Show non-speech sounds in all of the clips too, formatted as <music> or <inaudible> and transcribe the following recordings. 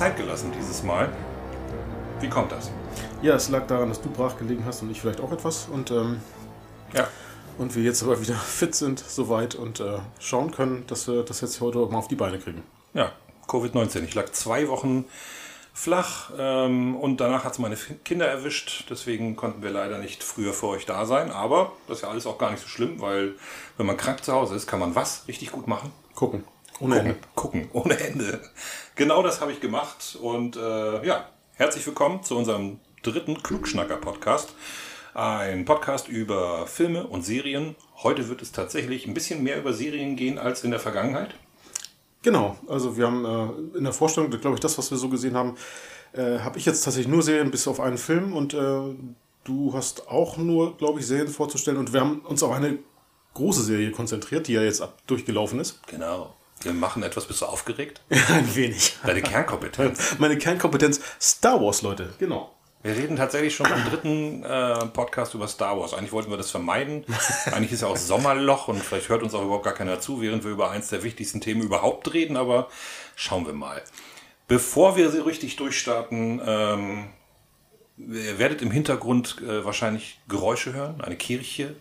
Zeit gelassen dieses Mal. Wie kommt das? Ja, es lag daran, dass du brach gelegen hast und ich vielleicht auch etwas. Und, ähm, Ja. und wir jetzt aber wieder <laughs> fit sind, soweit und äh, schauen können, dass wir das jetzt heute mal auf die Beine kriegen. Ja, Covid-19. Ich lag zwei Wochen flach ähm, und danach hat es meine Kinder erwischt. Deswegen konnten wir leider nicht früher für euch da sein. Aber das ist ja alles auch gar nicht so schlimm, weil wenn man krank zu Hause ist, kann man was richtig gut machen? Gucken. Ohne Gucken, Ende. gucken, ohne Ende. Genau das habe ich gemacht. Und äh, ja, herzlich willkommen zu unserem dritten Klugschnacker-Podcast. Ein Podcast über Filme und Serien. Heute wird es tatsächlich ein bisschen mehr über Serien gehen als in der Vergangenheit. Genau, also wir haben äh, in der Vorstellung, glaube ich, das, was wir so gesehen haben, äh, habe ich jetzt tatsächlich nur Serien bis auf einen Film und äh, du hast auch nur, glaube ich, Serien vorzustellen und wir haben uns auf eine große Serie konzentriert, die ja jetzt ab durchgelaufen ist. Genau. Wir machen etwas, bist du aufgeregt? <laughs> Ein wenig. Deine Kernkompetenz. <laughs> Meine Kernkompetenz Star Wars, Leute, genau. Wir reden tatsächlich schon im dritten äh, Podcast über Star Wars. Eigentlich wollten wir das vermeiden. <laughs> Eigentlich ist ja auch Sommerloch und vielleicht hört uns auch überhaupt gar keiner zu, während wir über eins der wichtigsten Themen überhaupt reden, aber schauen wir mal. Bevor wir sie richtig durchstarten, ähm, ihr werdet im Hintergrund äh, wahrscheinlich Geräusche hören, eine Kirche,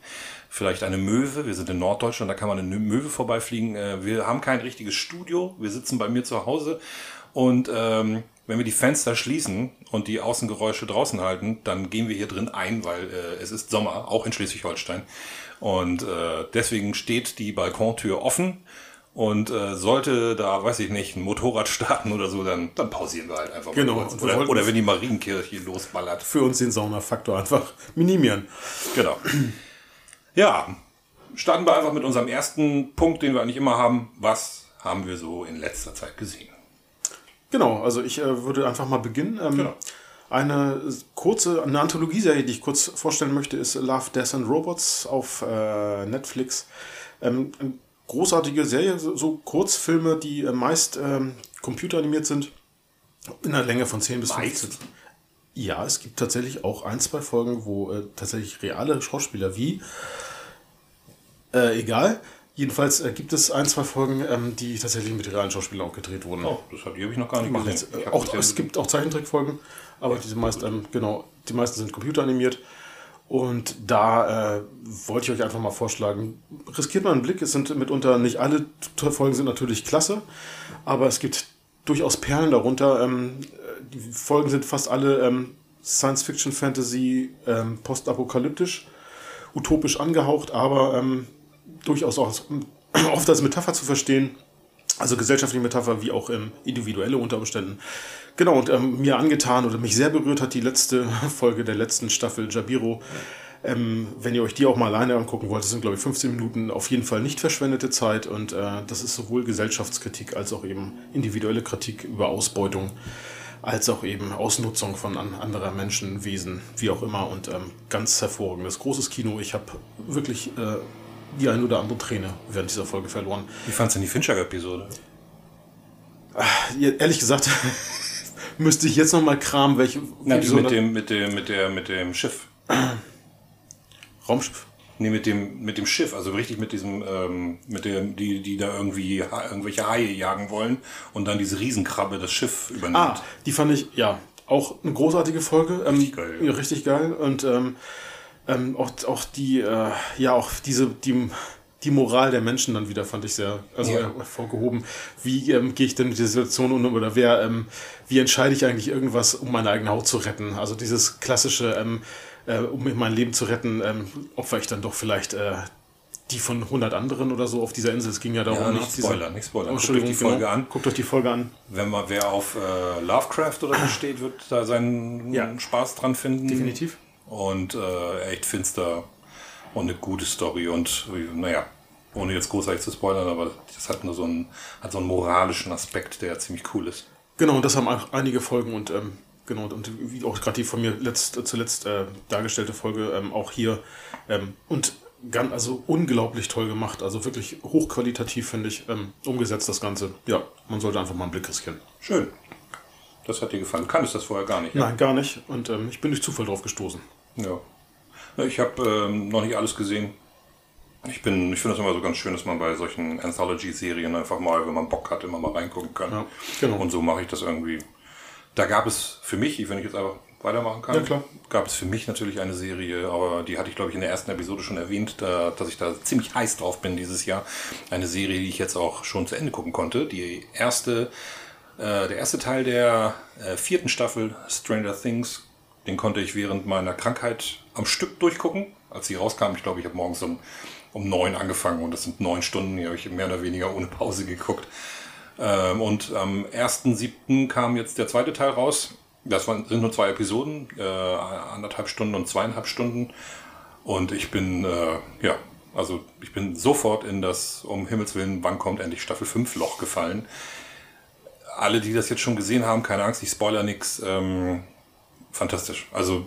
vielleicht eine Möwe. Wir sind in Norddeutschland, da kann man eine Möwe vorbeifliegen. Äh, wir haben kein richtiges Studio, wir sitzen bei mir zu Hause und ähm, wenn wir die Fenster schließen und die Außengeräusche draußen halten, dann gehen wir hier drin ein, weil äh, es ist Sommer, auch in Schleswig-Holstein. Und äh, deswegen steht die Balkontür offen. Und äh, sollte da, weiß ich nicht, ein Motorrad <laughs> starten oder so, dann, dann pausieren wir halt einfach Genau, Oder, oder wenn die Marienkirche losballert. Für uns den Saunafaktor einfach minimieren. Genau. Ja, starten wir einfach mit unserem ersten Punkt, den wir eigentlich immer haben. Was haben wir so in letzter Zeit gesehen? Genau, also ich äh, würde einfach mal beginnen. Ähm, Genau. Eine kurze, eine Anthologieserie, die ich kurz vorstellen möchte, ist Love, Death and Robots auf äh, Netflix. Ähm, eine großartige Serie, so, so Kurzfilme, die äh, meist ähm, computeranimiert sind, in einer Länge von 10 bis Meist? 15. Ja, es gibt tatsächlich auch ein, zwei Folgen, wo äh, tatsächlich reale Schauspieler wie, äh, egal, jedenfalls äh, gibt es ein, zwei Folgen, ähm, die tatsächlich mit realen Schauspielern auch gedreht wurden. Oh, das hab, die habe ich noch gar nicht gesehen. jetzt, äh, auch, ja- es gibt auch Zeichentrickfolgen, aber diese meisten, ähm, genau, die meisten sind computeranimiert. Und da äh, wollte ich euch einfach mal vorschlagen, riskiert mal einen Blick. Es sind mitunter nicht alle Folgen sind natürlich klasse, aber es gibt durchaus Perlen darunter. Ähm, äh, die Folgen sind fast alle ähm, Science Fiction, Fantasy, ähm, postapokalyptisch, utopisch angehaucht, aber ähm, durchaus auch <clears throat> oft als Metapher zu verstehen. Also gesellschaftliche Metapher wie auch ähm, individuelle unter Umständen. Genau, und ähm, mir angetan oder mich sehr berührt hat die letzte <laughs> Folge der letzten Staffel Jabiro. Ähm, wenn ihr euch die auch mal alleine angucken wollt, das sind glaube ich 15 Minuten auf jeden Fall nicht verschwendete Zeit und äh, das ist sowohl Gesellschaftskritik als auch eben individuelle Kritik über Ausbeutung, als auch eben Ausnutzung von an anderer Menschen, Wesen, wie auch immer und ähm, ganz hervorragendes, großes Kino. Ich habe wirklich äh, die ein oder andere Träne während dieser Folge verloren. Wie fandst du denn die Fincher-Episode? Ja, ehrlich gesagt, <laughs> müsste ich jetzt noch mal kramen, welche Na, die Episode- mit dem, mit dem, mit der, mit dem Schiff. <clears throat> Raumschiff. Nee, mit dem, mit dem Schiff, also richtig mit diesem, ähm, mit dem, die, die da irgendwie ha irgendwelche Haie jagen wollen und dann diese Riesenkrabbe das Schiff übernimmt. Ah, die fand ich, ja, auch eine großartige Folge. Ähm, Richtig geil. Ja, richtig geil. Und ähm, ähm, auch, auch die, äh, ja, auch diese, die, die Moral der Menschen dann wieder fand ich sehr also, Ja. hervorgehoben. Wie ähm, gehe ich denn mit der Situation um oder wer, ähm, wie entscheide ich eigentlich irgendwas, um meine eigene Haut zu retten? Also dieses klassische, ähm, äh, um mein Leben zu retten, ähm, opfer ich dann doch vielleicht äh, die von 100 anderen oder so auf dieser Insel. Es ging ja darum, Ja, nicht spoilern, nicht spoilern. Oh, Guckt euch die Folge genau. an. Guckt euch die Folge an. Wenn man wer auf äh, Lovecraft oder so steht, wird da seinen Ja. Spaß dran finden. Definitiv. Und äh, echt finster und eine gute Story und naja, ohne jetzt großartig zu spoilern, aber das hat nur so einen, hat so einen moralischen Aspekt, der ziemlich cool ist. Genau, und das haben auch einige Folgen und ähm, genau, und wie auch gerade die von mir letzt, zuletzt äh, dargestellte Folge ähm, auch hier. Ähm, und ganz, also unglaublich toll gemacht, also wirklich hochqualitativ, finde ich, ähm, umgesetzt das Ganze. Ja, man sollte einfach mal einen Blick riskieren. Schön. Das hat dir gefallen. Du kanntest das vorher gar nicht. ja? Nein, gar nicht. Und ähm, ich bin durch Zufall drauf gestoßen. Ja. Ich habe ähm, noch nicht alles gesehen. Ich bin, ich finde es immer so ganz schön, dass man bei solchen Anthology-Serien einfach mal, wenn man Bock hat, immer mal reingucken kann. Ja, genau. Und so mache ich das irgendwie. Da gab es für mich, wenn ich jetzt einfach weitermachen kann, ja, gab es für mich natürlich eine Serie, aber die hatte ich, glaube ich, in der ersten Episode schon erwähnt, da, dass ich da ziemlich heiß drauf bin dieses Jahr. Eine Serie, die ich jetzt auch schon zu Ende gucken konnte. Die erste, äh, der erste Teil der äh, vierten Staffel Stranger Things, den konnte ich während meiner Krankheit am Stück durchgucken. Als sie rauskam, ich glaube, ich habe morgens um, um neun angefangen und das sind neun Stunden, die habe ich mehr oder weniger ohne Pause geguckt. Ähm, und am 1.7. kam jetzt der zweite Teil raus. Das waren, sind nur zwei Episoden, äh, anderthalb Stunden und zweieinhalb Stunden. Und ich bin, äh, ja, also ich bin sofort in das, um Himmels Willen, wann kommt endlich Staffel 5 Loch gefallen. Alle, die das jetzt schon gesehen haben, keine Angst, ich spoiler nichts. Ähm, fantastisch. Also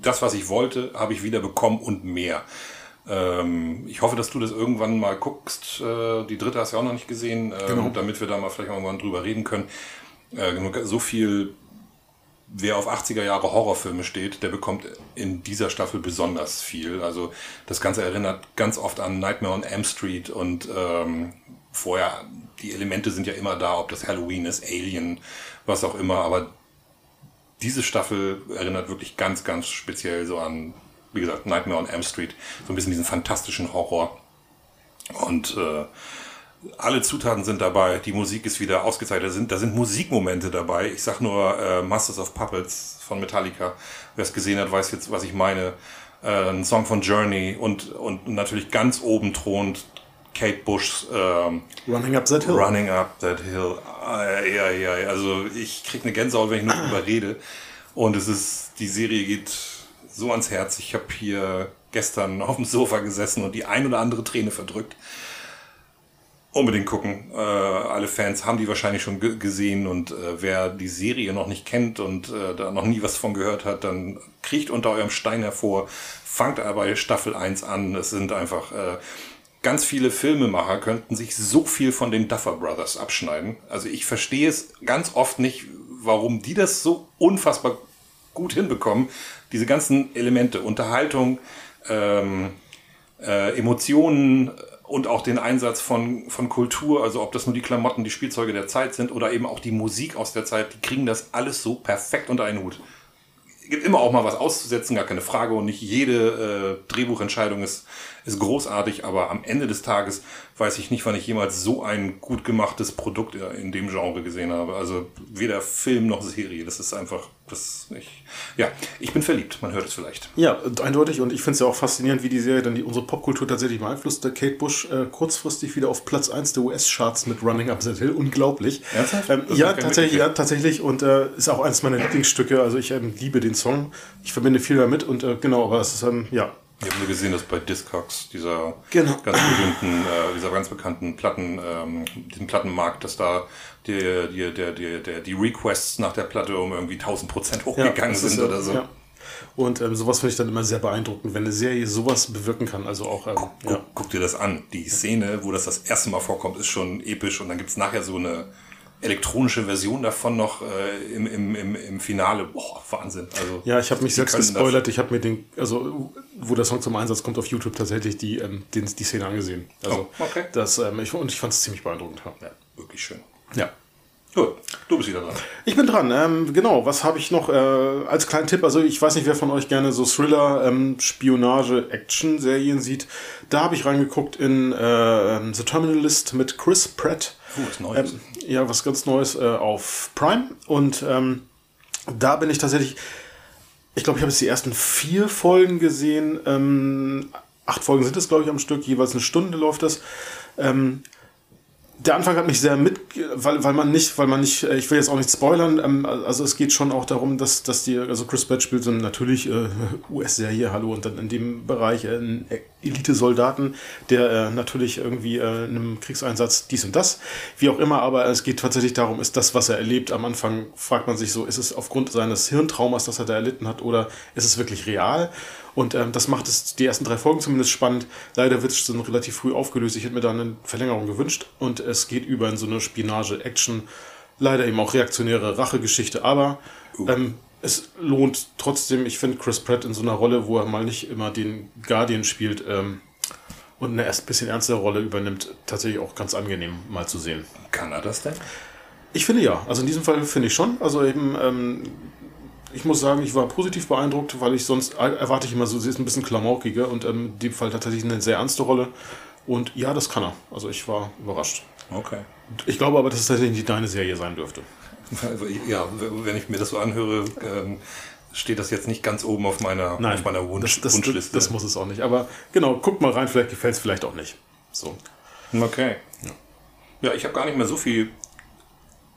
das, was ich wollte, habe ich wieder bekommen und mehr. Ähm, ich hoffe, dass du das irgendwann mal guckst. Äh, die dritte hast du ja auch noch nicht gesehen, äh, genau. damit wir da mal vielleicht irgendwann drüber reden können. Äh, so viel, wer auf 80er Jahre Horrorfilme steht, der bekommt in dieser Staffel besonders viel. Also das Ganze erinnert ganz oft an Nightmare on Elm Street und ähm, vorher, die Elemente sind ja immer da, ob das Halloween ist, Alien, was auch immer, aber diese Staffel erinnert wirklich ganz, ganz speziell so an wie gesagt, Nightmare on Elm Street, so ein bisschen diesen fantastischen Horror. Und äh, alle Zutaten sind dabei, die Musik ist wieder ausgezeichnet, da sind, da sind Musikmomente dabei. Ich sag nur äh, Masters of Puppets von Metallica. Wer es gesehen hat, weiß jetzt, was ich meine. Äh, ein Song von Journey und, und natürlich ganz oben thront Kate Bushs ähm, Running Up That Hill. Running Up That Hill. Äh, ja, ja, also ich krieg eine Gänsehaut, wenn ich nur drüber rede. Und es ist, die Serie geht so ans Herz. Ich habe hier gestern auf dem Sofa gesessen und die ein oder andere Träne verdrückt. Unbedingt gucken. Äh, alle Fans haben die wahrscheinlich schon gesehen und äh, wer die Serie noch nicht kennt und äh, da noch nie was von gehört hat, dann kriecht unter eurem Stein hervor. Fangt aber Staffel 1 an. Es sind einfach äh, ganz viele Filmemacher könnten sich so viel von den Duffer Brothers abschneiden. Also ich verstehe es ganz oft nicht, warum die das so unfassbar gut hinbekommen, diese ganzen Elemente, Unterhaltung, ähm, äh, Emotionen und auch den Einsatz von, von Kultur, also ob das nur die Klamotten, die Spielzeuge der Zeit sind oder eben auch die Musik aus der Zeit, die kriegen das alles so perfekt unter einen Hut. Gibt immer auch mal was auszusetzen, gar keine Frage und nicht jede äh, Drehbuchentscheidung ist ist großartig, aber am Ende des Tages weiß ich nicht, wann ich jemals so ein gut gemachtes Produkt in dem Genre gesehen habe. Also weder Film noch Serie. Das ist einfach, das ich, ja, ich bin verliebt. Man hört es vielleicht. Ja, eindeutig. Und ich finde es ja auch faszinierend, wie die Serie dann die, unsere Popkultur tatsächlich beeinflusst. Kate Bush äh, kurzfristig wieder auf Platz 1 der US-Charts mit Running Up That Hill. Unglaublich. Ähm, ja, tatsächlich, ja, tatsächlich. Und äh, ist auch eines meiner Lieblingsstücke. Also ich ähm, liebe den Song. Ich verbinde viel damit. Und äh, genau, aber es ist, ähm, ja, ich habe nur gesehen, dass bei Discogs, dieser genau. ganz berühmten, äh, dieser ganz bekannten Platten, ähm, diesem Plattenmarkt, dass da die, die, die, die, die, die Requests nach der Platte um irgendwie 1000 Prozent hochgegangen ja, sind oder so. Ja. Und ähm, sowas finde ich dann immer sehr beeindruckend, wenn eine Serie sowas bewirken kann. Also auch. Ähm, guck, ja. guck, dir das an. Die Szene, wo das das erste Mal vorkommt, ist schon episch und dann gibt es nachher so eine elektronische Version davon noch äh, im, im, im, im Finale. Boah, Wahnsinn. Also, ja, ich habe mich selbst gespoilert. Ich habe mir den, also wo der Song zum Einsatz kommt auf YouTube tatsächlich die, ähm, den, die Szene angesehen. Also oh, okay. das, ähm, ich, und ich fand es ziemlich beeindruckend. Ja. wirklich schön. Ja. Gut, du bist wieder dran. Ich bin dran. Ähm, genau, was habe ich noch äh, als kleinen Tipp? Also ich weiß nicht, wer von euch gerne so Thriller, ähm, Spionage, Action-Serien sieht. Da habe ich reingeguckt in äh, ähm, The Terminalist mit Chris Pratt. Oh, was Neues. Ähm, ja, was ganz Neues äh, auf Prime. Und ähm, da bin ich tatsächlich, ich glaube, ich habe jetzt die ersten vier Folgen gesehen. Ähm, acht Folgen sind es, glaube ich, am Stück. Jeweils eine Stunde läuft das. Ähm, der Anfang hat mich sehr mit, weil, weil man nicht, weil man nicht, äh, ich will jetzt auch nicht spoilern, ähm, also es geht schon auch darum, dass, dass die, also Chris Pratt spielt so natürlich äh, <laughs> US-Serie, hallo, und dann in dem Bereich äh, ein Elite-Soldaten, der äh, natürlich irgendwie äh, in einem Kriegseinsatz dies und das, wie auch immer, aber es geht tatsächlich darum, ist das, was er erlebt, am Anfang fragt man sich so, ist es aufgrund seines Hirntraumas, das er da erlitten hat, oder ist es wirklich real? Und ähm, das macht es die ersten drei Folgen zumindest spannend. Leider wird es dann relativ früh aufgelöst. Ich hätte mir da eine Verlängerung gewünscht. Und es geht über in so eine Spionage-Action. Leider eben auch reaktionäre Rachegeschichte. Aber uh. ähm, es lohnt trotzdem. Ich finde Chris Pratt in so einer Rolle, wo er mal nicht immer den Guardian spielt, ähm, und eine erst bisschen ernstere Rolle übernimmt, tatsächlich auch ganz angenehm mal zu sehen. Kann er das denn? Ich finde ja. Also in diesem Fall finde ich schon. Also eben, ähm, ich muss sagen, ich war positiv beeindruckt, weil ich sonst erwarte ich immer so, sie ist ein bisschen klamaukiger und ähm, in dem Fall tatsächlich eine sehr ernste Rolle. Und ja, das kann er. Also ich war überrascht. Okay. Ich glaube aber, dass es tatsächlich nicht deine Serie sein dürfte. Also, ja, wenn ich mir das so anhöre, ähm, steht das jetzt nicht ganz oben auf meiner, Nein, auf meiner Wunsch, das, das, Wunschliste. Das, das muss es auch nicht. Aber genau, guck mal rein, vielleicht gefällt es vielleicht auch nicht. So. Okay. Ja, ich habe gar nicht mehr so viel,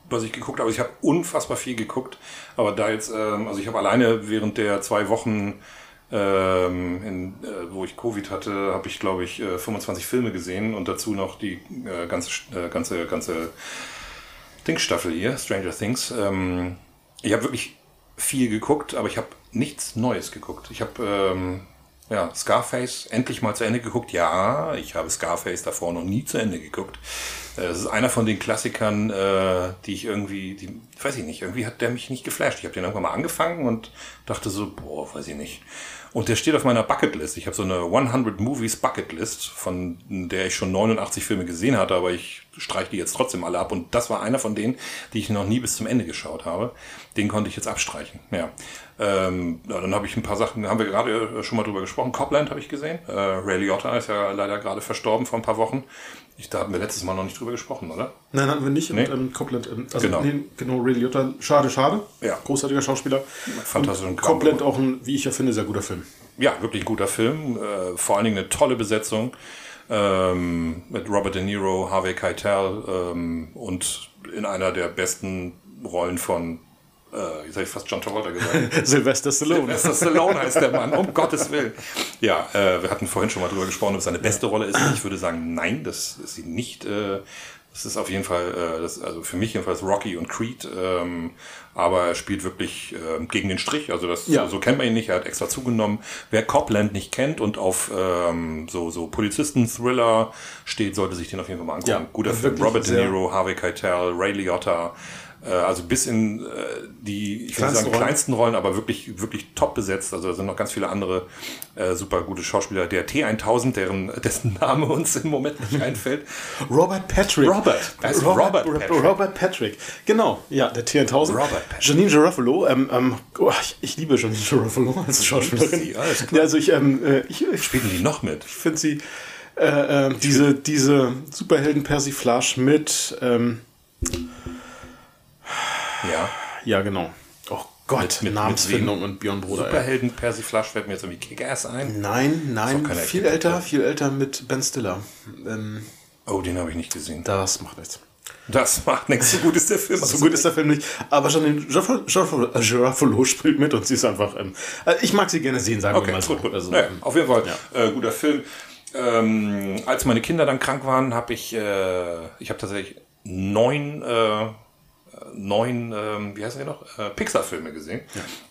was ich geguckt habe. Ich habe unfassbar viel geguckt, aber da jetzt, ähm, also ich habe alleine während der zwei Wochen, ähm, in, äh, wo ich Covid hatte, habe ich glaube ich äh, 25 Filme gesehen und dazu noch die äh, ganze, äh, ganze, ganze Dingsstaffel hier, Stranger Things. Ähm, ich habe wirklich viel geguckt, aber ich habe nichts Neues geguckt. Ich habe ähm, ja, Scarface endlich mal zu Ende geguckt. Ja, ich habe Scarface davor noch nie zu Ende geguckt. Äh, Das ist einer von den Klassikern, äh, die ich irgendwie, die, weiß ich nicht, irgendwie hat der mich nicht geflasht. Ich habe den irgendwann mal angefangen und dachte so, boah, weiß ich nicht. Und der steht auf meiner Bucketlist. Ich habe so eine 100 Movies Bucketlist, von der ich schon 89 Filme gesehen hatte, aber ich streiche die jetzt trotzdem alle ab. Und das war einer von denen, die ich noch nie bis zum Ende geschaut habe. Den konnte ich jetzt abstreichen. Ja. Ähm, dann habe ich ein paar Sachen, haben wir gerade äh, schon mal drüber gesprochen. Copland habe ich gesehen. Äh, Ray Liotta ist ja leider gerade verstorben vor ein paar Wochen. Ich, da hatten wir letztes Mal noch nicht drüber gesprochen, oder? Nein, hatten wir nicht. Nee. Und, ähm, Copland, ähm, also Genau. nee, genau, Ray Liotta. Schade, schade. Ja. Großartiger Schauspieler. Fantastisch. Und Copland auch ein, wie ich ja finde, sehr guter Film. Ja, wirklich ein guter Film. Äh, vor allen Dingen eine tolle Besetzung. Ähm, mit Robert De Niro, Harvey Keitel ähm, und in einer der besten Rollen von, äh, jetzt habe ich fast John Travolta gesagt. <laughs> Sylvester Stallone. Sylvester Stallone heißt der Mann, um Gottes Willen. Ja, äh, wir hatten vorhin schon mal drüber gesprochen, ob es seine beste Rolle ist. Ich würde sagen, nein, das ist sie nicht. Äh, das ist auf jeden Fall, äh, das, also für mich jedenfalls Rocky und Creed, ähm, aber er spielt wirklich äh, gegen den Strich. Also das Ja. so, so kennt man ihn nicht. Er hat extra zugenommen. Wer Copland nicht kennt und auf ähm, so so Polizisten-Thriller steht, sollte sich den auf jeden Fall mal angucken. Ja, Guter Film. Robert De Niro, Harvey Keitel, Ray Liotta. Äh, also bis in äh, die, ich Kleinsten sagen Rollen. kleinsten Rollen, aber wirklich, wirklich top besetzt. Also da sind noch ganz viele andere äh, super gute Schauspieler. Der T1000, deren, <laughs> dessen Name uns im Moment nicht einfällt. Robert Patrick. Robert. Ist Robert Robert, Patrick. Robert Patrick. Genau, ja, der T1000. Robert Patrick. Janine Garofalo. Ähm, ähm, oh, ich, ich liebe Janine Garofalo als Schauspielerin. sie, alles klar. Ja, also ich, ähm, äh, ich, ich Spielen die noch mit? finde sie äh, diese, diese Superhelden-Persiflage mit, ähm, Ja. ja genau. Oh Gott, Mit- mit- Namensfindung mit und Björn Bruder. Superhelden Persiflage fällt mir jetzt irgendwie Kick-Ass ein. Nein, nein, viel echter älter, viel älter mit Ben Stiller. Ähm, Oh, den habe ich nicht gesehen. das macht nichts. Das macht nichts. So gut ist der Film. So gut ist der Film nicht. Aber Janine äh, Garofalo spielt mit und sie ist einfach. Ähm, äh, ich mag sie gerne sehen, sagen wir Okay, mal so. gut, gut. Also, naja, ähm, auf jeden Fall äh, guter Film. Ähm, als meine Kinder dann krank waren, habe ich, äh, ich habe tatsächlich neun, äh, neun, ähm, wie heißen die noch, äh, Pixar-Filme gesehen.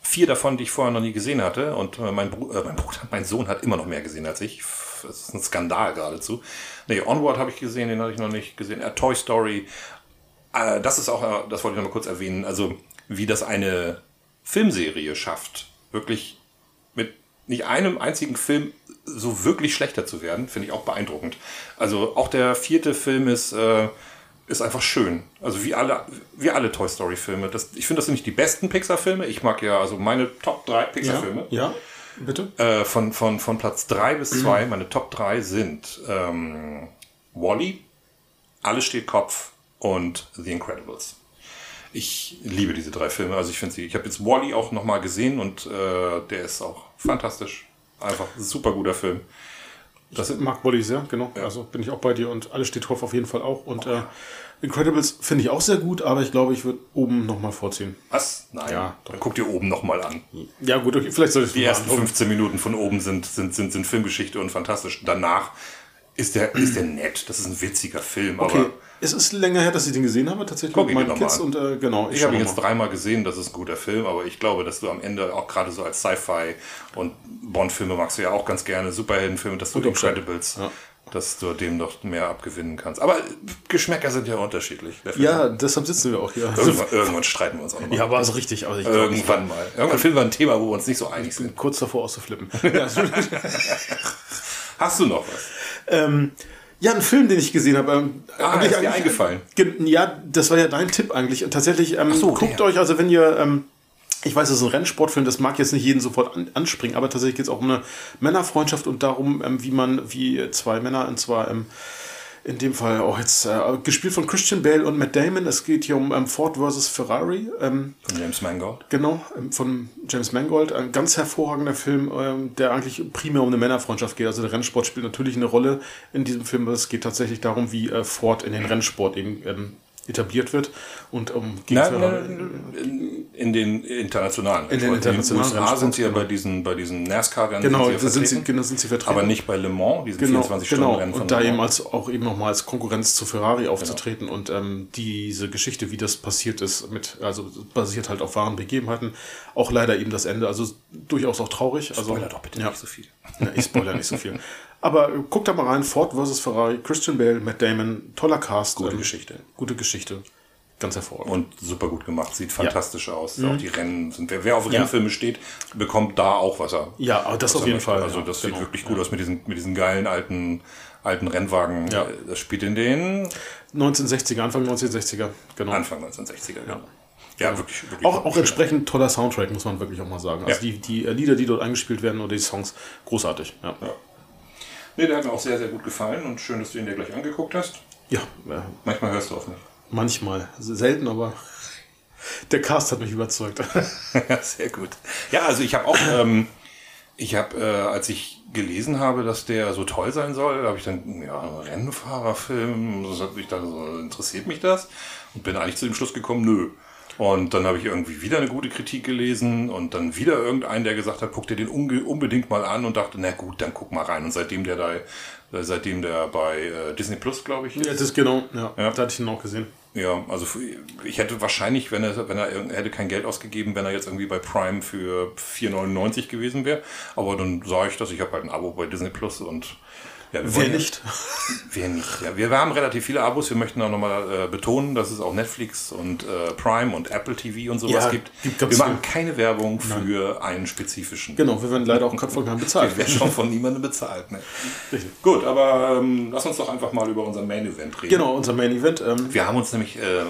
Vier davon, die ich vorher noch nie gesehen hatte. Und äh, mein, Bru äh, mein Bruder, <laughs> mein Sohn hat immer noch mehr gesehen als ich. Das ist ein Skandal geradezu. Nee, Onward habe ich gesehen, den hatte ich noch nicht gesehen. Äh, Toy Story. Äh, das ist auch, äh, das wollte ich noch mal kurz erwähnen, also wie das eine Filmserie schafft, wirklich mit nicht einem einzigen Film so wirklich schlechter zu werden, finde ich auch beeindruckend. Also auch der vierte Film ist, äh, ist einfach schön. Also wie alle, wie alle Toy Story Filme. Das, ich finde, das sind nicht die besten Pixar-Filme. Ich mag ja, also meine Top 3 ja, Pixar-Filme. ja, bitte. Äh, von, von, von Platz 3 bis 2, meine Top 3 sind ähm, Wally, Alles steht Kopf und The Incredibles. Ich liebe diese drei Filme. Also ich finde sie, ich habe jetzt Wally auch nochmal gesehen und äh, der ist auch fantastisch. Einfach ein super guter Film. Das sind, Mag Wally sehr, genau. Also bin ich auch bei dir und alles steht drauf auf jeden Fall auch. Und äh, Incredibles finde ich auch sehr gut, aber ich glaube, ich würde oben nochmal vorziehen. was? Nein. Ja, Dann guck dir oben nochmal an. Ja, gut, okay, vielleicht sollte ich es Die ersten angucken. 15 Minuten von oben sind, sind, sind, sind Filmgeschichte und fantastisch. Danach ist der, ist der nett. Das ist ein witziger Film. Okay, Aber es ist länger her, dass ich den gesehen habe, tatsächlich Guck mit meinen noch Kids. mal Und äh, genau, Ich schau habe ihn noch jetzt mal. dreimal gesehen, das ist ein guter Film, aber ich glaube, dass du am Ende auch gerade so als Sci-Fi und Bond-Filme magst du ja auch ganz gerne, Superheldenfilme, dass du Und Incredibles, Ja. dass du dem noch mehr abgewinnen kannst. Aber Geschmäcker sind ja unterschiedlich. Ja, deshalb sitzen wir auch hier. Irgendwann, irgendwann streiten wir uns auch nochmal. Ja, aber also richtig. Also ich ich Irgendwann mal. Irgendwann finden wir ein Thema, wo wir uns nicht so einig sind. bin kurz davor auszuflippen. <laughs> Hast du noch was? Ähm, ja, ein Film, den ich gesehen habe. Ähm, Ah, ist dir eingefallen? Ge- Ja, das war ja dein Tipp eigentlich. Und tatsächlich, ähm, so, guckt der. euch, also wenn ihr, ähm, ich weiß, es ist ein Rennsportfilm, das mag jetzt nicht jeden sofort an, anspringen, aber tatsächlich geht es auch um eine Männerfreundschaft und darum, ähm, wie man, wie zwei Männer, und zwar ähm, in dem Fall auch jetzt äh, gespielt von Christian Bale und Matt Damon. Es geht hier um ähm, Ford versus Ferrari. Ähm, Von James Mangold. Genau, ähm, von James Mangold. Ein ganz hervorragender Film, ähm, der eigentlich primär um eine Männerfreundschaft geht. Also der Rennsport spielt natürlich eine Rolle in diesem Film. aber Es geht tatsächlich darum, wie äh, Ford in den Rennsport eben ähm, etabliert wird und um Nein, Ferrari- in, den internationalen. In den internationalen In den USA sind sie ja genau. bei diesen, bei diesen NASCAR-Rennen Genau, sind da sie, sind sie, genau, sind sie vertreten. aber nicht bei Le Mans, diesen Genau, 24-Stunden-Rennen genau. Und da eben als auch eben nochmal als Konkurrenz zu Ferrari aufzutreten und ähm, diese Geschichte, wie das passiert ist, mit, also basiert halt auf wahren Begebenheiten, auch leider eben das Ende, also durchaus auch traurig. Also, Spoiler doch bitte ja. nicht so viel. Ja, ich spoiler nicht so viel. <laughs> Aber äh, guckt da mal rein, Ford vs. Ferrari, Christian Bale, Matt Damon, toller Cast. Gute ähm, Geschichte. Gute Geschichte. Ganz hervorragend. Und super gut gemacht, sieht fantastisch aus. Mhm. Auch die Rennen sind, wer, wer auf Rennfilme steht, bekommt da auch was er. Ja, aber das auf jeden. Fall, Also ja, das genau. sieht wirklich gut aus mit diesen, mit diesen geilen alten, alten Rennwagen. Ja. Das spielt in den 1960er, Anfang 1960er, genau. Anfang 1960er. Ja, ja wirklich, wirklich. Auch, auch entsprechend toller Soundtrack, muss man wirklich auch mal sagen. Also Ja. die, die Lieder, die dort eingespielt werden oder die Songs, großartig. Ja, ja. Nee, der hat mir auch sehr, sehr gut gefallen und schön, dass du ihn dir gleich angeguckt hast. ja Manchmal hörst du auf mich. manchmal. Selten, aber der Cast hat mich überzeugt. <laughs> Ja, sehr gut. Ja, also ich habe auch, ähm, ich habe, äh, als ich gelesen habe, dass der so toll sein soll, habe ich dann, ja, Rennfahrerfilm, das hat mich dann so, interessiert mich das? Und bin eigentlich zu dem Schluss gekommen, nö. Und dann habe ich irgendwie wieder eine gute Kritik gelesen und dann wieder irgendeinen, der gesagt hat, guck dir den unbedingt mal an und dachte, na gut, dann guck mal rein. Und seitdem der da, äh, seitdem der bei äh, Disney Plus, glaube ich, ja, das ist genau, ja, Ja. da hatte ich ihn auch gesehen. ja, also ich hätte wahrscheinlich, wenn er, wenn er er hätte kein Geld ausgegeben, wenn er jetzt irgendwie bei Prime für 4,99 gewesen wäre. Aber dann sah ich das, ich habe halt ein Abo bei Disney Plus und ja, wir Wer nicht? <laughs> Wer nicht? Ja, wir, haben relativ viele Abos. Wir möchten auch nochmal äh, betonen, dass es auch Netflix und äh, Prime und Apple TV und sowas Ja, gibt. gibt Wir machen viel. keine Werbung für einen spezifischen. Genau, wir werden leider auch gerade von keinem bezahlt. Wir werden schon von niemandem bezahlt. Ne? Richtig. Gut, aber ähm, lass uns doch einfach mal über unser Main Event reden. Genau, unser Main Event. Ähm, Wir haben uns nämlich äh,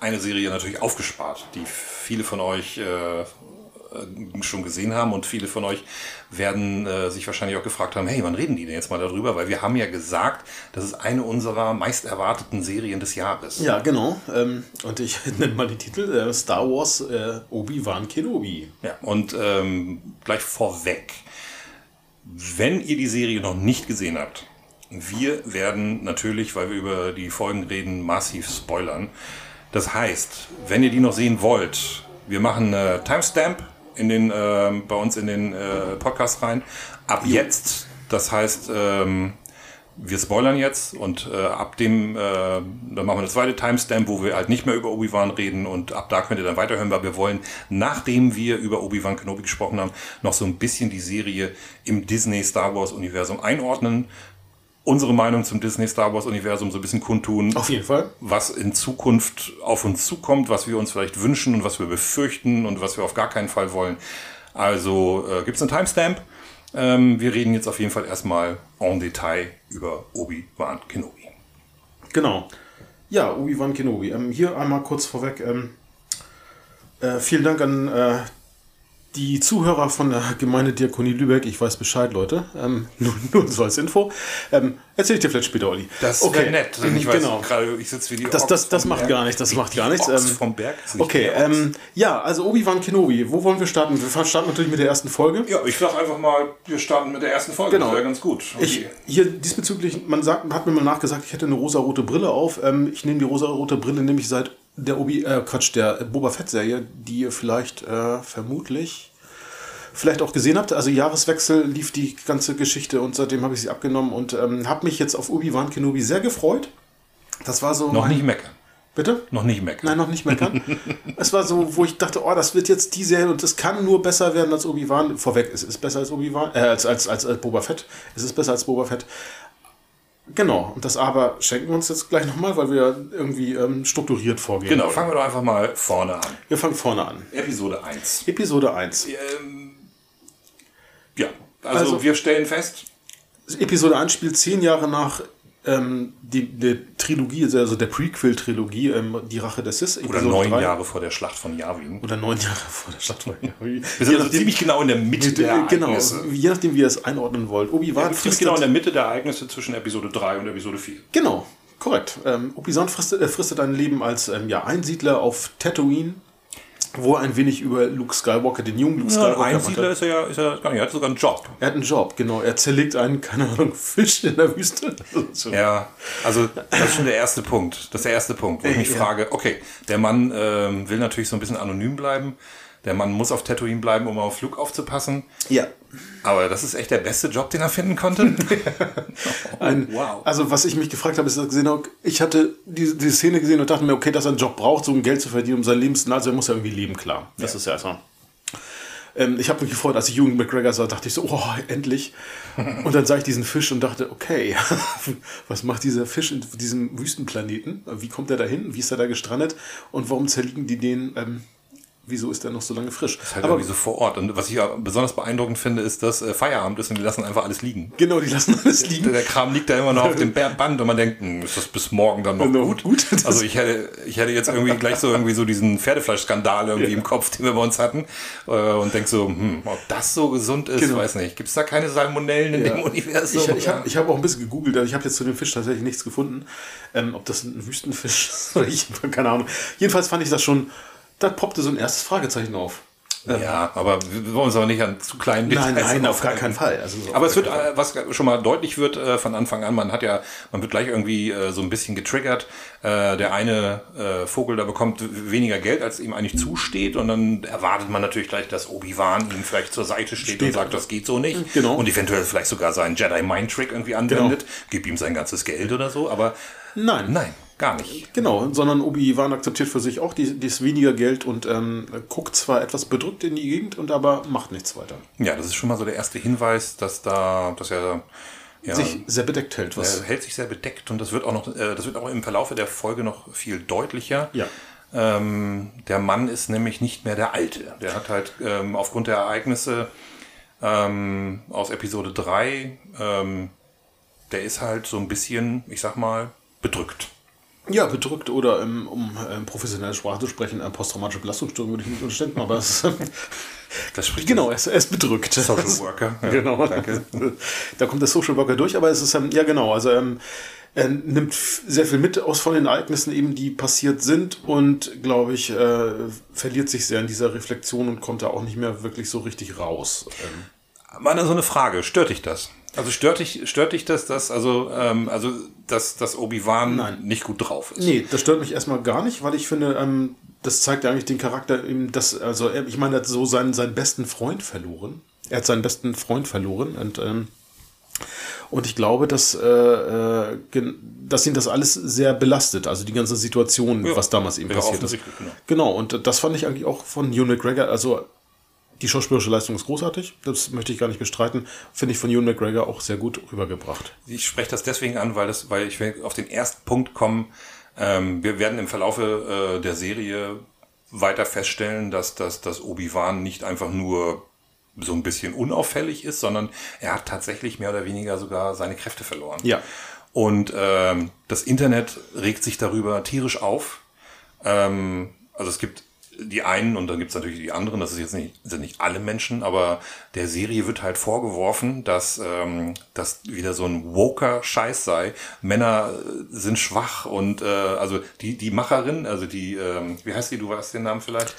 eine Serie natürlich aufgespart, die viele von euch äh, schon gesehen haben und viele von euch werden äh, sich wahrscheinlich auch gefragt haben, hey, wann reden die denn jetzt mal darüber? Weil wir haben ja gesagt, das ist eine unserer meist erwarteten Serien des Jahres. ja, genau. Ähm, und ich <laughs> nenne mal die Titel. Äh, Star Wars äh, Obi-Wan Kenobi. Ja, und ähm, gleich vorweg, wenn ihr die Serie noch nicht gesehen habt, wir werden natürlich, weil wir über die Folgen reden, massiv spoilern. Das heißt, wenn ihr die noch sehen wollt, wir machen eine Timestamp in den, ähm, bei uns in den äh, Podcast rein. Ab jetzt, das heißt, ähm, wir spoilern jetzt und äh, ab dem, äh, dann machen wir eine zweite Timestamp, wo wir halt nicht mehr über Obi-Wan reden und ab da könnt ihr dann weiterhören, weil wir wollen, nachdem wir über Obi-Wan Kenobi gesprochen haben, noch so ein bisschen die Serie im Disney Star Wars Universum einordnen, unsere Meinung zum Disney Star Wars Universum so ein bisschen kundtun, Auf jeden Fall. was in Zukunft auf uns zukommt, was wir uns vielleicht wünschen und was wir befürchten und was wir auf gar keinen Fall wollen. Also äh, gibt es einen Timestamp. Ähm, wir reden jetzt auf jeden Fall erstmal en Detail über Obi-Wan Kenobi. Genau. Ja, Obi-Wan Kenobi. Ähm, hier einmal kurz vorweg. Ähm, äh, vielen Dank an äh, die Zuhörer von der Gemeindediakonie Lübeck. Ich weiß Bescheid, Leute. Ähm, <laughs> nur, nur so als Info. Ähm, erzähl ich dir vielleicht später, Olli. Das okay. wäre nett. Ich weiß genau. gerade, ich sitze wie die Das, das, das macht Berg. gar nichts, das macht gar nichts. Ähm, vom Berg. Okay, ähm, ja, also Obi-Wan Kenobi. Wo wollen wir starten? Wir starten natürlich mit der ersten Folge. ja, ich sag einfach mal, wir starten mit der ersten Folge. Genau. Das wäre ganz gut. Ich, hier diesbezüglich, man sagt, hat mir mal nachgesagt, ich hätte eine rosa-rote Brille auf. Ähm, ich nehme die rosa-rote Brille nämlich seit der Obi, äh, Quatsch, der Boba Fett-Serie, die ihr vielleicht äh, vermutlich vielleicht auch gesehen habt. Also Jahreswechsel lief die ganze Geschichte und seitdem habe ich sie abgenommen und ähm, habe mich jetzt auf Obi-Wan Kenobi sehr gefreut. Das war so. Noch mein- nicht meckern. Bitte? Noch nicht meckern. Nein, noch nicht meckern. <laughs> es war so, wo ich dachte, oh, das wird jetzt die Serie und es kann nur besser werden als Obi-Wan. Vorweg, es ist besser als Obi-Wan, äh, als, als, als, als Boba Fett. Es ist besser als Boba Fett. Genau, und das aber schenken wir uns jetzt gleich nochmal, weil wir irgendwie ähm, strukturiert vorgehen. Genau, wollen. fangen wir doch einfach mal vorne an. Wir fangen vorne an. Episode 1. Episode 1. Ähm, ja, also, Also- wir stellen fest, Episode 1 spielt zehn Jahre nach ähm, die, die Trilogie, also der Prequel-Trilogie, ähm, Die Rache der Sith. Oder neun. Jahre vor der Schlacht von Yavin. Oder neun Jahre <laughs> vor der Schlacht von Yavin. Wir sind also ziemlich genau in der Mitte der Genau, je nachdem, wie ihr es einordnen wollt. Obi-Wan ja, ziemlich genau in der Mitte der Ereignisse zwischen Episode 3 und Episode 4. Genau, korrekt. Ähm, Obi-Wan fristet, äh, fristet ein Leben als ähm, ja, Einsiedler auf Tatooine wo er ein wenig über Luke Skywalker, den jungen Luke Skywalker. Ja, ein Einsiedler ist er ja, ist er gar nicht. Er hat sogar einen Job. Er hat einen Job, genau. Er zerlegt einen, <laughs> keine Ahnung, Fisch in der Wüste. <laughs> ja, also das ist schon der erste Punkt. Das ist der erste Punkt, wo ich mich ja. frage, okay, der Mann ähm, will natürlich so ein bisschen anonym bleiben. Der Mann muss auf Tatooine bleiben, um auf Luke aufzupassen. Ja. Aber das ist echt der beste Job, den er finden konnte. <laughs> <laughs> Ein, wow. Also was ich mich gefragt habe, ist, gesehen ich hatte diese, diese Szene gesehen und dachte mir, okay, dass er einen Job braucht, so um Geld zu verdienen, um sein Leben zu also er muss ja irgendwie leben, klar. Das ja. ist ja erstmal. Ähm, ich habe mich gefreut, als ich Jugend McGregor sah, dachte ich so, oh, endlich. <laughs> Und dann sah ich diesen Fisch und dachte, okay, was macht dieser Fisch in diesem Wüstenplaneten? Wie kommt er da hin? Wie ist er da gestrandet? Und warum zerlegen die den ähm, wieso ist der noch so lange frisch? Das ist halt aber irgendwie so vor Ort. Und was ich ja besonders beeindruckend finde, ist, dass äh, Feierabend ist und die lassen einfach alles liegen. Genau, die lassen alles liegen. Der, der Kram liegt da immer noch auf dem <laughs> Band und man denkt, hm, ist das bis morgen dann noch genau, gut? gut. <laughs> Also ich hätte, ich hätte jetzt irgendwie gleich so irgendwie so diesen Pferdefleischskandal irgendwie ja. im Kopf, den wir bei uns hatten. Äh, und denk so, hm, ob das so gesund ist, genau. weiß nicht. Gibt es da keine Salmonellen in ja. dem Universum? Ich, ich habe hab auch ein bisschen gegoogelt, ich habe jetzt zu dem Fisch tatsächlich nichts gefunden. Ähm, ob das ein Wüstenfisch <laughs> ist, ich keine Ahnung. Jedenfalls fand ich das schon da poppte so ein erstes Fragezeichen auf. Ja, aber wir wollen uns aber nicht an zu kleinen Details Nein, nein, auf gar keinen Fall. Also so aber es wird, äh, was schon mal deutlich wird äh, von Anfang an, man hat ja, man wird gleich irgendwie äh, so ein bisschen getriggert. Der eine Vogel da bekommt weniger Geld, als ihm eigentlich zusteht und dann erwartet man natürlich gleich, dass Obi-Wan ihm vielleicht zur Seite steht, steht, und sagt, das geht so nicht. Genau. Und eventuell vielleicht sogar seinen Jedi-Mind-Trick irgendwie anwendet, genau. gib ihm sein ganzes Geld oder so, aber nein. Nein. Gar nicht. Genau, sondern Obi-Wan akzeptiert für sich auch die, dieses weniger Geld und ähm, guckt zwar etwas bedrückt in die Gegend und aber macht nichts weiter. Ja, das ist schon mal so der erste Hinweis, dass da, dass er ja, sich sehr bedeckt hält. Was er hält sich sehr bedeckt und das wird auch noch, äh, das wird auch im Verlauf der Folge noch viel deutlicher. Ja. Ähm, der Mann ist nämlich nicht mehr der Alte. Der hat halt ähm, aufgrund der Ereignisse ähm, aus Episode 3, ähm, der ist halt so ein bisschen, ich sag mal, bedrückt. Ja, bedrückt oder ähm, um ähm, professionelle Sprache zu sprechen, eine posttraumatische Belastungsstörung würde ich nicht unterstellen, aber es <laughs> das spricht genau, er ist, bedrückt. Social <laughs> Worker. Ja, genau, danke. Da kommt der Social Worker durch, aber es ist ähm, ja genau, also ähm, er nimmt sehr viel mit aus von den Ereignissen eben, die passiert sind und glaube ich äh, verliert sich sehr in dieser Reflexion und kommt da auch nicht mehr wirklich so richtig raus. Ähm. Mal so eine Frage, stört dich das? Also stört dich, stört dich das, dass, also, ähm, also, dass, dass Obi-Wan nicht gut drauf ist? Nee, das stört mich erstmal gar nicht, weil ich finde, ähm, das zeigt ja eigentlich den Charakter, eben, dass, also, ich meine, er hat so seinen, seinen besten Freund verloren. Er hat seinen besten Freund verloren und, ähm, und ich glaube, dass, äh, äh dass ihn das alles sehr belastet, also die ganze Situation, ja. was damals eben passiert ist. Genau. genau, und das fand ich eigentlich auch von Ewan McGregor, also die schauspielerische Leistung ist großartig, das möchte ich gar nicht bestreiten. Finde ich von Ewan McGregor auch sehr gut rübergebracht. Ich spreche das deswegen an, weil, das, weil ich will auf den ersten Punkt kommen. Ähm, wir werden im Verlaufe äh, der Serie weiter feststellen, dass, dass, dass Obi-Wan nicht einfach nur so ein bisschen unauffällig ist, sondern er hat tatsächlich mehr oder weniger sogar seine Kräfte verloren. Ja. Und ähm, das Internet regt sich darüber tierisch auf. Ähm, also es gibt die einen und dann gibt's natürlich die anderen, das ist jetzt nicht, sind nicht alle Menschen, aber der Serie wird halt vorgeworfen, dass ähm, das wieder so ein woker Scheiß sei. Männer sind schwach und äh, also die, die Macherin, also die, ähm, wie heißt die, du weißt den Namen vielleicht?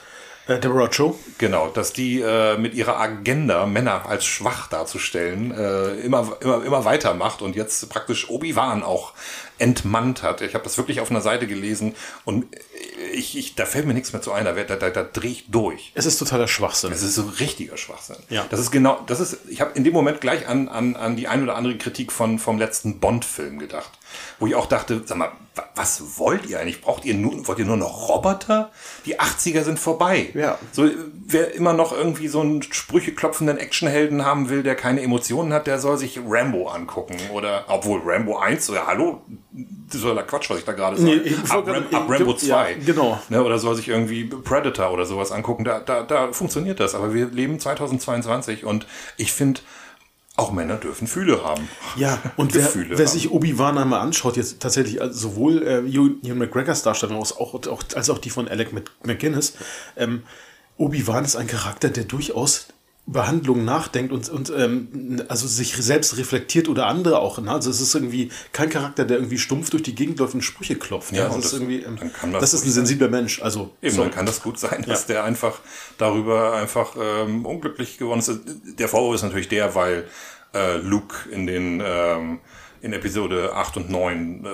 Äh, Deborah Cho. Genau, dass die äh, mit ihrer Agenda, Männer als schwach darzustellen, äh, immer, immer, immer weitermacht und jetzt praktisch Obi-Wan auch entmannt hat. Ich habe das wirklich auf einer Seite gelesen und ich, ich, da fällt mir nichts mehr zu ein, da, da, da, da drehe ich durch. Es ist totaler Schwachsinn. Es ist so richtiger Schwachsinn. Ja. Das ist genau, das ist, ich habe in dem Moment gleich an, an, an die ein oder andere Kritik von, vom letzten Bond-Film gedacht. Wo ich auch dachte, sag mal, was wollt ihr eigentlich? Braucht ihr nur, wollt ihr nur noch Roboter? Die 80er sind vorbei. Ja. So, wer immer noch irgendwie so einen Sprüche klopfenden Actionhelden haben will, der keine Emotionen hat, der soll sich Rambo angucken. Oder, obwohl Rambo 1, so, ja, hallo, das war der Quatsch, was ich da gerade sage. Nee, ab, Ram, ab Rambo 2. Ja, genau. Ne, oder soll sich irgendwie Predator oder sowas angucken. Da, da, da funktioniert das. Aber wir leben 2022 und ich finde, auch Männer dürfen Fühle haben. Ja, <laughs> und wer, wer sich Obi-Wan einmal anschaut, jetzt tatsächlich also sowohl äh, Ewan McGregors Darstellung als auch, auch, als auch die von Alec Mc- McGuinness, ähm, Obi-Wan ist ein Charakter, der durchaus über Handlungen nachdenkt und, und ähm, also sich selbst reflektiert oder andere auch. Ne? Also es ist irgendwie kein Charakter, der irgendwie stumpf durch die Gegend läuft und Sprüche klopft. Ja, ne? das, ist das- irgendwie, ähm, dann kann das das ist ein ruhig sein. sensibler Mensch. Also Eben, so. dann kann das gut sein, dass der einfach darüber einfach ähm, unglücklich geworden ist. Der Vorwurf ist natürlich der, weil äh, Luke in den ähm, in Episode 8 und 9, äh,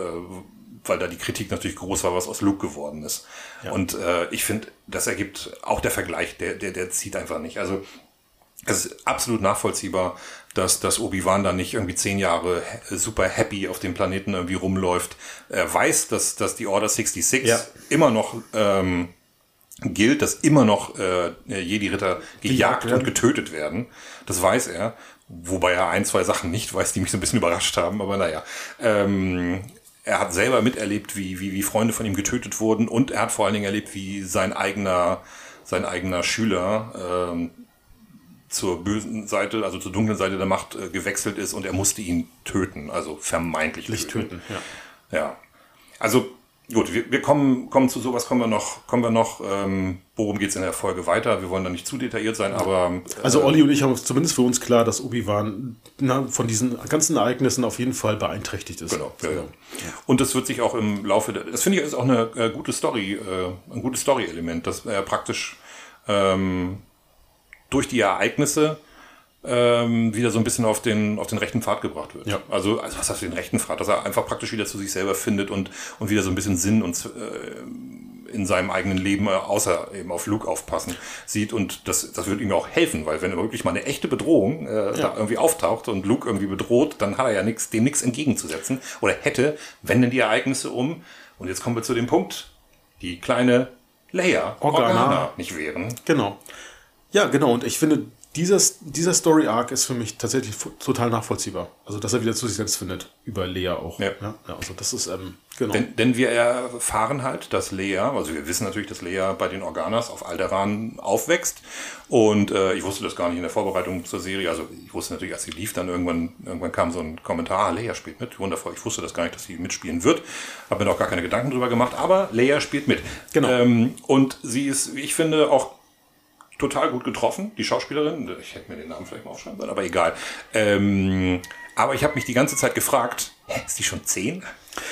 weil da die Kritik natürlich groß war, was aus Luke geworden ist. Und äh, ich finde, das ergibt auch der Vergleich, der, der, der zieht einfach nicht. Also es ist absolut nachvollziehbar, dass, dass Obi-Wan da nicht irgendwie zehn Jahre super happy auf dem Planeten irgendwie rumläuft. Er weiß, dass, dass die Order 66 Ja. immer noch ähm, gilt, dass immer noch äh, Jedi-Ritter gejagt und getötet werden. Das weiß er. Wobei er ein, zwei Sachen nicht weiß, die mich so ein bisschen überrascht haben. Aber naja. Ähm, er hat selber miterlebt, wie, wie, wie Freunde von ihm getötet wurden. Und er hat vor allen Dingen erlebt, wie sein eigener, sein eigener Schüler ähm, zur bösen Seite, also zur dunklen Seite der Macht äh, gewechselt ist und er musste ihn töten, also vermeintlich Licht töten, ja. Ja. Also gut, wir, wir kommen, kommen zu sowas, kommen wir noch, kommen wir noch, ähm, worum geht's in der Folge weiter? Wir wollen da nicht zu detailliert sein, aber äh, Also Olli und ich haben zumindest für uns klar, dass Obi-Wan von diesen ganzen Ereignissen auf jeden Fall beeinträchtigt ist. Genau, ja, ja. Und das wird sich auch im Laufe der, das finde ich ist auch eine äh, gute Story, äh, ein gutes Story-Element, dass er praktisch ähm, durch die Ereignisse ähm, wieder so ein bisschen auf den, auf den rechten Pfad gebracht wird. Ja. Also, also was heißt den rechten Pfad? Dass er einfach praktisch wieder zu sich selber findet und, und wieder so ein bisschen Sinn und äh, in seinem eigenen Leben, äh, außer eben auf Luke aufpassen, sieht. Und das, das wird ihm ja auch helfen, weil wenn er wirklich mal eine echte Bedrohung äh, da irgendwie auftaucht und Luke irgendwie bedroht, dann hat er ja nichts, dem nichts entgegenzusetzen. Oder hätte, wenn denn die Ereignisse um, und jetzt kommen wir zu dem Punkt, die kleine Leia Organa. nicht wären. Genau. Ja, genau. Und ich finde, dieser, dieser Story-Arc ist für mich tatsächlich total nachvollziehbar. Also, dass er wieder zu sich selbst findet. Über Lea auch. Ja. Ja, also, das ist, ähm, genau. Denn, denn wir erfahren halt, dass Lea, also wir wissen natürlich, dass Lea bei den Organas auf Alderaan aufwächst. Und äh, ich wusste das gar nicht in der Vorbereitung zur Serie. Also ich wusste natürlich, als sie lief, dann irgendwann, irgendwann kam so ein Kommentar, ah, Lea spielt mit. Wundervoll. Ich wusste das gar nicht, dass sie mitspielen wird. Habe mir auch gar keine Gedanken drüber gemacht. Aber Lea spielt mit. Genau. Ähm, und sie ist, wie ich finde, auch total gut getroffen, die Schauspielerin. Ich hätte mir den Namen vielleicht mal aufschreiben sollen, aber egal. Ähm, aber ich habe mich die ganze Zeit gefragt, hä, ist die schon zehn?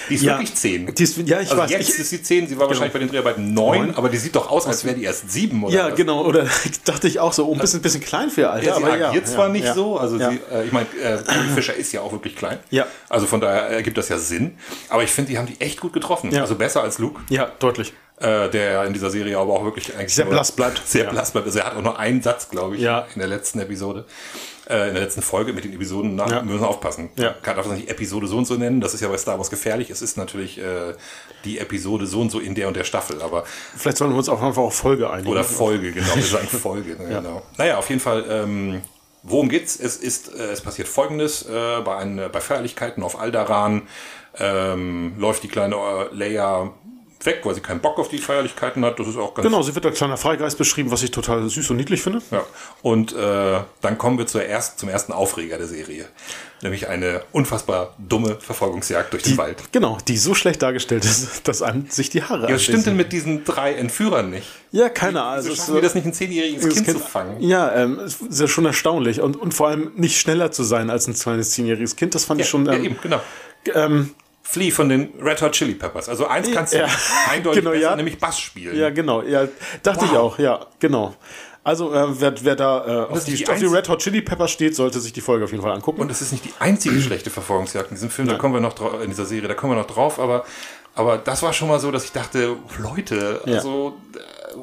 Die ist Ja, wirklich zehn. die ist- ja, ich also weiß. Jetzt Ich- ist sie zehn, sie war wahrscheinlich bei den Dreharbeiten neun, aber die sieht doch aus, als wäre die erst sieben oder ja, was? genau. Oder <laughs> dachte ich auch so, oh, ein bisschen, bisschen klein für ihr Alter. Ja, sie aber ja, agiert zwar ja, nicht ja. so, also Ja. sie, äh, ich meine, äh, Fisher ist ja auch wirklich klein. Ja. Also von daher ergibt das ja Sinn. Aber ich finde, die haben die echt gut getroffen. Ja. Also besser als Luke. Ja, deutlich. Äh, der in dieser Serie aber auch wirklich eigentlich Sehr blass bleibt. Sehr Ja. blass bleibt. Also er hat auch nur einen Satz, glaube ich, Ja. in der letzten Episode. Äh, in der letzten Folge mit den Episoden nach, Ja. müssen wir aufpassen. Ja. Kann darf das nicht Episode so und so nennen. Das ist ja bei Star Wars gefährlich. Es ist natürlich äh, die Episode so und so in der und der Staffel, aber Vielleicht sollen wir uns auch einfach auf Folge einigen. oder Folge, genau. Wir sagen Folge. <laughs> ne, Genau. Naja, auf jeden Fall. Ähm, worum geht's? Es ist, äh, es passiert Folgendes: äh, bei, ein, bei Feierlichkeiten auf Aldaran ähm, läuft die kleine äh, Leia weg, weil sie keinen Bock auf die Feierlichkeiten hat. Das ist auch ganz Genau, sie wird als kleiner Freigeist beschrieben, was ich total süß und niedlich finde. Ja. Und äh, dann kommen wir zur ersten, zum ersten Aufreger der Serie. Nämlich eine unfassbar dumme Verfolgungsjagd durch den Wald. Genau, die so schlecht dargestellt ist, dass einem sich die Haare Ja, was stimmt denn mit diesen drei Entführern nicht? Ja, keine Ahnung. Also schaffen wir das nicht, ein zehnjähriges Kind, Kind- zu fangen? Ja, ähm, ist ja schon erstaunlich. Und, und vor allem nicht schneller zu sein als ein kleines zehnjähriges Kind, das fand ich schon. ja, Ähm, eben, genau. ähm, Flea von den Red Hot Chili Peppers. Also eins kannst du Ja. <laughs> eindeutig Genau, besser, ja. nämlich Bass spielen. ja, genau. Ja, dachte ich Wow. auch. Ja, genau. Also, äh, wer, wer da äh, auf, die, die auf die Red Hot Chili Peppers steht, sollte sich die Folge auf jeden Fall angucken. Und es ist nicht die einzige schlechte Verfolgungsjagd in diesem Film, da kommen wir noch drauf, in dieser Serie, da kommen wir noch drauf, aber, aber das war schon mal so, dass ich dachte, Leute, Ja. also, äh,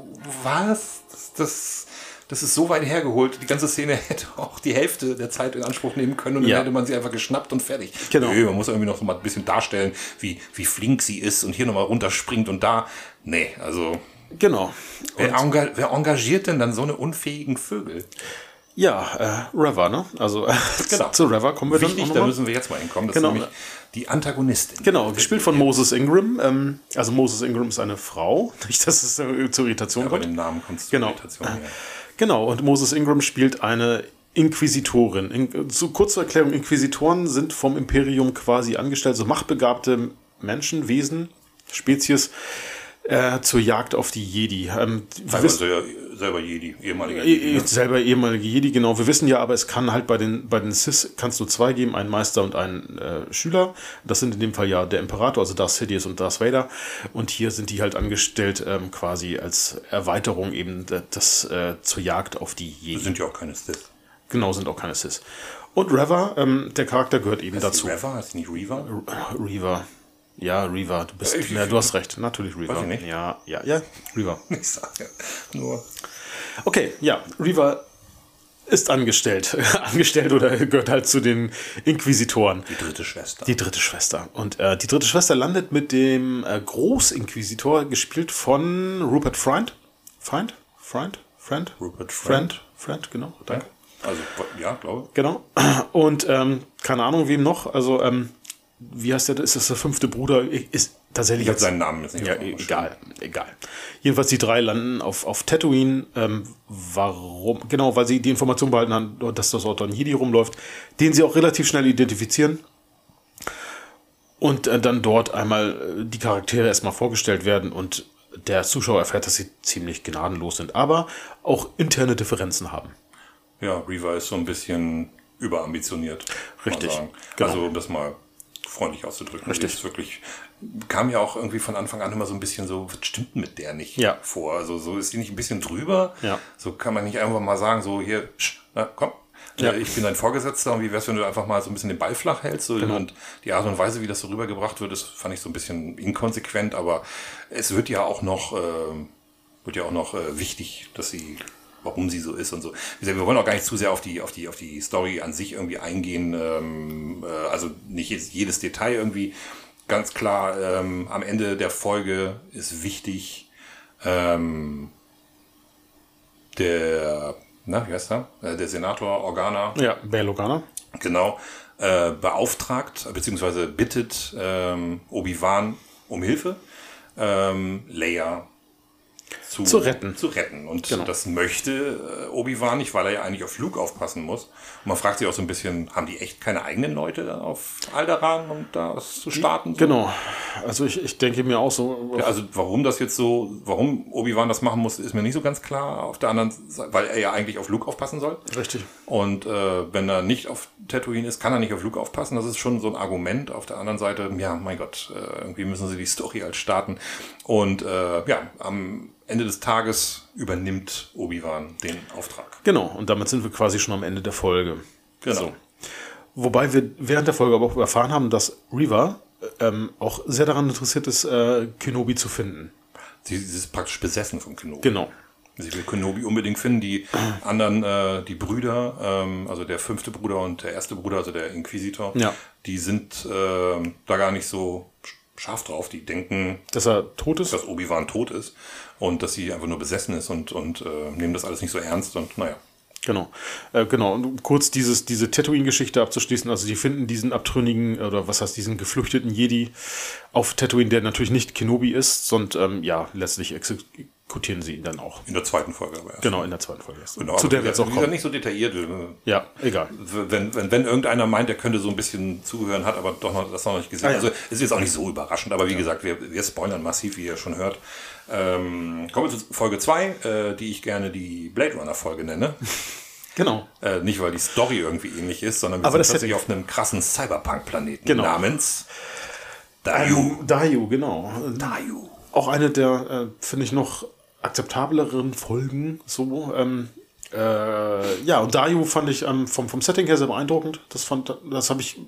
was? Das, das, ist so weit hergeholt. Die ganze Szene <laughs> hätte auch die Hälfte der Zeit in Anspruch nehmen können und dann Ja. hätte man sie einfach geschnappt und fertig. Genau. Nö, man muss irgendwie noch mal ein bisschen darstellen, wie, wie flink sie ist und hier nochmal runterspringt und da. Nee, also, genau. wer, enga wer engagiert denn dann so eine unfähigen Vögel? Ja, äh, Reva, ne? Also äh, <laughs> Genau. zu Reva kommen wir Wichtig, dann da müssen wir jetzt mal hinkommen. Das Genau. ist nämlich die Antagonistin. Genau, gespielt von Moses Ingram. Ähm, also Moses Ingram ist eine Frau. <laughs> Nicht, dass es äh, zur Irritation Ja, bei kommt. dem Namen kommt es Genau. Irritation. Ja. Genau, und Moses Ingram spielt eine Inquisitorin. In, so kurze Erklärung, Inquisitoren sind vom Imperium quasi angestellt, so machtbegabte Menschen, Wesen, Spezies, äh, zur Jagd auf die Jedi. Ähm, Also ja, selber Jedi, ehemaliger Eh- Jedi. eh, selber ehemalige Jedi, genau. Wir wissen ja, aber es kann halt bei den, bei den Sith kannst du zwei geben, einen Meister und einen äh, Schüler. Das sind in dem Fall ja der Imperator, also Darth Sidious und Darth Vader. Und hier sind die halt angestellt ähm, quasi als Erweiterung eben das äh, zur Jagd auf die Jedi. sind ja auch keine Sith. Genau, sind auch keine Sith. Und Reva, ähm, der Charakter gehört eben dazu. Ist die Reva? Heißt nicht Reva? Reaver. Ja, Reaver, du bist. Ich- ja, du hast recht, natürlich nicht. Ja, ja, ja, Reaver. <laughs> Ich sag ja. Nur. Okay, ja, Reaver ist angestellt. <laughs> angestellt oder gehört halt zu den Inquisitoren. Die dritte Schwester. Die dritte Schwester. Und äh, die dritte Schwester landet mit dem äh, Großinquisitor, gespielt von Rupert Friend. Friend? Friend? Friend? Rupert Friend? Friend, genau. Danke. also, ja, glaube Genau. Und ähm, keine Ahnung, wem noch. Also, ähm, wie heißt der? Ist das der fünfte Bruder? Ist tatsächlich Ich habe seinen Namen jetzt nicht ja, egal, egal. Jedenfalls die drei landen auf, auf Tatooine. Ähm, warum? Genau, weil sie die Information behalten haben, dass das ein Jedi rumläuft, den sie auch relativ schnell identifizieren. Und äh, dann dort einmal äh, die Charaktere erstmal vorgestellt werden und der Zuschauer erfährt, dass sie ziemlich gnadenlos sind, aber auch interne Differenzen haben. Ja, Reva ist so ein bisschen überambitioniert. Richtig, genau. Also, um das mal freundlich auszudrücken. Richtig. Ist wirklich, kam ja auch irgendwie von Anfang an immer so ein bisschen so, was stimmt mit der nicht Ja. vor? Also, so ist die nicht ein bisschen drüber? Ja. So kann man nicht einfach mal sagen, so hier, sch, na, komm. Ja. äh, Ich bin dein Vorgesetzter und wie wär's, wenn du einfach mal so ein bisschen den Ball flach hältst? So, Genau. Und die Art und Weise, wie das so rübergebracht wird, das fand ich so ein bisschen inkonsequent, aber es wird ja auch noch, ähm, wird ja auch noch äh, wichtig, dass sie, warum sie so ist und so. Wir wollen auch gar nicht zu sehr auf die, auf die, auf die Story an sich irgendwie eingehen. Ähm, äh, also nicht jedes Detail irgendwie. Ganz klar, ähm, am Ende der Folge ist wichtig, ähm, der, na, wie heißt er? Äh, Der Senator Organa, Ja, Bail Organa. genau, äh, beauftragt, beziehungsweise bittet ähm, Obi-Wan um Hilfe, ähm, Leia zu, Zu retten. Zu retten. Und Genau. das möchte äh, Obi-Wan nicht, weil er ja eigentlich auf Luke aufpassen muss. Und man fragt sich auch so ein bisschen, haben die echt keine eigenen Leute auf Alderaan, um das zu starten? So? Genau. Also ich, ich denke mir auch so. Ja, also warum das jetzt so, warum Obi-Wan das machen muss, ist mir nicht so ganz klar. Auf der anderen Seite, weil er ja eigentlich auf Luke aufpassen soll. Richtig. Und äh, wenn er nicht auf Tatooine ist, kann er nicht auf Luke aufpassen. Das ist schon so ein Argument. Auf der anderen Seite, ja, mein Gott, äh, irgendwie müssen sie die Story halt starten. Und äh, ja, am Ende des Tages übernimmt Obi-Wan den Auftrag. Genau. Und damit sind wir quasi schon am Ende der Folge. Genau. So. Wobei wir während der Folge aber auch erfahren haben, dass Reva ähm, auch sehr daran interessiert ist, äh, Kenobi zu finden. Sie, sie ist praktisch besessen vom Kenobi. Genau. Sie will Kenobi unbedingt finden. Die anderen, äh, die Brüder, ähm, also der fünfte Bruder und der erste Bruder, also der Inquisitor, Ja. die sind ähm, da gar nicht so sch- scharf drauf. Die denken, Dass er tot ist. dass Obi-Wan tot ist und dass sie einfach nur besessen ist und, und äh, nehmen das alles nicht so ernst und naja. Genau. Äh, genau. Und um kurz dieses, diese Tatooine-Geschichte abzuschließen. Also, die finden diesen abtrünnigen, oder was heißt, diesen geflüchteten Jedi auf Tatooine, der natürlich nicht Kenobi ist, sondern, ähm, ja, letztlich exekutieren sie ihn dann auch. In der zweiten Folge aber erst. Genau, in der zweiten Folge erst. Genau, Zu der wir jetzt auch kommen. nicht so detailliert. Ja, egal. Wenn, wenn, wenn irgendeiner meint, der könnte so ein bisschen zuhören, hat aber doch noch, das noch nicht gesehen. Ah, ja. Also es ist jetzt auch nicht so überraschend, aber wie gesagt, wir, wir spoilern massiv, wie ihr schon hört. Ähm, kommen wir zu Folge 2, äh, die ich gerne die Blade Runner Folge nenne. <laughs> Genau. Äh, nicht, weil die Story irgendwie ähnlich ist, sondern wir Aber sind das plötzlich auf einem krassen Cyberpunk-Planeten Genau. namens Dayu. Ähm, Dayu, genau. Dayu. Auch eine der, äh, finde ich, noch akzeptableren Folgen. So, ähm, äh, ja, und Dayu fand ich ähm, vom, vom Setting her sehr beeindruckend. Das fand, das habe ich,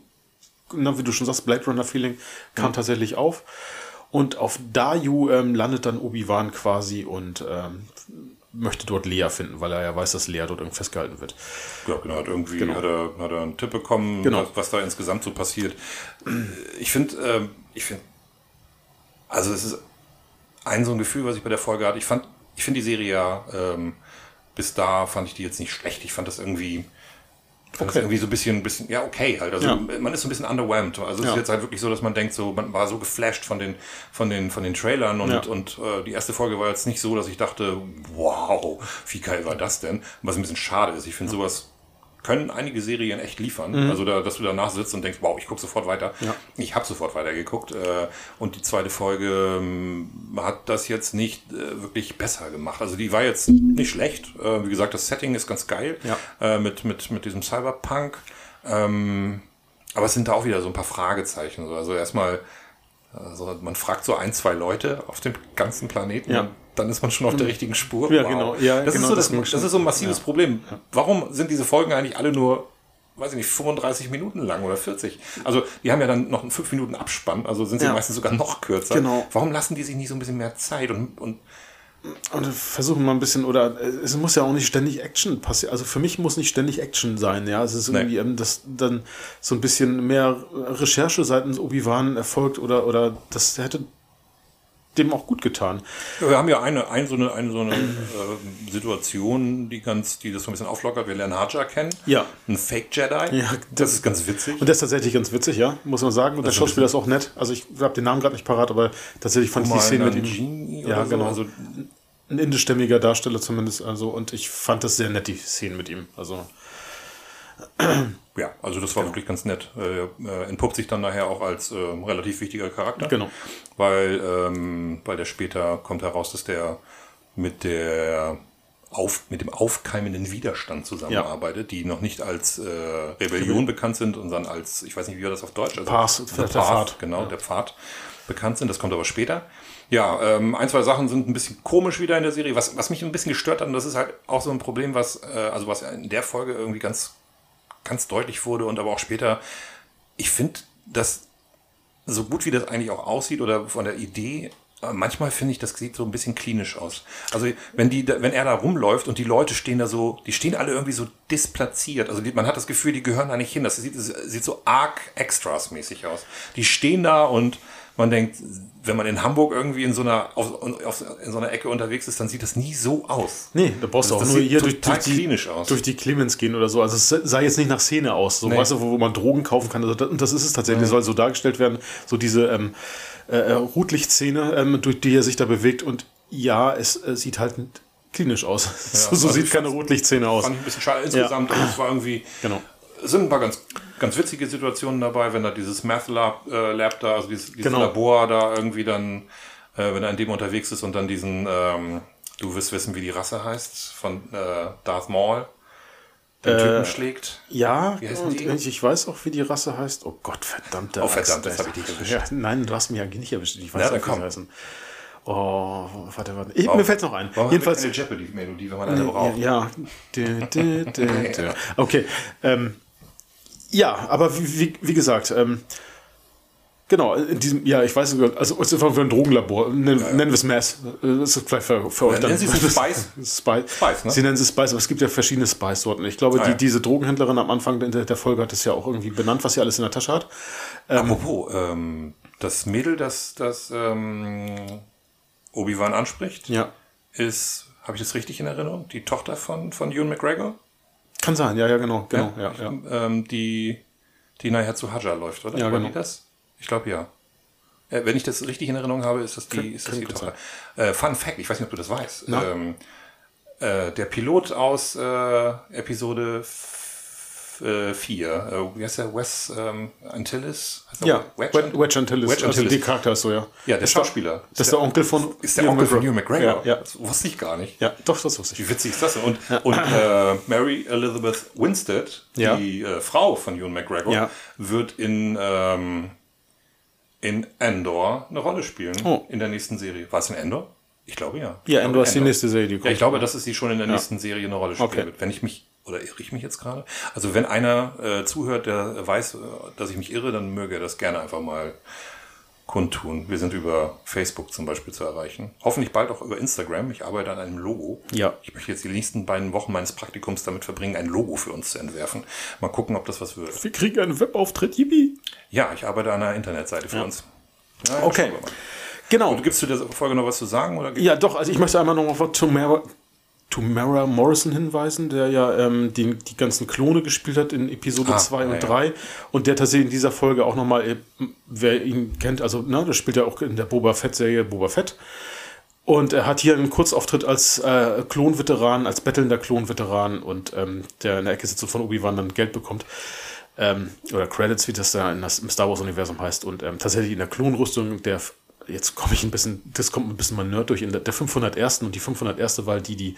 na, wie du schon sagst, Blade Runner Feeling kam tatsächlich auf. Und auf Dayu ähm, landet dann Obi-Wan quasi und ähm, möchte dort Lea finden, weil er ja weiß, dass Lea dort irgendwie festgehalten wird. Ja, genau, hat irgendwie Genau. Hat, er, hat er einen Tipp bekommen, Genau. was, was da insgesamt so passiert. Ich finde, ähm, ich finde, also es ist ein so ein Gefühl, was ich bei der Folge hatte. Ich fand, ich finde die Serie ja, ähm, bis da fand ich die jetzt nicht schlecht. Ich fand das irgendwie, das Okay. irgendwie so ein bisschen, bisschen, ja, okay halt. Also Ja. man ist so ein bisschen underwhelmed. Also es Ja. ist jetzt halt wirklich so, dass man denkt, so, man war so geflasht von den, von den, von den Trailern und, Ja. und äh, die erste Folge war jetzt nicht so, dass ich dachte, wow, wie geil war das denn? Was ein bisschen schade ist. Ich finde sowas können einige Serien echt liefern. Mhm. Also, da, dass du danach sitzt und denkst, wow, ich gucke sofort weiter. Ja. Ich habe sofort weitergeguckt. Äh, und die zweite Folge ähm, hat das jetzt nicht äh, wirklich besser gemacht. Also, die war jetzt nicht schlecht. Äh, wie gesagt, das Setting ist ganz geil. Ja. Äh, mit, mit, mit diesem Cyberpunk. Ähm, aber es sind da auch wieder so ein paar Fragezeichen. Also, erstmal, also man fragt so ein, zwei Leute auf dem ganzen Planeten. Ja dann ist man schon auf der richtigen Spur. Ja, wow. genau. Ja, das, genau ist so das, das, das ist so ein massives ja. Problem. Warum sind diese Folgen eigentlich alle nur, weiß ich nicht, 35 Minuten lang oder 40? Also, die haben ja dann noch einen 5 Minuten Abspann, also sind sie ja. meistens sogar noch kürzer. Genau. Warum lassen die sich nicht so ein bisschen mehr Zeit und, und und versuchen mal ein bisschen, oder es muss ja auch nicht ständig Action passieren. Also für mich muss nicht ständig Action sein, ja. Es ist irgendwie, nee. das dann so ein bisschen mehr Recherche seitens Obi-Wan erfolgt oder, oder das hätte dem auch gut getan. Ja, wir haben ja eine, eine so eine, eine, so eine äh, Situation, die ganz, die das so ein bisschen auflockert. Wir lernen Hajar kennen. Ja. Ein Fake Jedi. Ja, das, das, ist ganz witzig. Und der ist tatsächlich ganz witzig, ja, muss man sagen. Und das der Schauspieler ist auch nett. Also ich habe den Namen gerade nicht parat, aber tatsächlich fand ich die Szene mit ihm. Ja, so. genau. Also, ein indischstämmiger Darsteller zumindest. Also und ich fand das sehr nett die Szene mit ihm. Also <clears throat> ja, also das war genau. wirklich ganz nett. Äh, äh, entpuppt sich dann nachher auch als äh, relativ wichtiger Charakter. Genau. Weil, ähm, weil der später kommt heraus, dass der mit der auf, mit dem aufkeimenden Widerstand zusammenarbeitet, ja. die noch nicht als äh, Rebellion bekannt sind, sondern als, ich weiß nicht, wie war das auf Deutsch? Also, Pass, der, der Pfad, genau, ja. der Pfad bekannt sind. Das kommt aber später. Ja, ähm, ein, zwei Sachen sind ein bisschen komisch wieder in der Serie. Was, was mich ein bisschen gestört hat, und das ist halt auch so ein Problem, was, äh, also was in der Folge irgendwie ganz ganz deutlich wurde und aber auch später. Ich finde, dass so gut wie das eigentlich auch aussieht oder von der Idee, äh, manchmal finde ich, das sieht so ein bisschen klinisch aus. Also wenn die, wenn er da rumläuft und die Leute stehen da so, die stehen alle irgendwie so displatziert. Also die, man hat das Gefühl, die gehören da nicht hin. Das sieht, das sieht so arg Extras mäßig aus. Die stehen da und man denkt, wenn man in Hamburg irgendwie in so einer, auf, auf, in so einer Ecke unterwegs ist, dann sieht das nie so aus. Nee, da brauchst du auch nur hier durch, durch, die, durch die Clemens gehen oder so. Also es sah jetzt nicht nach Szene aus. So, nee. weißt du, wo, wo man Drogen kaufen kann. Also das, und das ist es tatsächlich, nee. soll so dargestellt werden. So diese ähm, äh, äh, Rotlichtszene, ähm, durch die er sich da bewegt. Und ja, es äh, sieht halt klinisch aus. Ja, <laughs> so, so also sieht keine Rotlichtszene aus. Fand ich ein bisschen schade insgesamt. Ja. es war irgendwie. Genau. Sind ein paar ganz ganz witzige Situationen dabei, wenn da dieses Math Lab, äh, Lab da, also dieses, dieses genau. Labor da irgendwie dann, äh, wenn er in dem unterwegs ist und dann diesen, ähm, du wirst wissen, wie die Rasse heißt, von äh, Darth Maul den Typen äh, schlägt. Ja, und ich, ich weiß auch, wie die Rasse heißt. Oh Gott, verdammt. Oh, verdammt, das habe ich dich erwischt. Ja, nein, du hast mich ja nicht erwischt. Ich weiß ja, auch, wie sie heißen. Oh, warte, warte. Ich, mir fällt noch ein. Warum Jedenfalls eine Jeopardy-Melodie, wenn man eine braucht. Ja. ja. <laughs> okay. Ähm, ja, aber wie, wie, wie gesagt, ähm, genau, in diesem, ja, ich weiß nicht, also es ist einfach ein Drogenlabor, nennen, ja, ja. nennen wir es Mass. Das ist vielleicht für, für euch dann. Nennen Sie es <laughs> Spice? Spice. Spice ne? Sie nennen es Spice, aber es gibt ja verschiedene Spice-Sorten. Ich glaube, ah, die, ja. diese Drogenhändlerin am Anfang der, der Folge hat es ja auch irgendwie benannt, was sie alles in der Tasche hat. Ähm, Apropos, ähm, das Mädel, das, das ähm, Obi-Wan anspricht, ja. ist, habe ich das richtig in Erinnerung, die Tochter von, von Ewan McGregor? Kann sein, ja, ja, genau, genau, ja, ja, ja. Ähm, die, die nachher zu Hajar läuft, oder? Ja, War genau. die das? Ich glaube ja. Äh, wenn ich das richtig in Erinnerung habe, ist das die, kann, ist das die Tochter. Äh, Fun Fact, ich weiß nicht, ob du das weißt. Ähm, äh, der Pilot aus äh, Episode 4. Äh, wie heißt der? Wes ähm, Antilles? Ja, Wedge, Wedge, Wedge Antilles. Wedge also die Charakter ist so, ja. Ja, der Schauspieler. Das ist der, der Onkel von Ist der Onkel von Hugh McGregor? Ja, ja. Das wusste ich gar nicht. Ja, doch, das wusste ich. Wie witzig ist das denn? Und, ja. und äh, Mary Elizabeth Winstead, ja. die äh, Frau von Hugh McGregor, ja. wird in, ähm, in Endor eine Rolle spielen. Oh. In der nächsten Serie. War es in Endor? Ich glaube ja. Ja, Endor ist die nächste Serie, die kommt. Ja, ich glaube, dass es die schon in der nächsten Serie eine Rolle spielen okay. wird. Wenn ich mich oder irre ich mich jetzt gerade? Also wenn einer äh, zuhört, der weiß, äh, dass ich mich irre, dann möge er das gerne einfach mal kundtun. Wir sind über Facebook zum Beispiel zu erreichen. Hoffentlich bald auch über Instagram. Ich arbeite an einem Logo. Ja. Ich möchte jetzt die nächsten beiden Wochen meines Praktikums damit verbringen, ein Logo für uns zu entwerfen. Mal gucken, ob das was wird. Wir kriegen einen Webauftritt, Yippie. Ja, ich arbeite an einer Internetseite für ja. uns. Ja, okay. Genau. Und gibst du der Folge noch was zu sagen? Oder ja, doch. Also ich möchte einmal noch auf Tomorrow, Tamara Morrison hinweisen, der ja ähm, die, die ganzen Klone gespielt hat in Episode 2 ah, und 3 ja. und der tatsächlich in dieser Folge auch nochmal, äh, wer ihn kennt, also ne, das spielt ja auch in der Boba Fett-Serie Boba Fett Und er hat hier einen Kurzauftritt als äh, Klonveteran, als bettelnder Klonveteran und ähm, der in der Ecke sitzt und von Obi-Wan dann Geld bekommt. Ähm, oder Credits, wie das da in das, im Star Wars-Universum heißt. Und ähm, tatsächlich in der Klonrüstung, der, jetzt komme ich ein bisschen, das kommt ein bisschen mal Nerd durch, in der, der 501. Und die 501. war die, die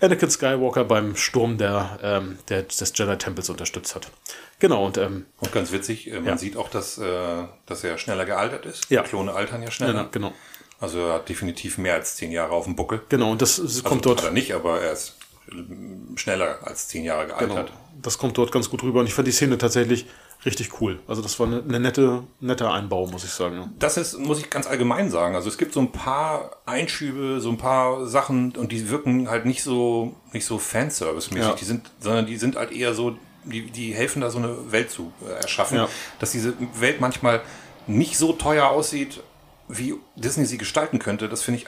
Anakin Skywalker beim Sturm der, ähm, der, des Jedi-Tempels unterstützt hat. Genau, und, ähm, Und ganz witzig, äh, man Ja. sieht auch, dass, äh, dass er schneller gealtert ist. Ja. Klone altern ja schneller. ja, genau. Also er hat definitiv mehr als zehn Jahre auf dem Buckel. Genau, und das, das Also kommt dort. er nicht, aber er ist ähm, schneller als zehn Jahre Genau. gealtert. Das kommt dort ganz gut rüber und ich fand die Szene tatsächlich richtig cool. Also das war eine, eine nette, netter Einbau, muss ich sagen. ja. Das ist, muss ich ganz allgemein sagen. Also es gibt so ein paar Einschübe, so ein paar Sachen und die wirken halt nicht so, nicht so Fanservice-mäßig. Ja. Die sind, sondern die sind halt eher so, die, die helfen da so eine Welt zu äh, erschaffen, Ja. dass diese Welt manchmal nicht so teuer aussieht, wie Disney sie gestalten könnte. Das finde ich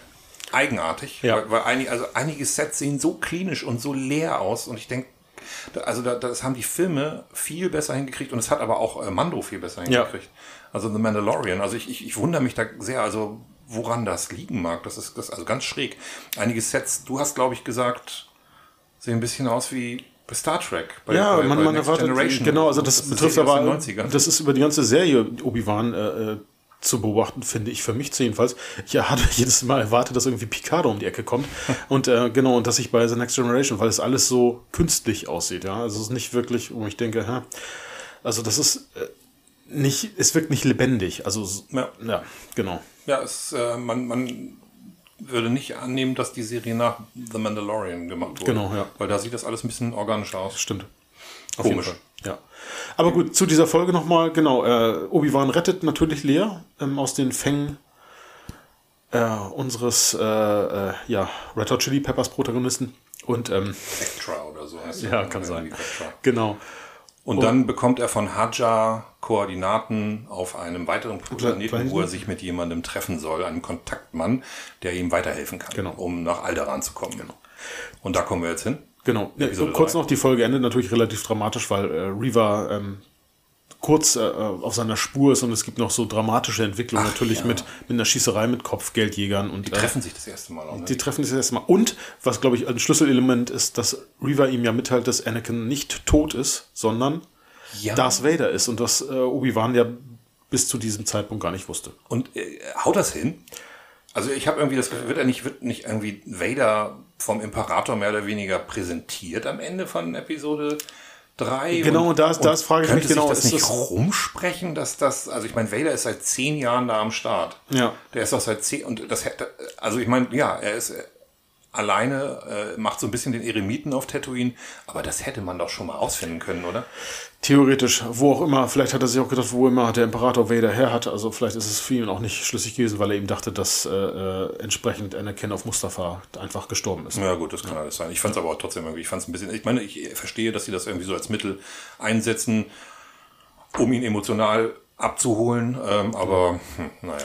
eigenartig, Ja. weil, weil einig, also einige Sets sehen so klinisch und so leer aus und ich denke, also da, das haben die Filme viel besser hingekriegt und es hat aber auch äh, Mando viel besser Ja. hingekriegt. Also The Mandalorian. Also ich, ich, ich wundere mich da sehr, also woran das liegen mag. Das ist das also ganz schräg. Einige Sets, du hast glaube ich gesagt, sehen ein bisschen aus wie bei Star Trek. Bei, Ja, bei, man, bei man erwartet, Generation. genau, also das, eine betrifft aber, den 90ern. das ist über die ganze Serie Obi-Wan äh, äh, zu beobachten, finde ich, für mich jedenfalls. Ich hatte <laughs> jedes Mal erwartet, dass irgendwie Picard um die Ecke kommt. <laughs> und äh, genau, und dass ich bei The Next Generation, weil es alles so künstlich aussieht, ja. Also es ist nicht wirklich, wo ich denke, hä? also das ist äh, nicht, es wirkt nicht lebendig. Also Ja. ja, genau. Ja, es, äh, man, man würde nicht annehmen, dass die Serie nach The Mandalorian gemacht wurde. Genau, ja. Weil da sieht das alles ein bisschen organischer aus. Stimmt. Auf Komisch. jeden Fall. Ja. Aber gut, zu dieser Folge nochmal, genau, äh, Obi-Wan rettet natürlich Lea ähm, aus den Fängen äh, unseres äh, äh, ja, Red Hot Chili Peppers Protagonisten. Und ähm, Vectra oder so heißt ja, kann sein. Genau. Und dann bekommt er von Hadja Koordinaten auf einem weiteren Planeten, wo er sich mit jemandem treffen soll, einem Kontaktmann, der ihm weiterhelfen kann, Genau. um nach Alderaan zu kommen. Und da kommen wir jetzt hin. Genau. Ja, Episode kurz noch, die Folge endet natürlich relativ dramatisch, weil äh, Reaver ähm, kurz äh, auf seiner Spur ist und es gibt noch so dramatische Entwicklungen natürlich ja. mit, mit einer Schießerei mit Kopfgeldjägern und Die äh, treffen sich das erste Mal. Auch, ne? Die treffen sich das erste Mal. Und, was glaube ich ein Schlüsselelement ist, dass Reaver ihm ja mitteilt, dass Anakin nicht tot ist, sondern ja. Darth Vader ist und das äh, Obi-Wan ja bis zu diesem Zeitpunkt gar nicht wusste. Und äh, haut das hin? Also ich habe irgendwie das Gefühl, wird er nicht, wird nicht irgendwie Vader vom Imperator mehr oder weniger präsentiert am Ende von Episode 3? Genau, und das- das frage ich mich genau, Sich das ist nicht das- rumsprechen, dass das, also ich meine, Vader ist seit zehn Jahren da am Start. Ja. Der ist doch seit zehn, und das hätte, also ich meine, ja, er ist alleine, äh, macht so ein bisschen den Eremiten auf Tatooine, aber das hätte man doch schon mal ausfinden können, oder? Theoretisch, wo auch immer, vielleicht hat er sich auch gedacht, wo immer der Imperator Vader her hat. Also vielleicht ist es für ihn auch nicht schlüssig gewesen, weil er ihm dachte, dass äh, äh, entsprechend Anakin auf Mustafa einfach gestorben ist. Ja gut, das kann alles sein. Ich fand es aber auch trotzdem irgendwie, ich fand es ein bisschen, ich meine, ich verstehe, dass sie das irgendwie so als Mittel einsetzen, um ihn emotional abzuholen, ähm, aber hm, naja.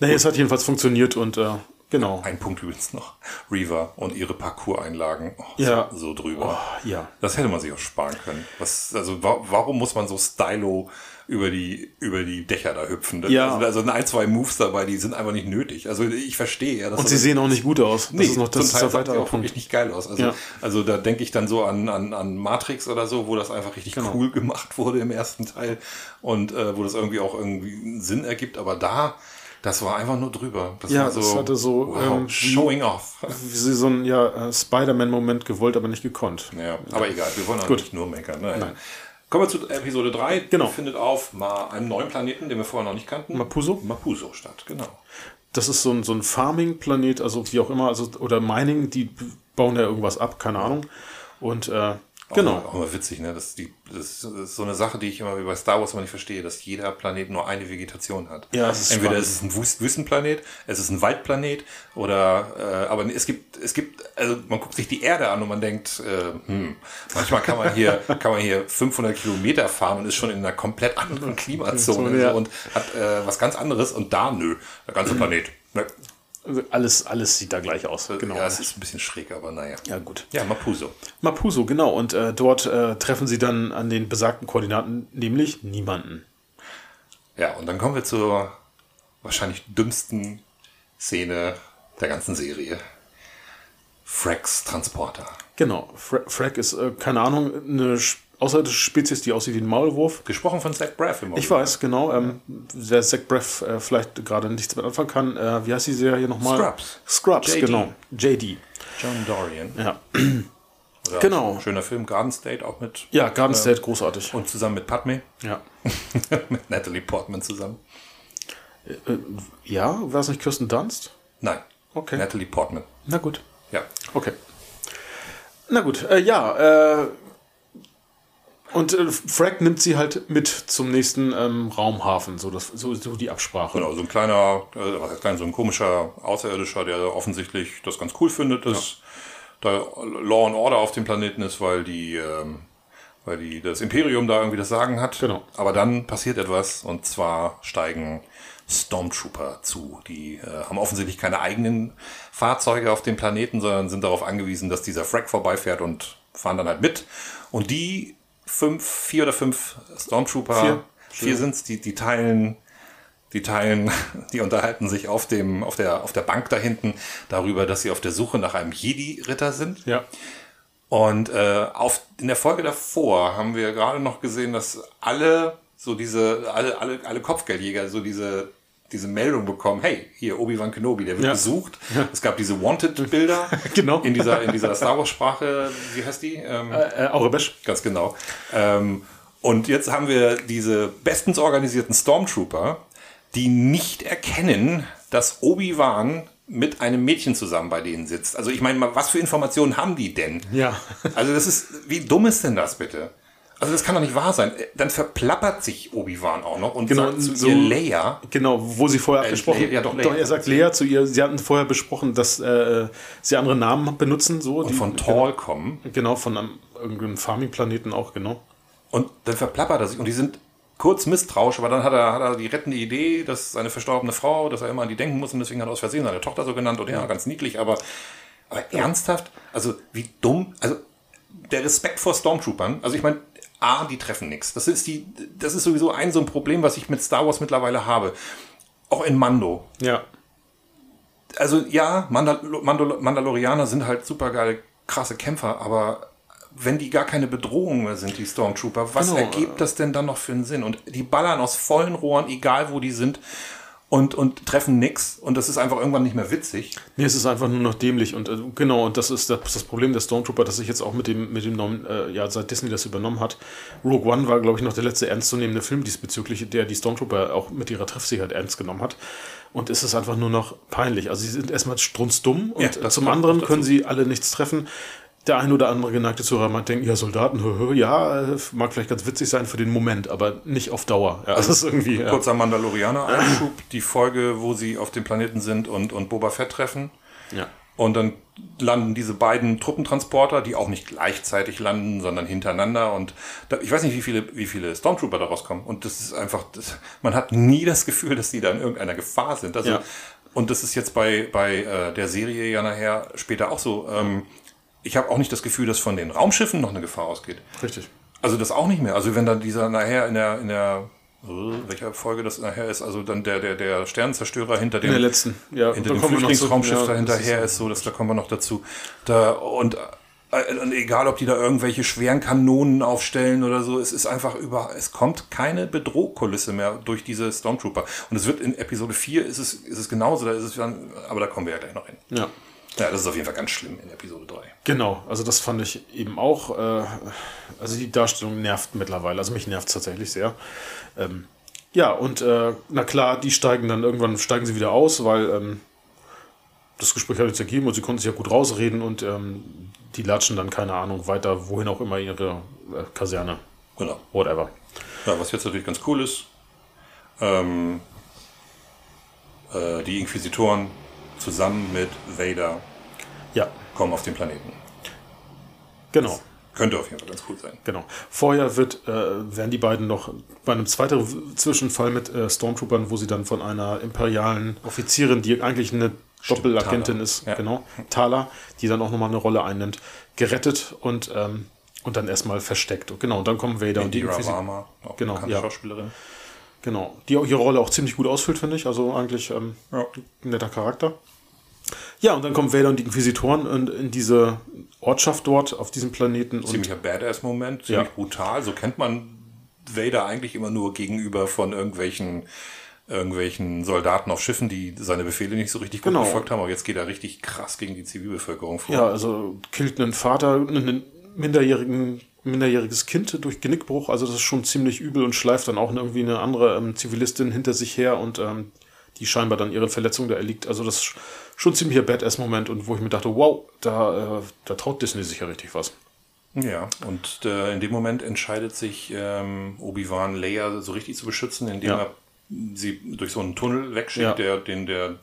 Naja, es hat jedenfalls funktioniert und äh, genau. Ein Punkt übrigens noch. Reaver und ihre Parcours-Einlagen. Oh, Ja. so, so drüber. ja. Das hätte man sich auch sparen können. Was, also wa warum muss man so stylo über die, über die Dächer da hüpfen? Ja. Also, also ein, zwei Moves dabei, die sind einfach nicht nötig. Also ich verstehe ja, Und sie sehen auch nicht gut aus. Das Nee, ist noch das zum ist Teil der die weitere auch Punkt. wirklich nicht geil aus. Also, Ja. also da denke ich dann so an, an, an Matrix oder so, wo das einfach richtig Genau. cool gemacht wurde im ersten Teil und äh, wo das irgendwie auch irgendwie einen Sinn ergibt. Aber da, das war einfach nur drüber. Das Ja, war so, es hatte so, wow, ähm, showing off. <laughs> Wie sie so ein ja, äh, Spider-Man-Moment gewollt, aber nicht gekonnt. Ja, aber egal, wir wollen auch Gut. nicht nur meckern. Naja. Nein. Kommen wir zu Episode 3. Genau. Findet auf mal einem neuen Planeten, den wir vorher noch nicht kannten. Mapuso? Mapuso statt, genau. Das ist so ein, so ein Farming-Planet, also wie auch immer, also oder Mining, die bauen da irgendwas ab, keine Ahnung. Und äh, genau. Auch, auch mal witzig, ne? Das ist, die, das ist so eine Sache, die ich immer wie bei Star Wars immer nicht verstehe, dass jeder Planet nur eine Vegetation hat. Ja, es ist Entweder spannend. ist es ein Wüst Wüstenplanet, es ist ein Waldplanet oder äh, aber es gibt, es gibt, also man guckt sich die Erde an und man denkt, äh, hm, manchmal kann man hier, <laughs> kann man hier 500 Kilometer fahren und ist schon in einer komplett anderen Klimazone Ja. so, und hat äh, was ganz anderes und da nö, der ganze Planet. Ne? Also alles, alles sieht da gleich aus. Genau. Ja, es ist ein bisschen schräg, aber naja. Ja, gut. Ja, Mapuso. Mapuso, genau. Und äh, dort äh, treffen sie dann an den besagten Koordinaten, nämlich niemanden. Ja, und dann kommen wir zur wahrscheinlich dümmsten Szene der ganzen Serie. Frax Transporter. Genau. Fra Frack ist, äh, keine Ahnung, eine sch- außerirdische Spezies, die aussieht wie ein Maulwurf. Gesprochen von Zach Braff im Ich weiß, genau. Ähm, der Zach Braff äh, vielleicht gerade nichts mit anfangen kann. Äh, wie heißt die Serie nochmal? Scrubs. Scrubs, JD. genau. JD. John Dorian. Ja. <clears throat> Oder Genau. Schöner Film, Garden State auch mit. Ja, Garden State, großartig. Und zusammen mit Padme. Ja. <laughs> mit Natalie Portman zusammen. Ja, war es nicht Kirsten Dunst? Nein. Okay. Natalie Portman. Na gut. Ja. Okay. Na gut, äh, ja, äh, und äh, Frack nimmt sie halt mit zum nächsten ähm, Raumhafen, so, das, so, so die Absprache. Genau, so ein kleiner, äh, was heißt klein, so ein komischer Außerirdischer, der offensichtlich das ganz cool findet, dass da Law and Order auf dem Planeten ist, weil die, ähm, weil die das Imperium da irgendwie das Sagen hat. Genau. Aber dann passiert etwas und zwar steigen Stormtrooper zu. Die äh, haben offensichtlich keine eigenen Fahrzeuge auf dem Planeten, sondern sind darauf angewiesen, dass dieser Frack vorbeifährt und fahren dann halt mit. Und die fünf, vier oder fünf Stormtrooper, Vier. vier sind's, die, die teilen die teilen, <laughs> die unterhalten sich auf dem, auf der, auf der Bank da hinten darüber, dass sie auf der Suche nach einem Jedi-Ritter sind. Ja, Und äh, auf, in der Folge davor haben wir gerade noch gesehen, dass alle so diese, alle, alle, alle Kopfgeldjäger so diese, diese Meldung bekommen, hey, hier Obi-Wan Kenobi, der wird Ja. gesucht. Es gab diese Wanted-Bilder <laughs> Genau. in dieser, in dieser Star Wars-Sprache, wie heißt die? Ähm, äh, Aurebesch. Ganz genau. Ähm, und jetzt haben wir diese bestens organisierten Stormtrooper, die nicht erkennen, dass Obi-Wan mit einem Mädchen zusammen bei denen sitzt. Also ich meine, was für Informationen haben die denn? Ja. Also das ist, wie dumm ist denn das bitte? Also das kann doch nicht wahr sein. Dann verplappert sich Obi-Wan auch noch und Genau, sagt zu so- ihr Leia, Genau, wo sie vorher abgesprochen Lea- ja, doch, Lea. doch, er sagt Lea zu ihr, sie hatten vorher besprochen, dass äh, sie andere Namen benutzen, so. die, von Tall kommen. Genau, von einem, irgendeinem Farming-Planeten auch, genau. Und dann verplappert er sich und die sind kurz misstrauisch, aber dann hat er, hat er die rettende Idee, dass seine verstorbene Frau, dass er immer an die denken muss und deswegen hat er aus Versehen seine Tochter so genannt und ja, ganz niedlich, aber, aber ernsthaft, also wie dumm, also der Respekt vor Stormtroopern, also ich meine, A, die treffen nichts. Das ist die, das ist sowieso ein so ein Problem, was ich mit Star Wars mittlerweile habe. Auch in Mando. Ja. Also ja, Mandal Mandal Mandalorianer sind halt super geile, krasse Kämpfer, aber wenn die gar keine Bedrohung mehr sind, die Stormtrooper, was Genau. ergibt das denn dann noch für einen Sinn? Und die ballern aus vollen Rohren, egal wo die sind, und, und treffen nix. Und das ist einfach irgendwann nicht mehr witzig. Nee, es ist einfach nur noch dämlich und äh, genau, und das ist das, das Problem der Stormtrooper, das sich jetzt auch mit dem, mit dem neuen, äh, ja, seit Disney das übernommen hat. Rogue One war, glaube ich, noch der letzte ernstzunehmende Film diesbezüglich, der die Stormtrooper auch mit ihrer Treffsicherheit ernst genommen hat. Und es ist einfach nur noch peinlich. Also sie sind erstmal strunzdumm und Ja, zum anderen können sie alle nichts treffen. Der ein oder andere geneigte Zuhörer mag denken, ja, Soldaten, ja, äh, mag vielleicht ganz witzig sein für den Moment, aber nicht auf Dauer. Ja, das ist irgendwie. Ja. Kurzer Mandalorianer-Einschub, die Folge, wo sie auf dem Planeten sind und, und Boba Fett treffen. Ja. Und dann landen diese beiden Truppentransporter, die auch nicht gleichzeitig landen, sondern hintereinander. Und da, ich weiß nicht, wie viele, wie viele Stormtrooper da rauskommen. Und das ist einfach, das, man hat nie das Gefühl, dass die da in irgendeiner Gefahr sind. Also, Ja. Und das ist jetzt bei, bei äh, der Serie ja nachher später auch so. Ähm, ich habe auch nicht das Gefühl, dass von den Raumschiffen noch eine Gefahr ausgeht. Richtig. Also das auch nicht mehr. Also wenn dann dieser nachher in der, in der äh, welcher Folge das nachher ist, also dann der, der, der Sternenzerstörer hinter dem In der letzten, ja. hinter dem. Flüchtlingsraumschiff Ja, da das hinterher ist, so, dass da kommen wir noch dazu. Da und, äh, und egal, ob die da irgendwelche schweren Kanonen aufstellen oder so, es ist einfach über, es kommt keine Bedrohkulisse mehr durch diese Stormtrooper. Und es wird in Episode 4 ist es, ist es genauso, da ist es dann, aber da kommen wir ja gleich noch hin. Ja. Ja, das ist auf jeden Fall ganz schlimm in Episode 3. Genau, also das fand ich eben auch, äh, also die Darstellung nervt mittlerweile, also mich nervt es tatsächlich sehr. Ähm, ja, und äh, na klar, die steigen dann irgendwann, steigen sie wieder aus, weil ähm, das Gespräch hat jetzt ergeben und sie konnten sich ja gut rausreden und ähm, die latschen dann, keine Ahnung, weiter, wohin auch immer ihre äh, Kaserne, Genau. whatever. Ja, was jetzt natürlich ganz cool ist, ähm, äh, die Inquisitoren zusammen mit Vader Ja, kommen auf den Planeten. genau. Könnte auf jeden Fall ganz cool sein. Genau. Vorher wird, äh, werden die beiden noch bei einem zweiten Zwischenfall mit äh, Stormtroopern, wo sie dann von einer imperialen Offizierin, die eigentlich eine Doppelagentin Thala. ist, Ja. genau, Thala, die dann auch nochmal eine Rolle einnimmt, gerettet und, ähm, und dann erstmal versteckt. Und genau, und dann kommen Vader und die Indira Varma, auch Genau, ja. Schauspielerin. Genau, die auch ihre Rolle auch ziemlich gut ausfüllt, finde ich. Also eigentlich ähm, Ja. ein netter Charakter. Ja, und dann kommen Vader und die Inquisitoren in, in diese Ortschaft dort auf diesem Planeten. Ziemlicher Badass-Moment, ziemlich Ja. brutal. So kennt man Vader eigentlich immer nur gegenüber von irgendwelchen irgendwelchen Soldaten auf Schiffen, die seine Befehle nicht so richtig gut Genau. befolgt haben. Aber jetzt geht er richtig krass gegen die Zivilbevölkerung vor. Ja, also killt einen Vater, einen minderjährigen, minderjähriges Kind durch Genickbruch. Also das ist schon ziemlich übel und schleift dann auch irgendwie eine andere ähm, Zivilistin hinter sich her und ähm, die scheinbar dann ihre Verletzung da erliegt. Also das schon ziemlicher Badass-Moment und wo ich mir dachte, wow, da, äh, da traut Disney sich ja richtig was. Ja, und äh, in dem Moment entscheidet sich ähm, Obi-Wan Leia so richtig zu beschützen, indem Ja. er sie durch so einen Tunnel wegschickt, Ja. der, den der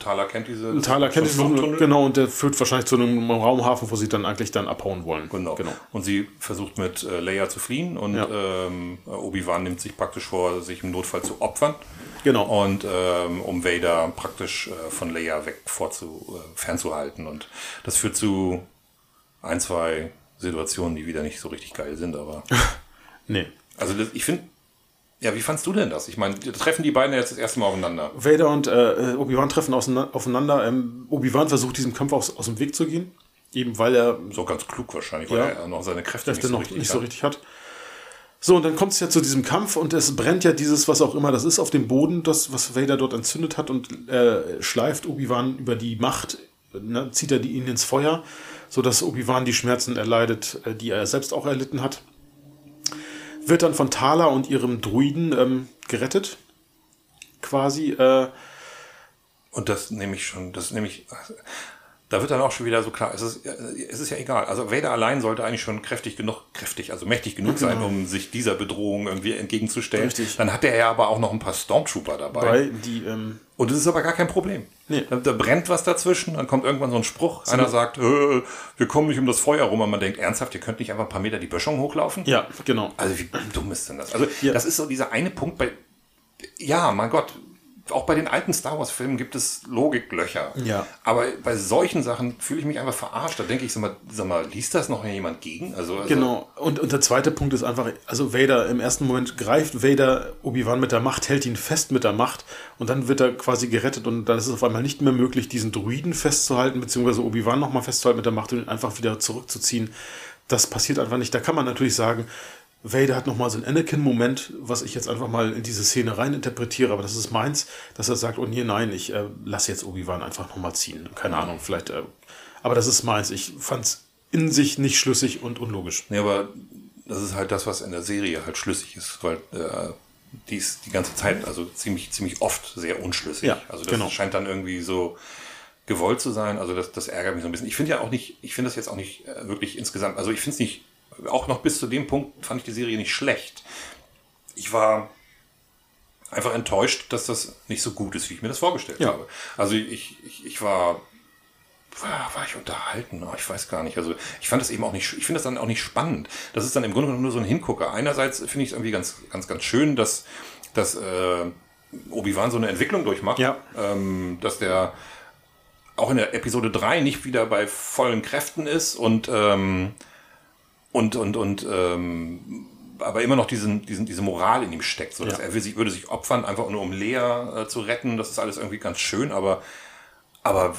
Thaler kennt diese. Thaler kennt diesen Tunnel. genau, und der führt wahrscheinlich zu einem Raumhafen, wo sie dann eigentlich dann abhauen wollen. Genau. genau. Und sie versucht mit äh, Leia zu fliehen und Ja. ähm, Obi-Wan nimmt sich praktisch vor, sich im Notfall zu opfern. Genau. Und ähm, um Vader praktisch äh, von Leia weg vorzu, äh, fernzuhalten. Und das führt zu ein, zwei Situationen, die wieder nicht so richtig geil sind, aber. <laughs> Nee. Also das, ich finde, ja, wie fandst du denn das? Ich meine, treffen die beiden jetzt das erste Mal aufeinander? Vader und äh, Obi-Wan treffen aufeinander. Ähm, Obi-Wan versucht, diesem Kampf aus, aus dem Weg zu gehen. Eben weil er So ganz klug wahrscheinlich, weil Ja. er noch seine Kräfte Kräfte noch nicht so richtig hat. So, und dann kommt es ja zu diesem Kampf und es brennt ja dieses, was auch immer das ist, auf dem Boden, das, was Vader dort entzündet hat und äh, schleift Obi-Wan über die Macht, ne, zieht er die ihn ins Feuer, sodass Obi-Wan die Schmerzen erleidet, äh, die er selbst auch erlitten hat. Wird dann von Thala und ihrem Druiden ähm, gerettet. Quasi. Äh, Und das nehme ich schon, das nehme ich, da wird dann auch schon wieder so klar, es ist, es ist ja egal. Also Vader allein sollte eigentlich schon kräftig genug, kräftig, also mächtig genug sein, um sich dieser Bedrohung irgendwie entgegenzustellen. Genau. Richtig. Dann hat er ja aber auch noch ein paar Stormtrooper dabei. bei die. Ähm, Und das ist aber gar kein Problem. Nee. Da, da brennt was dazwischen, dann kommt irgendwann so ein Spruch. Einer sagt, äh, wir kommen nicht um das Feuer rum. Und man denkt, ernsthaft, ihr könnt nicht einfach ein paar Meter die Böschung hochlaufen? ja, genau. Also wie dumm ist denn das? Also Ja. das ist so dieser eine Punkt bei, ja, mein Gott, auch bei den alten Star Wars Filmen gibt es Logiklöcher. Ja. Aber bei solchen Sachen fühle ich mich einfach verarscht. Da denke ich, sag mal, sag mal liest das noch jemand gegen? Also, also Genau. Und, und der zweite Punkt ist einfach, also Vader im ersten Moment greift Vader Obi-Wan mit der Macht, hält ihn fest mit der Macht und dann wird er quasi gerettet und dann ist es auf einmal nicht mehr möglich, diesen Druiden festzuhalten, beziehungsweise Obi-Wan nochmal festzuhalten mit der Macht und ihn einfach wieder zurückzuziehen. Das passiert einfach nicht. Da kann man natürlich sagen, Vader hat nochmal so einen Anakin-Moment, was ich jetzt einfach mal in diese Szene rein interpretiere, aber das ist meins, dass er sagt, oh nee, nein, ich äh, lasse jetzt Obi-Wan einfach nochmal ziehen. Keine Ahnung, vielleicht, äh, aber das ist meins. Ich fand es in sich nicht schlüssig und unlogisch. Nee, aber das ist halt das, was in der Serie halt schlüssig ist, weil äh, die ist die ganze Zeit, also ziemlich, ziemlich oft sehr unschlüssig. Ja, also das genau. scheint dann irgendwie so gewollt zu sein. Also das, das ärgert mich so ein bisschen. Ich finde ja auch nicht, ich finde das jetzt auch nicht äh, wirklich insgesamt, also ich finde es nicht, auch noch bis zu dem Punkt fand ich die Serie nicht schlecht. Ich war einfach enttäuscht, dass das nicht so gut ist, wie ich mir das vorgestellt Ja. habe. Also ich, ich, ich war war, war ich unterhalten? Oh, ich weiß gar nicht. Also ich fand das eben auch nicht, ich finde das dann auch nicht spannend. Das ist dann im Grunde genommen nur so ein Hingucker. Einerseits finde ich es irgendwie ganz, ganz, ganz schön, dass, dass äh, Obi-Wan so eine Entwicklung durchmacht. Ja. Ähm, dass der auch in der Episode 3 nicht wieder bei vollen Kräften ist und ähm, und und und ähm, aber immer noch diesen, diesen, diese Moral in ihm steckt, so dass Ja. er will sich, würde sich opfern, einfach nur um Lea äh, zu retten. Das ist alles irgendwie ganz schön, aber aber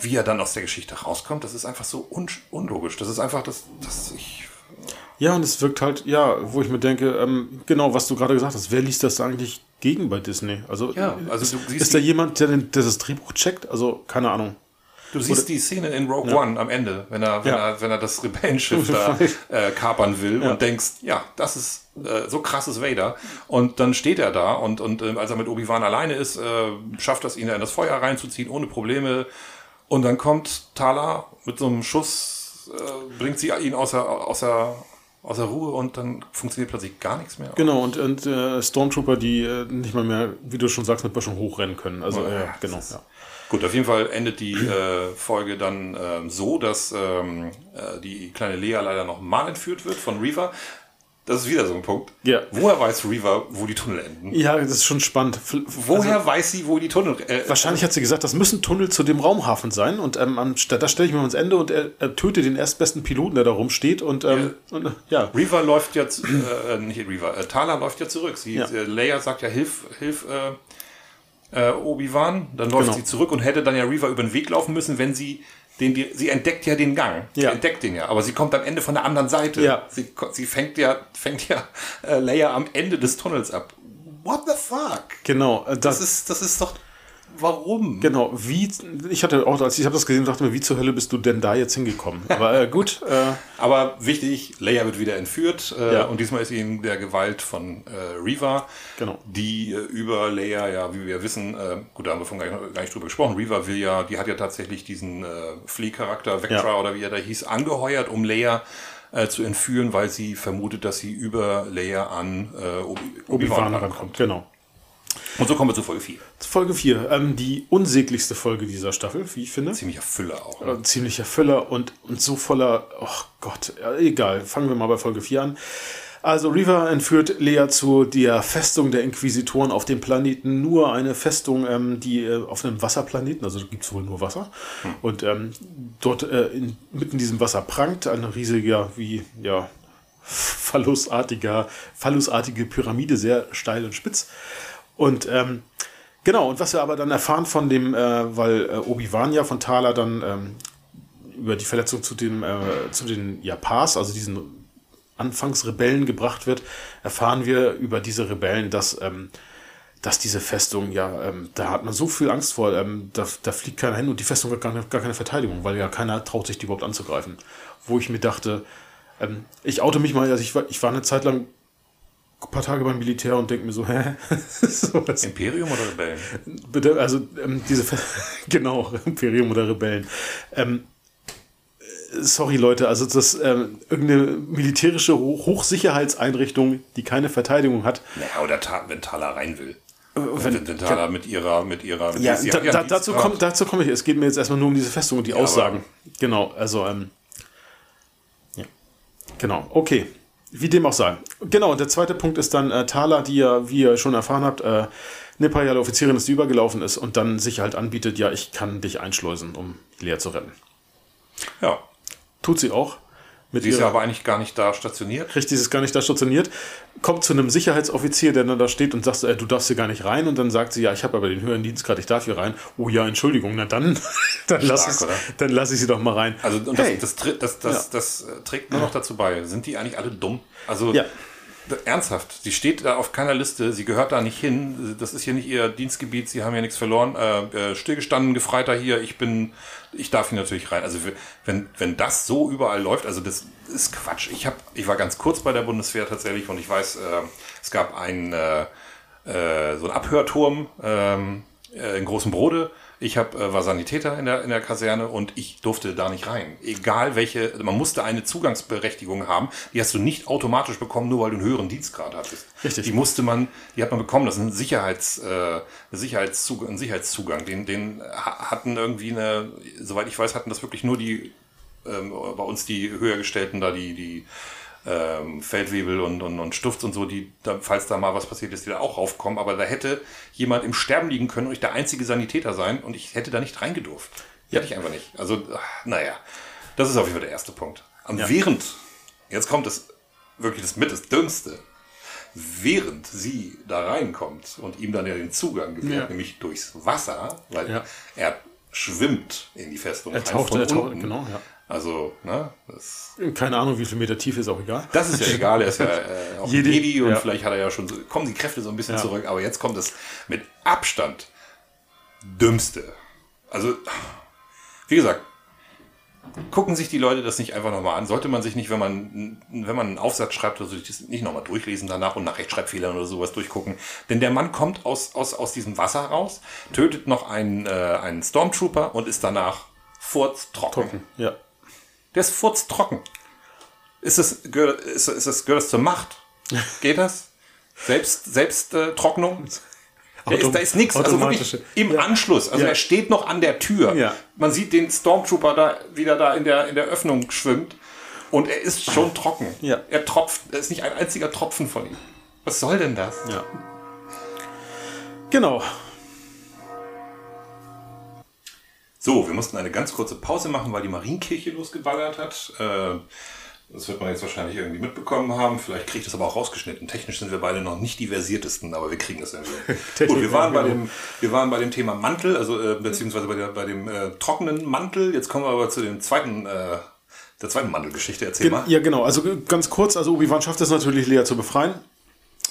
wie er dann aus der Geschichte rauskommt, das ist einfach so un unlogisch. Das ist einfach das, das ich. Ja, und es wirkt halt, ja, wo ich mir denke, ähm, genau, was du gerade gesagt hast, wer liest das eigentlich gegen bei Disney? Also, Ja, also ist, du siehst ist da jemand, der, der das Drehbuch checkt? Also, keine Ahnung. Du siehst die Szene in Rogue One am Ende, wenn er, wenn Ja. er, wenn er das Rebellenschiff <laughs> da äh, kapern will und denkst, ja, das ist äh, so krasses Vader. Und dann steht er da und, und äh, als er mit Obi-Wan alleine ist, äh, schafft das ihn da in das Feuer reinzuziehen, ohne Probleme. Und dann kommt Tala mit so einem Schuss, äh, bringt sie ihn außer, außer, außer Ruhe und dann funktioniert plötzlich gar nichts mehr. Genau, und, und äh, Stormtrooper, die äh, nicht mal mehr, wie du schon sagst, mit Böschung hochrennen können. Also, Ja, äh, das genau. ist- Ja. Gut, auf jeden Fall endet die äh, Folge dann ähm, so, dass ähm, äh, die kleine Lea leider noch mal entführt wird von Reaver. Das ist wieder so ein Punkt. Ja. Woher weiß Reaver, wo die Tunnel enden? ja, das ist schon spannend. F- Woher Also, weiß sie, wo die Tunnel äh, wahrscheinlich hat sie gesagt, das müssen Tunnel zu dem Raumhafen sein. Und ähm, da stelle ich mir ans Ende und er, er tötet den erstbesten Piloten, der da rumsteht. Und, ähm, und äh, ja. Reaver läuft ja, zu- äh, nicht Reaver, äh, Tala läuft ja zurück. Sie, Ja. Äh, Leia sagt ja, hilf, hilf, äh, äh, Obi-Wan. Dann läuft Genau. sie zurück und hätte dann ja Reaver über den Weg laufen müssen, wenn sie den, die, sie entdeckt ja den Gang. Sie Ja. entdeckt den ja, aber sie kommt am Ende von der anderen Seite. Ja. Sie, sie fängt ja, fängt ja äh, Leia am Ende des Tunnels ab. What the fuck? Genau, äh, das, ist, das ist doch. Warum? genau, wie, ich hatte auch, als ich habe das gesehen, dachte mir, wie zur Hölle bist du denn da jetzt hingekommen? Aber äh, gut, äh, <laughs> Aber wichtig, Leia wird wieder entführt äh, Ja. und diesmal ist sie in der Gewalt von äh, Reva, Genau. die äh, über Leia, ja, wie wir wissen, äh, gut, da haben wir vorhin gar nicht, gar nicht drüber gesprochen, Reva will ja, die hat ja tatsächlich diesen äh, Flea-Charakter, Vectra Ja. oder wie er da hieß, angeheuert, um Leia äh, zu entführen, weil sie vermutet, dass sie über Leia an äh, Obi- Obi-Wan rankommt. rankommt. Genau. Und so kommen wir zu Folge 4. Folge 4, ähm, die unsäglichste Folge dieser Staffel, wie ich finde. Ziemlicher Füller auch. Äh, ziemlicher Füller und, und so voller, oh Gott, ja, egal, fangen wir mal bei Folge 4 an. Also Riva entführt Lea zu der Festung der Inquisitoren auf dem Planeten Nur, eine Festung, ähm, die äh, auf einem Wasserplaneten, also gibt es wohl nur Wasser. Und ähm, dort äh, in, mitten in diesem Wasser prangt ein riesiger, wie, ja, <laughs> phallusartiger, phallusartige Pyramide, sehr steil und spitz. Und ähm, genau, und was wir aber dann erfahren von dem, äh, weil äh, Obi-Wan ja von Thala dann ähm, über die Verletzung zu, dem, äh, zu den Japas, also diesen Anfangsrebellen gebracht wird, erfahren wir über diese Rebellen, dass, ähm, dass diese Festung, ja, ähm, da hat man so viel Angst vor, ähm, da, da fliegt keiner hin und die Festung hat gar, gar keine Verteidigung, weil ja keiner traut sich, die überhaupt anzugreifen. Wo ich mir dachte, ähm, ich oute mich mal, also ich ich war eine Zeit lang ein paar Tage beim Militär und denke mir so, <laughs> hä? <laughs> so was. Imperium oder Rebellen? Bitte, also ähm, diese <laughs> genau, Imperium oder Rebellen. Ähm, äh, sorry Leute, also das ähm, irgendeine militärische Ho Hochsicherheitseinrichtung, die keine Verteidigung hat. Naja, oder wenn Thala rein will. wenn- wenn, wenn Thala mit ihrer, mit ihrer. Ja, da, hat ja da, einen dazu komme dazu komm ich. Es geht mir jetzt erstmal nur um diese Festung und die Aussagen. Genau, also ähm, ja. Genau, okay. Wie dem auch sei. Genau, und der zweite Punkt ist dann äh, Thala, die ja, wie ihr schon erfahren habt, äh, eine imperiale Offizierin ist, die übergelaufen ist und dann sich halt anbietet, ja, ich kann dich einschleusen, um Lea zu retten. Ja. Tut sie auch. Mit Sie ist ja aber eigentlich gar nicht da stationiert. Richtig, ist gar nicht da stationiert. Kommt zu einem Sicherheitsoffizier, der dann da steht und sagt, äh, du darfst hier gar nicht rein. Und dann sagt sie, ja, ich habe aber den höheren Dienstgrad, ich darf hier rein. Oh ja, Entschuldigung, na dann, <laughs> dann lass Stark, ich, lass ich sie doch mal rein. Also und Hey. das, das, das, das, das, äh, trägt nur noch dazu bei. Sind die eigentlich alle dumm? Also Ja. ernsthaft, sie steht da auf keiner Liste, sie gehört da nicht hin. Das ist hier nicht ihr Dienstgebiet, sie haben ja nichts verloren. Äh, äh, stillgestanden, Gefreiter hier, ich bin, ich darf hier natürlich rein. Also wenn, wenn das so überall läuft, also das ist Quatsch. Ich hab, ich war ganz kurz bei der Bundeswehr tatsächlich und ich weiß, äh, es gab einen äh, äh, so einen Abhörturm ähm, äh, in Großen Brode. Ich hab, äh, war Sanitäter in der, in der Kaserne und ich durfte da nicht rein. Egal welche, man musste eine Zugangsberechtigung haben. Die hast du nicht automatisch bekommen, nur weil du einen höheren Dienstgrad hattest. Richtig. Die musste man, die hat man bekommen. Das ist ein, Sicherheits, äh, Sicherheitszugang, ein Sicherheitszugang. Den, den ha- hatten irgendwie eine, soweit ich weiß, hatten das wirklich nur die, ähm, bei uns die höher gestellten da, die, die ähm, Feldwebel und, und, und Stufts und so, die, da, falls da mal was passiert ist, die da auch raufkommen. Aber da hätte jemand im Sterben liegen können und ich der einzige Sanitäter sein und ich hätte da nicht reingedurft. Hätte ich einfach nicht. Also, ach, naja, das ist auf jeden Fall der erste Punkt. Und während, jetzt kommt das wirklich das mit das Dümmste, während sie da reinkommt und ihm dann ja den Zugang gewährt, Ja. nämlich durchs Wasser, weil Ja. er schwimmt in die Festung. Er taucht, er taucht, genau, ja. Also, ne, das Keine Ahnung, wie viel Meter tief ist auch egal. das ist ja egal, er ist ja äh, <laughs> auch Jedi, ein Jedi und ja. vielleicht hat er ja schon so, kommen die Kräfte so ein bisschen Ja. zurück, aber jetzt kommt es mit Abstand dümmste. Also, wie gesagt, gucken sich die Leute das nicht einfach nochmal an. Sollte man sich nicht, wenn man, wenn man einen Aufsatz schreibt, also das nicht nochmal durchlesen danach und nach Rechtschreibfehlern oder sowas durchgucken. Denn der Mann kommt aus, aus, aus diesem Wasser raus, tötet noch einen, äh, einen Stormtrooper und ist danach furztrocken. Trocken, ja. Der ist furztrocken. Ist das, gehört, ist, ist das, gehört das zur Macht? <laughs> Geht das? Selbst, Selbsttrocknung? Da ist, da ist nichts. Also wirklich im Ja. Anschluss. Also Ja. er steht noch an der Tür. Ja. Man sieht den Stormtrooper da wieder da in der, in der Öffnung schwimmt. Und er ist schon trocken. Ja. Er tropft. Da ist nicht ein einziger Tropfen von ihm. Was soll denn das? ja. Genau. So, wir mussten eine ganz kurze Pause machen, weil die Marienkirche losgeballert hat. Äh, Das wird man jetzt wahrscheinlich irgendwie mitbekommen haben. Vielleicht kriegt das aber auch rausgeschnitten. Technisch sind wir beide noch nicht die versiertesten, aber wir kriegen das irgendwie. <laughs> Gut, wir waren, bei dem, wir waren bei dem Thema Mantel, also äh, beziehungsweise bei, der, bei dem äh, trockenen Mantel. Jetzt kommen wir aber zu dem zweiten, äh, der zweiten Mantelgeschichte. Erzähl Gen mal. ja, genau. Also äh, ganz kurz, also Obi-Wan schafft es natürlich, Lea zu befreien.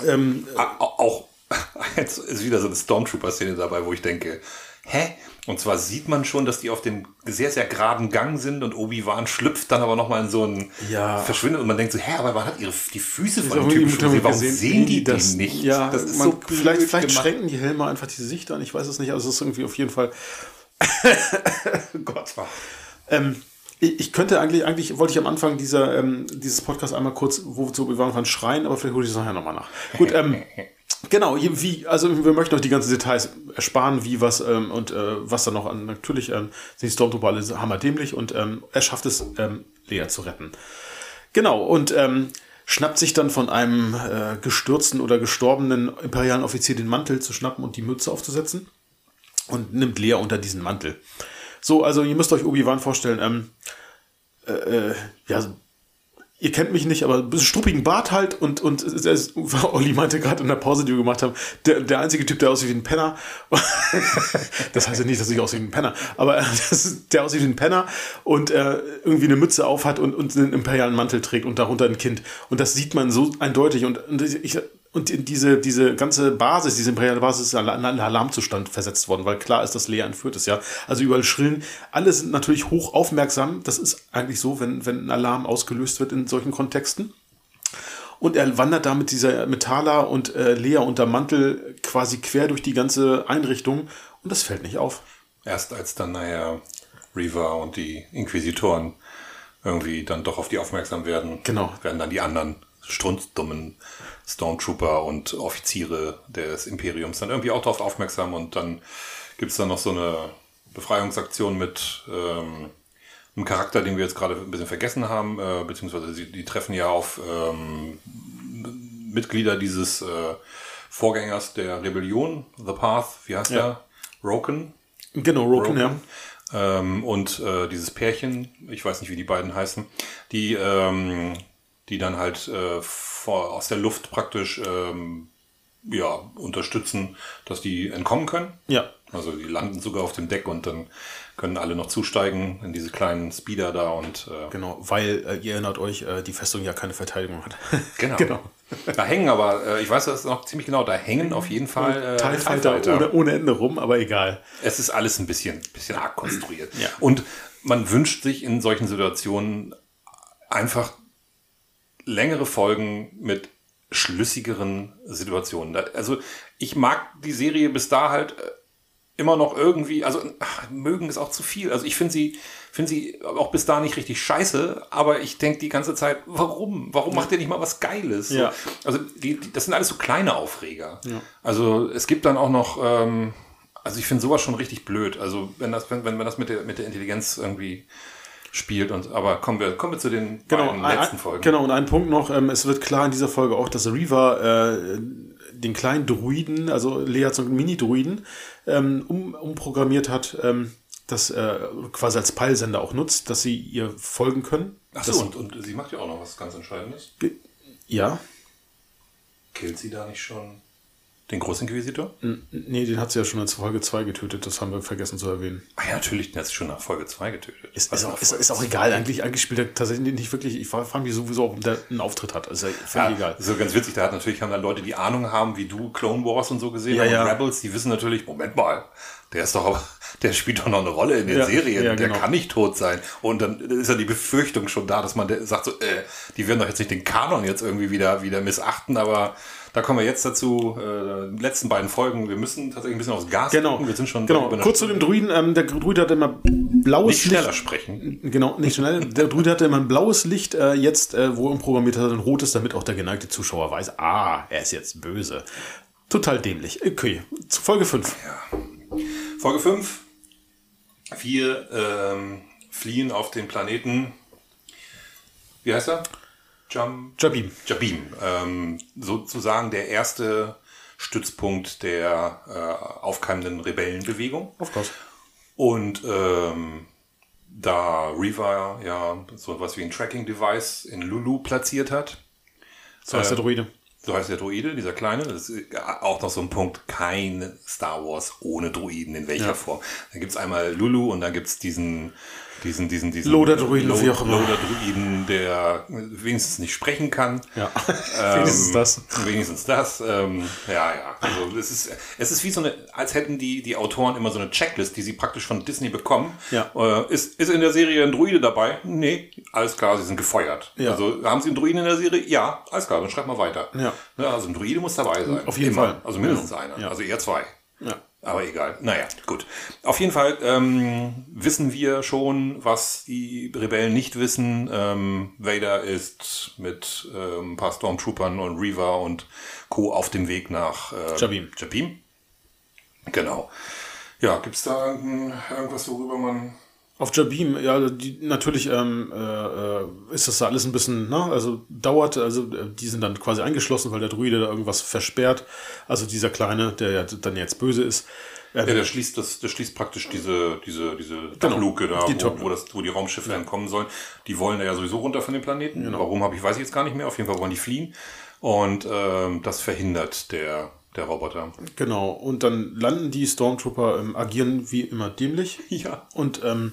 Ähm, Ah, Auch <laughs> jetzt ist wieder so eine Stormtrooper-Szene dabei, wo ich denke, hä? Und zwar sieht man schon, dass die auf dem sehr, sehr geraden Gang sind und Obi-Wan schlüpft dann aber nochmal in so ein Ja. verschwindet und man denkt so, hä, aber man hat ihre, die Füße von dem Typen schon gesehen. Warum gesehen, sehen die das nicht? Ja, das ist man, so vielleicht, vielleicht gemacht. schränken die Helme einfach die Sicht an. Ich weiß es nicht. Also es ist irgendwie auf jeden Fall. <laughs> <laughs> Gott. Ähm, ich, könnte eigentlich, eigentlich wollte ich am Anfang dieser, ähm, dieses Podcast einmal kurz, wo zu Obi-Wan von schreien, aber vielleicht hole ich das nachher nochmal nach. Gut, ähm, <laughs> genau, wie, also wir möchten euch die ganzen Details ersparen, wie was ähm, und äh, was da noch an. Natürlich ähm, sind die Stormtrooper alle hammerdämlich und ähm, er schafft es, ähm, Lea zu retten. Genau, und ähm, schnappt sich dann von einem äh, gestürzten oder gestorbenen imperialen Offizier den Mantel zu schnappen und die Mütze aufzusetzen und nimmt Lea unter diesen Mantel. So, also ihr müsst euch Obi-Wan vorstellen, ähm, äh, äh, ja, ihr kennt mich nicht, aber ein bisschen struppigen Bart halt und, und ist, <laughs> Olli meinte gerade in der Pause, die wir gemacht haben, der, der einzige Typ, der aussieht wie ein Penner. <laughs> das heißt ja nicht, dass ich aussehe wie ein Penner, aber <laughs> das ist, der aussieht wie ein Penner und äh, irgendwie eine Mütze auf hat und, und einen imperialen Mantel trägt und darunter ein Kind. Und das sieht man so eindeutig und, und ich, und diese, diese ganze Basis, diese imperiale Basis ist in einen Alarmzustand versetzt worden, weil klar ist, dass Lea entführt ist, ja. Also überall schrillen. Alle sind natürlich hoch aufmerksam. Das ist eigentlich so, wenn, wenn ein Alarm ausgelöst wird in solchen Kontexten. Und er wandert da mit dieser Metala und äh, Lea unter Mantel quasi quer durch die ganze Einrichtung und das fällt nicht auf. Erst als dann nachher Reva und die Inquisitoren irgendwie dann doch auf die aufmerksam werden, Genau. werden dann die anderen strunzdummen Stormtrooper und Offiziere des Imperiums dann irgendwie auch darauf aufmerksam und dann gibt's dann noch so eine Befreiungsaktion mit ähm, einem Charakter, den wir jetzt gerade ein bisschen vergessen haben, äh, beziehungsweise sie, die treffen ja auf ähm, Mitglieder dieses äh, Vorgängers der Rebellion, The Path, wie heißt Ja. der? Roken? Genau, Roken, ja. Ähm, und äh, dieses Pärchen, ich weiß nicht, wie die beiden heißen, die, ähm, die dann halt äh, vor, aus der Luft praktisch ähm, ja, unterstützen, dass die entkommen können. Ja. Also die landen sogar auf dem Deck und dann können alle noch zusteigen in diese kleinen Speeder da und äh, Genau, weil äh, ihr erinnert euch, äh, die Festung ja keine Verteidigung hat. <laughs> genau. genau. Da hängen aber, äh, ich weiß das noch ziemlich genau, da hängen auf jeden Fall äh, TIE TIE Fighter Fighter. ohne, ohne Ende rum, aber egal. Es ist alles ein bisschen, bisschen arg konstruiert. Ja. Und man wünscht sich in solchen Situationen einfach längere Folgen mit schlüssigeren Situationen. Also ich mag die Serie bis da halt äh, immer noch irgendwie, also ach, mögen ist auch zu viel. Also ich finde sie, finde sie auch bis da nicht richtig scheiße, aber ich denke die ganze Zeit, warum? Warum macht ihr nicht mal was Geiles? Ja. So, also die, die, das sind alles so kleine Aufreger. Also es gibt dann auch noch, ähm, also ich finde sowas schon richtig blöd. Also wenn das, wenn, wenn man das mit der, mit der Intelligenz irgendwie spielt und aber kommen wir, kommen wir zu den Genau, ein, letzten Folgen. genau, und ein Punkt noch, ähm, es wird klar in dieser Folge auch, dass Reaver äh, den kleinen Druiden, also Lea einen Mini-Druiden, ähm, um, umprogrammiert hat, ähm, das äh, quasi als Peilsender auch nutzt, dass sie ihr folgen können. Ach Das- so, und, und sie macht ja auch noch was ganz Entscheidendes. Ja, Killt sie da nicht schon den Großinquisitor? Nee, den hat sie ja schon in Folge 2 getötet, das haben wir vergessen zu erwähnen. Ah ja, natürlich, den hat sie schon nach Folge 2 getötet. Ist, ist, auch, ist, ist auch egal, eigentlich, eigentlich spielt er tatsächlich nicht wirklich, ich frage mich sowieso, ob der einen Auftritt hat, ist ja völlig Ja, egal. so ganz witzig, da hat natürlich haben dann Leute, die Ahnung haben, wie du Clone Wars und so gesehen Ja, haben, ja. und Rebels, die wissen natürlich, Moment mal, der ist doch, <laughs> der spielt doch noch eine Rolle in den Ja, Serien, ja, der genau. kann nicht tot sein. Und dann ist ja die Befürchtung schon da, dass man der- sagt so, äh, die werden doch jetzt nicht den Kanon jetzt irgendwie wieder, wieder missachten, aber da kommen wir jetzt dazu, äh, letzten beiden Folgen, wir müssen tatsächlich ein bisschen aufs Gas Genau, drücken. wir sind schon genau. kurz zu dem Druiden, ähm, der Druid hatte immer blaues nicht schneller sprechen. Genau, nicht schnell. Der Druide hatte immer ein blaues Licht, äh, jetzt, äh, wo er umprogrammiert hat, ein rotes, damit auch der geneigte Zuschauer weiß, ah, er ist jetzt böse. Total dämlich. Okay, zu Folge 5. Folge 5. Wir ähm, fliehen auf den Planeten. Wie heißt er? Jam Jabim. Jabim. Ähm, sozusagen der erste Stützpunkt der äh, aufkeimenden Rebellenbewegung. Of course. Und ähm, da Reaver ja so was wie ein Tracking-Device in Lulu platziert hat. So heißt der Droide. So heißt der Droide, dieser kleine. Das ist auch noch so ein Punkt, kein Star Wars ohne Droiden, in welcher Ja. Form. Dann gibt's einmal Lulu und dann gipt's diesen, diesen, diesen, diesen Loader-Druiden, Lo- wie auch immer. Loader-Druiden, der wenigstens nicht sprechen kann. Ja. <laughs> Ähm, Wenigstens das. Wenigstens das. Ähm, ja, ja. Also es ist, es ist wie so eine, als hätten die, die Autoren immer so eine Checklist, die sie praktisch von Disney bekommen. Ja. Äh, ist, ist in der Serie ein Druide dabei? Nee, alles klar, sie sind gefeuert. Ja. Also haben sie einen Druiden in der Serie? Ja, alles klar, dann schreib mal weiter. Ja. also ein Druide muss dabei sein. Auf jeden Immer. Fall. Also mindestens einer. Ja. Also eher zwei. Ja. Aber egal. Naja, gut. Auf jeden Fall ähm, wissen wir schon, was die Rebellen nicht wissen. Ähm, Vader ist mit ähm, ein paar Stormtroopern und Reaver und Co. auf dem Weg nach äh, Jabim. Jabim. Genau. Ja, gibt's da irgendein- irgendwas, worüber man... Auf Jabim, ja, die, natürlich ähm, äh, äh, ist das da alles ein bisschen, ne, also dauert, also äh, die sind dann quasi eingeschlossen, weil der Druide da irgendwas versperrt. Also dieser Kleine, der ja dann jetzt böse ist. Äh, Ja, der schließt das, der schließt praktisch diese, diese, diese Dachluke da, Genau. die wo, wo, das, wo die Raumschiffe dann kommen sollen. Die wollen ja sowieso runter von dem Planeten. Genau. Warum habe ich, weiß ich jetzt gar nicht mehr. Auf jeden Fall wollen die fliehen. Und ähm, das verhindert der, der Roboter. Genau, und dann landen die Stormtrooper, ähm, agieren wie immer dämlich. <laughs> Ja. Und ähm,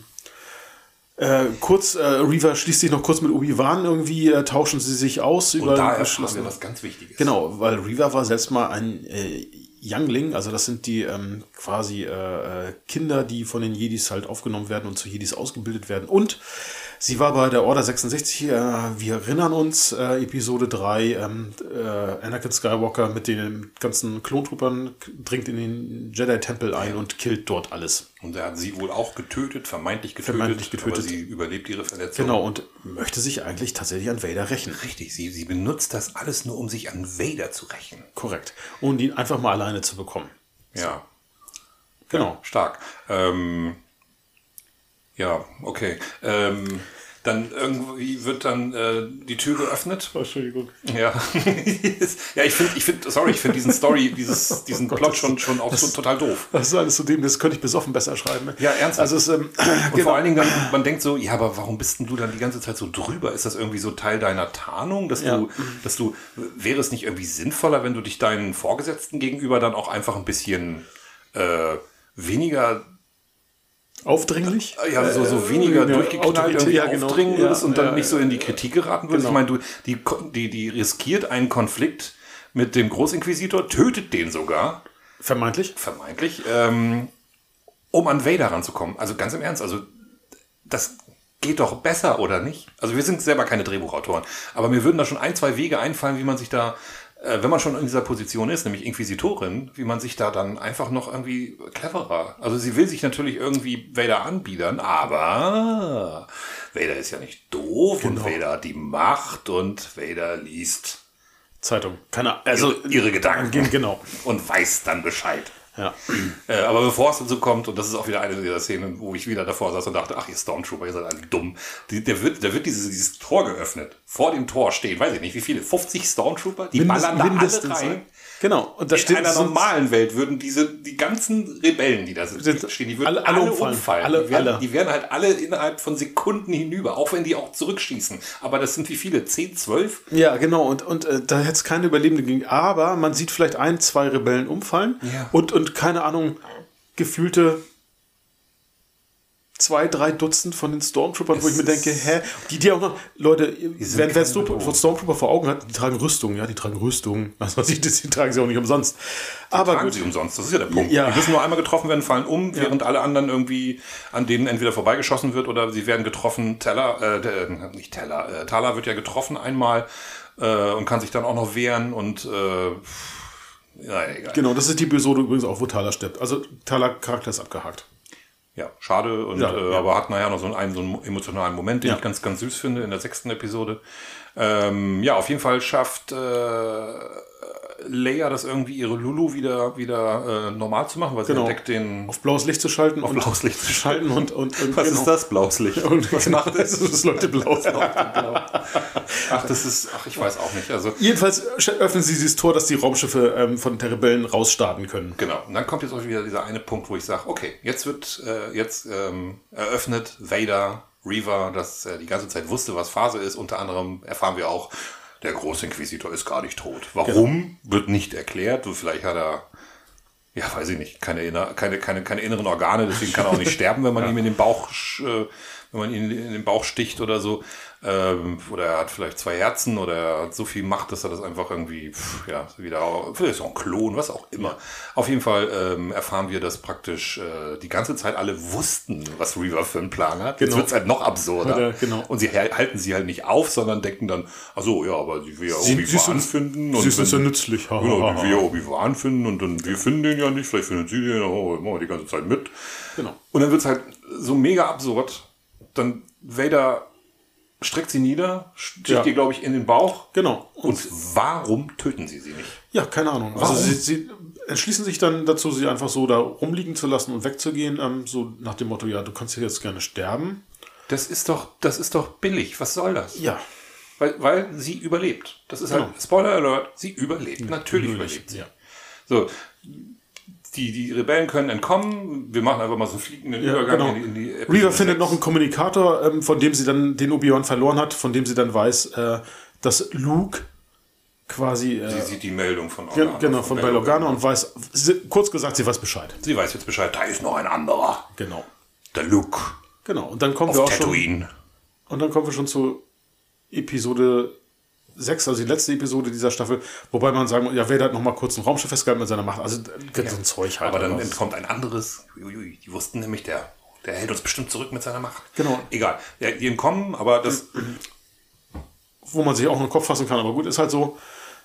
äh, kurz, äh, Reaver schließt sich noch kurz mit Obi-Wan irgendwie, äh, tauschen sie sich aus Und über da erfahren wir was ganz Wichtiges. Genau, weil Reaver war selbst mal ein äh, Youngling, also das sind die ähm, quasi äh, äh, Kinder, die von den Jedis halt aufgenommen werden und zu Jedis ausgebildet werden. Und sie war bei der Order 66, äh, wir erinnern uns, äh, Episode 3, ähm, äh, Anakin Skywalker mit den ganzen Klontruppern dringt in den Jedi-Tempel ein und killt dort alles. Und er hat sie wohl auch getötet, vermeintlich getötet. Vermeintlich getötet. Aber sie überlebt ihre Verletzung. Genau, und möchte sich eigentlich tatsächlich an Vader rächen. Richtig, sie, sie benutzt das alles nur, um sich an Vader zu rächen. Korrekt. Und ihn einfach mal alleine zu bekommen. Ja. Genau. Stark. Ähm, ja, okay. Ähm, dann irgendwie wird dann äh, die Tür geöffnet. Entschuldigung. Ja. <laughs> ja, ich finde, ich finde, sorry, ich finde diesen Story, dieses, <laughs> diesen Gott, Plot das- schon, schon auch so total doof. Das ist alles zu dem, das könnte ich besoffen besser schreiben. Ja, ernsthaft. Also es, ähm, Und vor <clears throat> allen Dingen, dann, man denkt so, ja, aber warum bist denn du dann die ganze Zeit so drüber? Ist das irgendwie so Teil deiner Tarnung, dass Ja. du, dass du, wäre es nicht irgendwie sinnvoller, wenn du dich deinen Vorgesetzten gegenüber dann auch einfach ein bisschen äh, weniger aufdringlich. Ja, so, so weniger Äh, ja, durchgeknallt ja, genau. aufdringen Ja, würdest und dann ja, nicht so in die Kritik geraten würdest. Genau. Ich meine, du, die, die, die riskiert einen Konflikt mit dem Großinquisitor, tötet den sogar, Vermeintlich. vermeintlich, ähm, um an Vader ranzukommen. Also ganz im Ernst, also das geht doch besser, oder nicht? Also wir sind selber keine Drehbuchautoren, aber mir würden da schon ein, zwei Wege einfallen, wie man sich da, äh, wenn man schon in dieser Position ist, nämlich Inquisitorin, wie man sich da dann einfach noch irgendwie cleverer. Also sie will sich natürlich irgendwie Vader anbiedern, aber Vader ist ja nicht doof und Vader hat die Macht und Vader liest Zeitung. Keine Also ihre, ihre Gedanken <laughs> genau. und weiß dann Bescheid. Ja. <clears throat> Äh, aber bevor es dazu kommt, und das ist auch wieder eine dieser Szenen, wo ich wieder davor saß und dachte, ach, ihr Stormtrooper, ihr seid alle dumm. Die, der wird, der wird dieses, dieses Tor geöffnet. Vor dem Tor stehen, weiß ich nicht, wie viele, 50 Stormtrooper, die Mindest- ballern da alle rein. Genau. Und da In steht einer normalen Welt würden diese, die ganzen Rebellen, die da sind, stehen, die würden alle- alle, alle umfallen. umfallen. Alle- die, werden, alle. die werden halt alle innerhalb von Sekunden hinüber, auch wenn die auch zurückschießen. Aber das sind wie viele? 10, 12? Ja, genau. Und, und äh, da hätte es keine Überlebende gegeben. Aber man sieht vielleicht ein, zwei Rebellen umfallen. Ja. Und, und keine Ahnung, gefühlte zwei, drei Dutzend von den Stormtroopern, wo ich mir denke, hä? Die, die auch noch, Leute, sind wer, wer keine Storm- Bedrohung. Stormtrooper vor Augen hat, die tragen Rüstung, ja, die tragen Rüstung. <laughs> Also die, die tragen sie auch nicht umsonst. Aber tragen gut. sie umsonst. Das ist ja der Punkt. Ja. Die müssen nur einmal getroffen werden, fallen um, während alle anderen irgendwie an denen entweder vorbeigeschossen wird oder sie werden getroffen. Teller, äh, der, nicht Teller, äh, Tala wird ja getroffen einmal äh, und kann sich dann auch noch wehren und äh, ja, egal. Genau, das ist die Episode übrigens auch, wo Thaler stirbt. Also Thaler Charakter ist abgehakt. Ja, schade, und, Ja, äh, ja. aber hat nachher noch so einen, so einen emotionalen Moment, den Ja. ich ganz, ganz süß finde in der sechsten Episode. Ähm, ja, auf jeden Fall schafft äh, Leia das irgendwie ihre Lulu wieder, wieder äh, normal zu machen, weil Genau. sie entdeckt den. Auf blaues Licht zu schalten. Auf blaues Licht zu schalten und, und, und Was genau. ist das? Blaues Licht. <laughs> Und Was genau, macht es? das? Leuchtet blau. <laughs> Ach, das ist. Ach, ich weiß auch nicht. Also. Jedenfalls öffnen sie dieses Tor, dass die Raumschiffe ähm, von der Rebellen rausstarten können. Genau. Und dann kommt jetzt auch wieder dieser eine Punkt, wo ich sage, okay, jetzt wird äh, jetzt ähm, eröffnet Vader, Reaver, das äh, die ganze Zeit wusste, was Phase ist. Unter anderem erfahren wir auch, der große Inquisitor ist gar nicht tot. Warum wird nicht erklärt. Vielleicht hat er ja, weiß ich nicht, keine, keine, keine, keine inneren Organe, deswegen kann er auch nicht <laughs> sterben, wenn man ihm in den Bauch, äh, wenn man ihn in den Bauch sticht oder so. Ähm, oder er hat vielleicht zwei Herzen oder er hat so viel Macht, dass er das einfach irgendwie, pff, ja, wieder, vielleicht ist auch ein Klon, was auch immer. Auf jeden Fall ähm, erfahren wir, dass praktisch äh, die ganze Zeit alle wussten, was Reaver für einen Plan hat. Jetzt Genau. wird's halt noch absurder. Ja, genau. Und sie hal- halten sie halt nicht auf, sondern denken dann, ach so, ja, aber sie will ja Sie- sie Obi-Wan finden. sie sind wenn- ja nützlich. Ha, Genau, die wir Obi-Wan finden und dann wir finden den ja nicht, vielleicht finden sie den, oh, machen wir die ganze Zeit mit. Genau. Und dann wird's halt so mega absurd. Dann Vader streckt sie nieder, sticht Ja. ihr, glaube ich, in den Bauch. Genau. Und warum töten sie sie nicht? Ja, keine Ahnung. Warum? Also sie, sie entschließen sich dann dazu, sie einfach so da rumliegen zu lassen und wegzugehen, ähm, so nach dem Motto, ja, du kannst hier jetzt gerne sterben. Das ist doch, das ist doch billig. Was soll das? Ja. Weil, weil sie überlebt. Das ist Genau. halt, Spoiler Alert, sie überlebt. Natürlich Natürlich, überlebt sie. ja. So, die, die Rebellen können entkommen. Wir machen einfach mal so einen fliegenden Ja, Übergang genau. in, die- in die Episode Reaver findet noch einen Kommunikator, ähm, von dem sie dann den Obi-Wan verloren hat, von dem sie dann weiß, äh, dass Luke quasi äh, Sie sieht die Meldung von Organa. genau, von Bail Organa und weiß, sie, kurz gesagt, sie weiß Bescheid. Sie weiß jetzt Bescheid, da ist noch ein anderer. Genau. Der Luke. Genau. Und dann kommen Auf wir auch schon, Tatooine. und dann kommen wir schon zu Episode 6, also die letzte Episode dieser Staffel, wobei man sagen muss, ja, Vader hat noch mal kurz ein Raumschiff festgehalten mit seiner Macht. Also ja. so ein Zeug halt. Aber dann Aber entkommt ein anderes. Uiui, die wussten nämlich, der, der hält uns bestimmt zurück mit seiner Macht. Genau. Egal. Ja, die entkommen, aber das. wo man sich auch einen Kopf fassen kann, aber gut, ist halt so,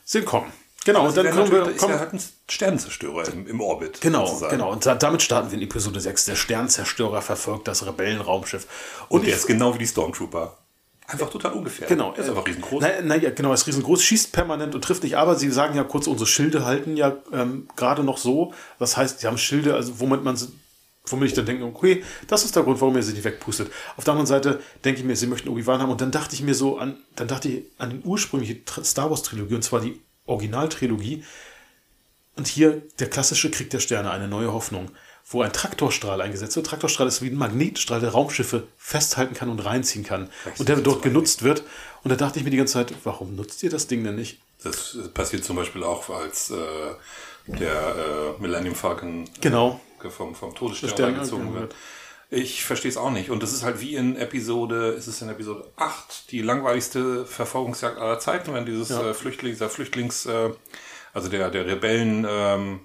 sie kommen. Genau, und dann kommen kommen wir, ist kommen, ja halt ein Sternenzerstörer im, im Orbit. Genau, sozusagen. genau. Und da, damit starten wir in Episode 6. Der Sternzerstörer verfolgt das Rebellenraumschiff. Und Und der ich, ist genau wie die Stormtrooper. Einfach total ungefährlich. genau. Der ist einfach riesengroß. Naja, na, ja, genau, er ist riesengroß, schießt permanent und trifft nicht. Aber sie sagen ja kurz, unsere Schilde halten ja ähm, gerade noch so. Das heißt, sie haben Schilde, also womit man womit ich dann denke, okay, das ist der Grund, warum er sie nicht wegpustet. Auf der anderen Seite denke ich mir, sie möchten Obi-Wan haben. Und dann dachte ich mir so an, dann dachte ich an die ursprüngliche Star Wars Trilogie, und zwar die Originaltrilogie. Und hier der klassische Krieg der Sterne, eine neue Hoffnung, wo ein Traktorstrahl eingesetzt wird. Traktorstrahl ist wie ein Magnetstrahl, der Raumschiffe festhalten kann und reinziehen kann. Und der dort genutzt wird. Und da dachte ich mir die ganze Zeit, warum nutzt ihr das Ding denn nicht? Das passiert zum Beispiel auch, als äh, der äh, Millennium Falcon Genau. äh, vom, vom Todesstern angegangen wird. Ich verstehe es auch nicht. Und das ist halt wie in Episode, ist es in Episode 8, die langweiligste Verfolgungsjagd aller Zeiten, wenn dieses Ja. äh, Flüchtling, dieser Flüchtlings, äh, also der, der Rebellen, ähm,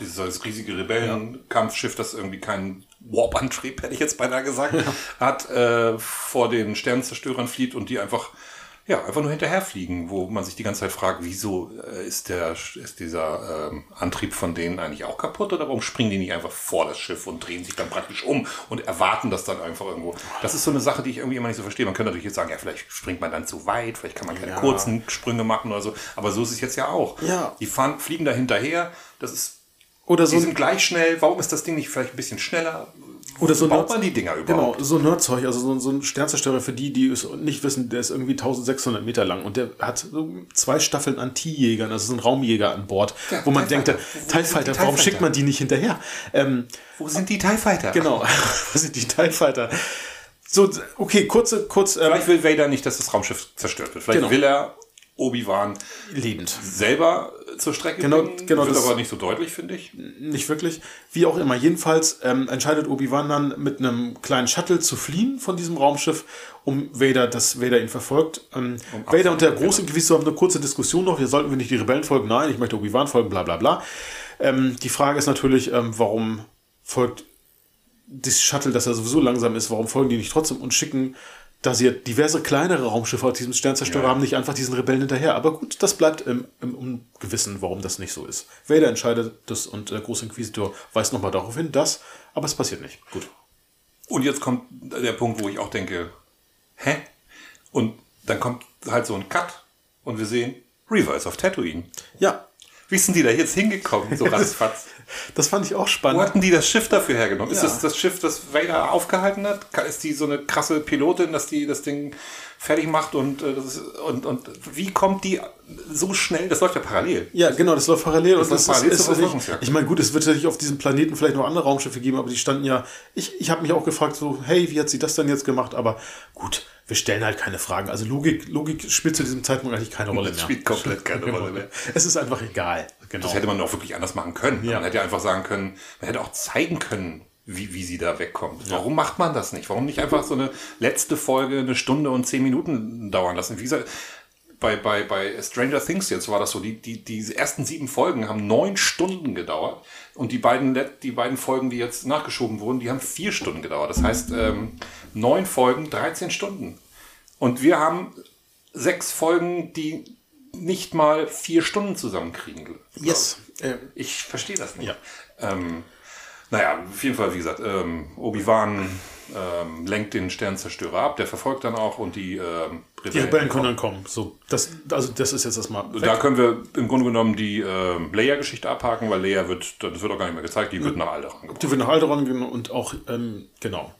dieses riesige Rebellenkampfschiff, das irgendwie keinen Warp-Antrieb, hätte ich jetzt beinahe gesagt, hat, äh, vor den Sternzerstörern flieht und die einfach, ja, einfach nur hinterherfliegen, wo man sich die ganze Zeit fragt, wieso äh, ist der, ist dieser ähm, Antrieb von denen eigentlich auch kaputt oder warum springen die nicht einfach vor das Schiff und drehen sich dann praktisch um und erwarten das dann einfach irgendwo? Das ist so eine Sache, die ich irgendwie immer nicht so verstehe. Man könnte natürlich jetzt sagen, ja, vielleicht springt man dann zu weit, vielleicht kann man keine Ja. kurzen Sprünge machen oder so, aber so ist es jetzt ja auch. Ja. Die fahren, fliegen da hinterher, das ist Oder so die sind gleich schnell. Warum ist das Ding nicht vielleicht ein bisschen schneller? Oder so baut Nerds- man die Dinger Genau, überhaupt? so Nerdzeug, also so, so ein Sternzerstörer für die, die es nicht wissen, der ist irgendwie 1600 Meter lang und der hat so zwei Staffeln an T-Jägern, also so ein Raumjäger an Bord, Ja, wo man denkt, Fighter. Wo- wo sind TIE die Fighter, TIE warum schickt man die nicht hinterher? Ähm, Wo sind die TIE Fighter? genau, <laughs> was sind die TIE Fighter? So, okay, kurze, kurz, ähm, Vielleicht will Vader nicht, dass das Raumschiff zerstört wird. Vielleicht Genau. will er Obi-Wan lebend. selber zur Strecke Genau- bringen. genau Wird das- aber nicht so deutlich, finde ich. Nicht wirklich. Wie auch immer. Jedenfalls ähm, entscheidet Obi-Wan dann mit einem kleinen Shuttle zu fliehen von diesem Raumschiff, um Vader, dass Vader ihn verfolgt. Ähm, Vader und der große Inquisitor haben eine kurze Diskussion noch. Hier sollten wir nicht die Rebellen folgen. Nein, ich möchte Obi-Wan folgen, bla bla bla. Ähm, die Frage ist natürlich, ähm, warum folgt das Shuttle, das ja sowieso langsam ist, warum folgen die nicht trotzdem und schicken, da sie ja diverse kleinere Raumschiffe aus diesem Sternzerstörer Ja. haben, nicht einfach diesen Rebellen hinterher. Aber gut, das bleibt im, im Ungewissen, warum das nicht so ist. Vader entscheidet das und der große Inquisitor weist nochmal darauf hin, dass, aber es passiert nicht. Gut. Und jetzt kommt der Punkt, wo ich auch denke, hä? Und dann kommt halt so ein Cut und wir sehen, Reaver ist auf Tatooine. Ja, Wie sind die da jetzt hingekommen, so <laughs> ratzfatz? Das fand ich auch Wo spannend. hatten die das Schiff dafür hergenommen? Ist Ja. das das Schiff, das Vader aufgehalten hat? Ist die so eine krasse Pilotin, dass die das Ding fertig macht und, äh, das ist, und, und wie kommt die so schnell? Das läuft ja parallel. Ja, genau, das läuft parallel. und läuft parallel zur nicht, Verfolgungsjagd. ich meine, gut, es wird natürlich auf diesem Planeten vielleicht noch andere Raumschiffe geben, aber die standen ja, ich, ich habe mich auch gefragt, so, hey, wie hat sie das denn jetzt gemacht? Aber gut, wir stellen halt keine Fragen. Also Logik, Logik spielt zu diesem Zeitpunkt eigentlich keine Rolle Das mehr. spielt komplett keine <laughs> Rolle mehr. Es ist einfach egal. Genau. Das hätte man auch wirklich anders machen können. Ja. Man hätte ja einfach sagen können, man hätte auch zeigen können, wie, wie sie da wegkommt. Warum macht man das nicht? Warum nicht einfach so eine letzte Folge eine Stunde und zehn Minuten dauern lassen? Wie gesagt, bei, bei, bei Stranger Things jetzt war das so, die, die, diese ersten sieben Folgen haben neun Stunden gedauert und die beiden, die beiden Folgen, die jetzt nachgeschoben wurden, die haben vier Stunden gedauert. Das heißt, ähm, neun Folgen, 13 Stunden. Und wir haben sechs Folgen, die nicht mal vier Stunden zusammenkriegen. glaub ich. yes. Äh, Ich verstehe das nicht. Ja. Ähm, naja, auf jeden Fall, wie gesagt, ähm, Obi-Wan ähm, lenkt den Sternzerstörer ab, der verfolgt dann auch und die ähm, die Rebellen können dann kommen. So, das, also das ist jetzt erstmal. weg. Da können wir im Grunde genommen die ähm, Leia-Geschichte abhaken, weil Leia wird, das wird auch gar nicht mehr gezeigt, die wird nach Alderaan gebracht. Die wird nach Alderaan gehen und auch, ähm, genau.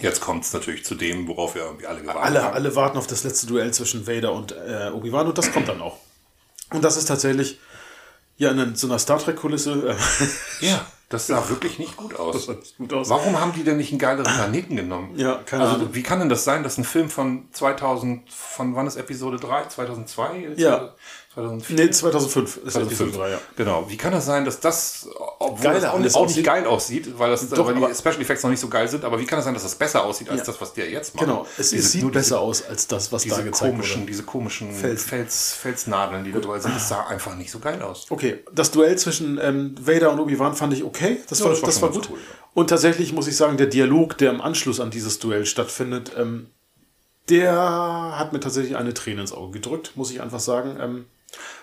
Jetzt kommt es natürlich zu dem, worauf wir irgendwie alle gewartet Alle, haben. alle warten auf das letzte Duell zwischen Vader und äh, Obi-Wan und das kommt dann auch. Und das ist tatsächlich ja in so einer Star Trek-Kulisse. Äh, <laughs> Ja, das sah wirklich nicht gut aus. Gut aus. Warum haben die denn nicht einen geileren Planeten genommen? Ja, keine also, Ahnung. Wie kann denn das sein, dass ein Film von 2000, von wann ist Episode 3? 2002? Ja. 2004? nee, 2005 ist 2005. Episode 3, ja. Genau. Wie kann das sein, dass das, obwohl Geiler das auch, alles auch nicht geil aussieht, weil, das, Doch, weil die Special Effects noch nicht so geil sind, aber wie kann das sein, dass das besser aussieht als Ja. das, was der jetzt macht? Genau, es, Diese- es sieht nur diese- besser aus als das, was da Diese gezeigt komischen, wurde. diese komischen Fels. Fels, Felsnadeln, die da überall sind, das sah einfach nicht so geil aus. Okay, das Duell zwischen ähm, Vader und Obi-Wan fand ich okay. Das Ja, war, das das war gut. cool. Und tatsächlich muss ich sagen, der Dialog, der im Anschluss an dieses Duell stattfindet, ähm, der hat mir tatsächlich eine Träne ins Auge gedrückt, muss ich einfach sagen. Ähm,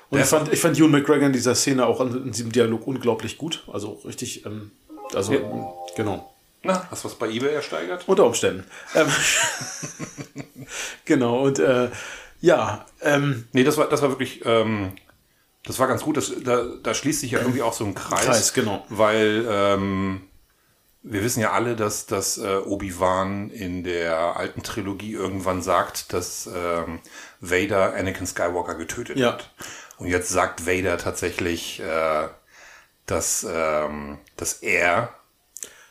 und ich fand, ich fand Ewan McGregor in dieser Szene auch in, in diesem Dialog unglaublich gut. Also richtig, ähm, also Ja. genau. Na, hast du was bei eBay ersteigert? Unter Umständen. Ähm, <laughs> genau, und äh, ja, ähm, Nee, das war, das war wirklich, ähm, das war ganz gut. Das, da, da schließt sich ja irgendwie auch so ein Kreis. Kreis, genau. Weil ähm, wir wissen ja alle, dass, dass äh, Obi-Wan in der alten Trilogie irgendwann sagt, dass ähm, Vader Anakin Skywalker getötet Ja. hat. Und jetzt sagt Vader tatsächlich, äh, dass, ähm, dass er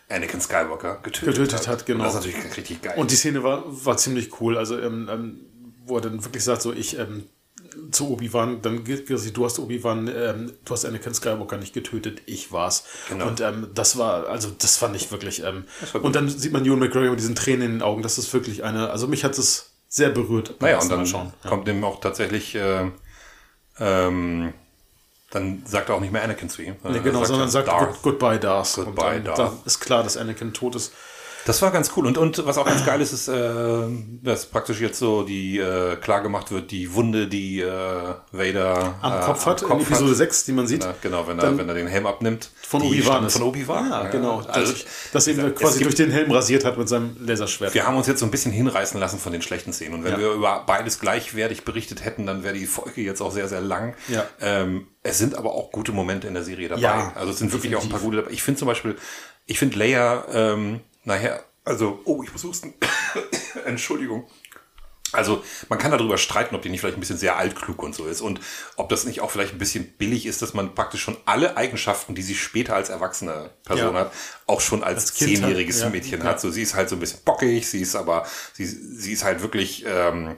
Anakin Skywalker getötet, Getötet hat, genau. Und das ist natürlich richtig geil. Und die Szene war, war ziemlich cool. Also, ähm, ähm, wo er dann wirklich sagt, so ich ähm, zu Obi-Wan, dann gilt, du hast Obi-Wan, ähm, du hast Anakin Skywalker nicht getötet, ich war's. Genau. Und ähm, das war, also das fand ich wirklich. Ähm, und dann sieht man Ewan McGregor mit diesen Tränen in den Augen. Das ist wirklich eine, also mich hat es sehr berührt. Naja, und dann schauen. Ja. kommt dem auch tatsächlich, äh, ähm, dann sagt er auch nicht mehr Anakin zu ihm. Nee, genau, sondern er sagt Darth. Good, Goodbye, Darth. Goodbye, und Darth. dann ist klar, dass Anakin tot ist. Das war ganz cool. Und, und was auch ganz geil ist, ist, äh, dass praktisch jetzt so die äh, klar gemacht wird, die Wunde, die äh, Vader Am äh, Kopf hat, in Episode 6, die man sieht. Na, genau, wenn er, wenn er den Helm abnimmt. Von Obi-Wan. Von Obi-Wan. Ja, genau. Also, dass, dass eben quasi gibt- durch den Helm rasiert hat mit seinem Laserschwert. wir haben uns jetzt so ein bisschen hinreißen lassen von den schlechten Szenen. Und wenn Ja. wir über beides gleichwertig berichtet hätten, dann wäre die Folge jetzt auch sehr, sehr lang. Ja. Ähm, es sind aber auch gute Momente in der Serie dabei. Ja, also es sind wirklich auch ein paar gute dabei. Ich finde zum Beispiel, ich finde Leia, ähm, nachher, also, oh, ich muss husten. <coughs> Entschuldigung. Also man kann darüber streiten, ob die nicht vielleicht ein bisschen sehr altklug und so ist und ob das nicht auch vielleicht ein bisschen billig ist, dass man praktisch schon alle Eigenschaften, die sie später als erwachsene Person Ja. hat, auch schon als, Als Kind hat, zehnjähriges ja. Mädchen Ja. hat. So, sie ist halt so ein bisschen bockig, sie ist aber, sie, sie ist halt wirklich ähm,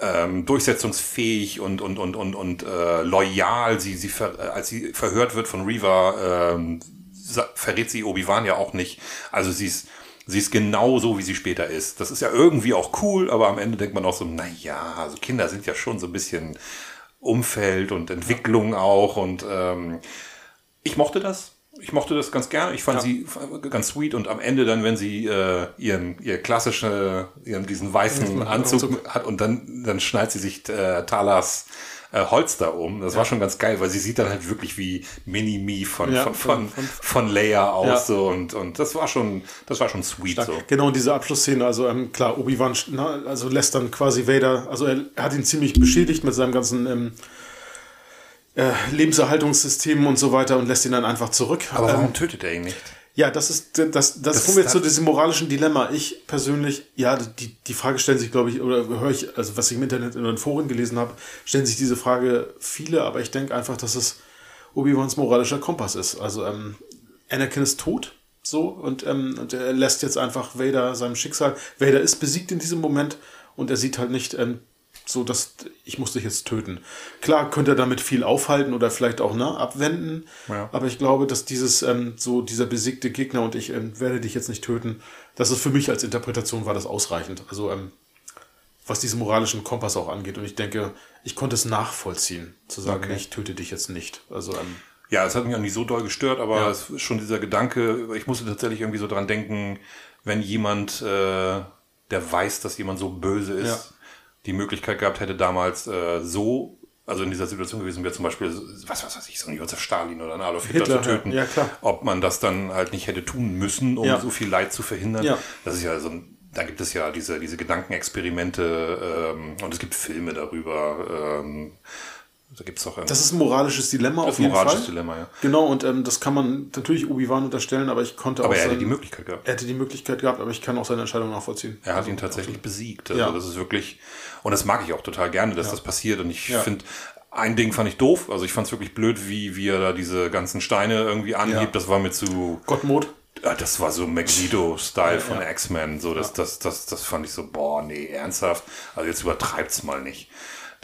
ähm, durchsetzungsfähig und und und und und äh, loyal. Sie sie ver, äh, als sie verhört wird von Reva, ähm, verrät sie Obi-Wan ja auch nicht. Also sie ist sie ist genau so, wie sie später ist. Das ist ja irgendwie auch cool, aber am Ende denkt man auch so, na ja, also Kinder sind ja schon so ein bisschen Umfeld und Entwicklung auch und ähm, ich mochte das. Ich mochte das ganz gerne. Ich fand sie ganz sweet und am Ende dann, wenn sie äh, ihren ihr klassische, ihren diesen weißen Anzug hat und dann dann schneidet sie sich äh, Talas äh, Holster um. Das war schon ganz geil, weil sie sieht dann halt wirklich wie Mini-Me von, Ja, von, von, von- von Leia aus. Ja. So, und, und das war schon, das war schon sweet so. Genau, und diese Abschlussszene, also ähm, klar, Obi-Wan na, also lässt dann quasi Vader, also er, er hat ihn ziemlich beschädigt mit seinem ganzen ähm, äh, Lebenserhaltungssystem und so weiter und lässt ihn dann einfach zurück. Aber ähm, warum tötet er ihn nicht? Ja, das ist das, das, Das kommen wir zu diesem moralischen Dilemma. Ich persönlich, ja, die, die Frage stellen sich, glaube ich, oder höre ich, also was ich im Internet in den Foren gelesen habe, stellen sich diese Frage viele, aber ich denke einfach, dass es Obi-Wans moralischer Kompass ist. Also ähm, Anakin ist tot, so, und, ähm, und er lässt jetzt einfach Vader seinem Schicksal. Vader ist besiegt in diesem Moment und er sieht halt nicht, ähm, so dass ich muss dich jetzt töten. Klar könnte er damit viel aufhalten oder vielleicht auch ne, abwenden, Ja. aber ich glaube, dass dieses ähm, so dieser besiegte Gegner und ich ähm, werde dich jetzt nicht töten, das ist für mich als Interpretation war das ausreichend. Also ähm, was diesen moralischen Kompass auch angeht und ich denke, ich konnte es nachvollziehen, zu sagen, Okay. ich töte dich jetzt nicht. Also ähm, Ja, es hat mich auch nicht so doll gestört, aber Ja. es ist schon dieser Gedanke, ich musste tatsächlich irgendwie so dran denken, wenn jemand, äh, der weiß, dass jemand so böse ist, Ja. Die Möglichkeit gehabt hätte, damals äh, so, also in dieser Situation gewesen wäre, zum Beispiel, was, was weiß ich, so ein Josef Stalin oder einen Adolf Hitler, Hitler, zu töten, ja, ob man das dann halt nicht hätte tun müssen, um Ja. so viel Leid zu verhindern. Ja. Das ist ja so ein da gibt es ja diese, diese Gedankenexperimente ähm, und es gibt Filme darüber. Ähm, da gibt es auch ein, das ist ein moralisches Dilemma das auf ist ein jeden moralisches Fall. Dilemma, ja. Genau, und ähm, das kann man natürlich Obi-Wan unterstellen, aber ich konnte Aber auch er hätte die Möglichkeit gehabt. er hätte die Möglichkeit gehabt, aber ich kann auch seine Entscheidung nachvollziehen. Er hat Also, ihn tatsächlich besiegt. Also Ja. das ist wirklich, und das mag ich auch total gerne, dass das passiert. Und ich Ja. finde, ein Ding fand ich doof. Also ich fand es wirklich blöd, wie, wie er da diese ganzen Steine irgendwie anhebt. Ja. Das war mir zu, Gottmod. ja, das war so Magneto-Style von ja. X-Men. So, das, das, das, das fand ich so, boah, nee, ernsthaft. Also jetzt übertreibt's mal nicht.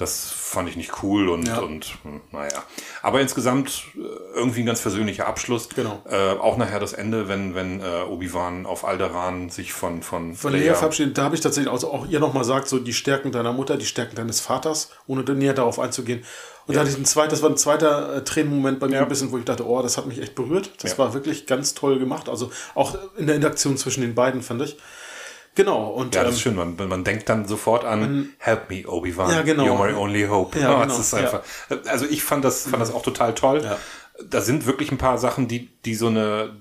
Das fand ich nicht cool und, Ja. und hm, naja. Aber insgesamt äh, irgendwie ein ganz versöhnlicher Abschluss. Genau. Äh, auch nachher das Ende, wenn, wenn äh, Obi-Wan auf Alderaan sich von, von, Von Lea verabschiedet, da habe ich tatsächlich also auch ihr nochmal gesagt, so die Stärken deiner Mutter, die Stärken deines Vaters, ohne dann näher darauf einzugehen. Und da hatte ich ein zweit, das war ein zweiter äh, Tränenmoment bei mir ein bisschen, wo ich dachte, oh, das hat mich echt berührt. Das Ja. war wirklich ganz toll gemacht. Also auch in der Interaktion zwischen den beiden, fand ich. Genau. Und Ja, das ähm, ist schön. Man, man denkt dann sofort an Help me, Obi-Wan. Ja, genau. You're my only hope. Ja, <laughs> Oh, genau. das ist einfach, Also ich fand das, fand das auch total toll. Ja. Da sind wirklich ein paar Sachen, die, die so eine,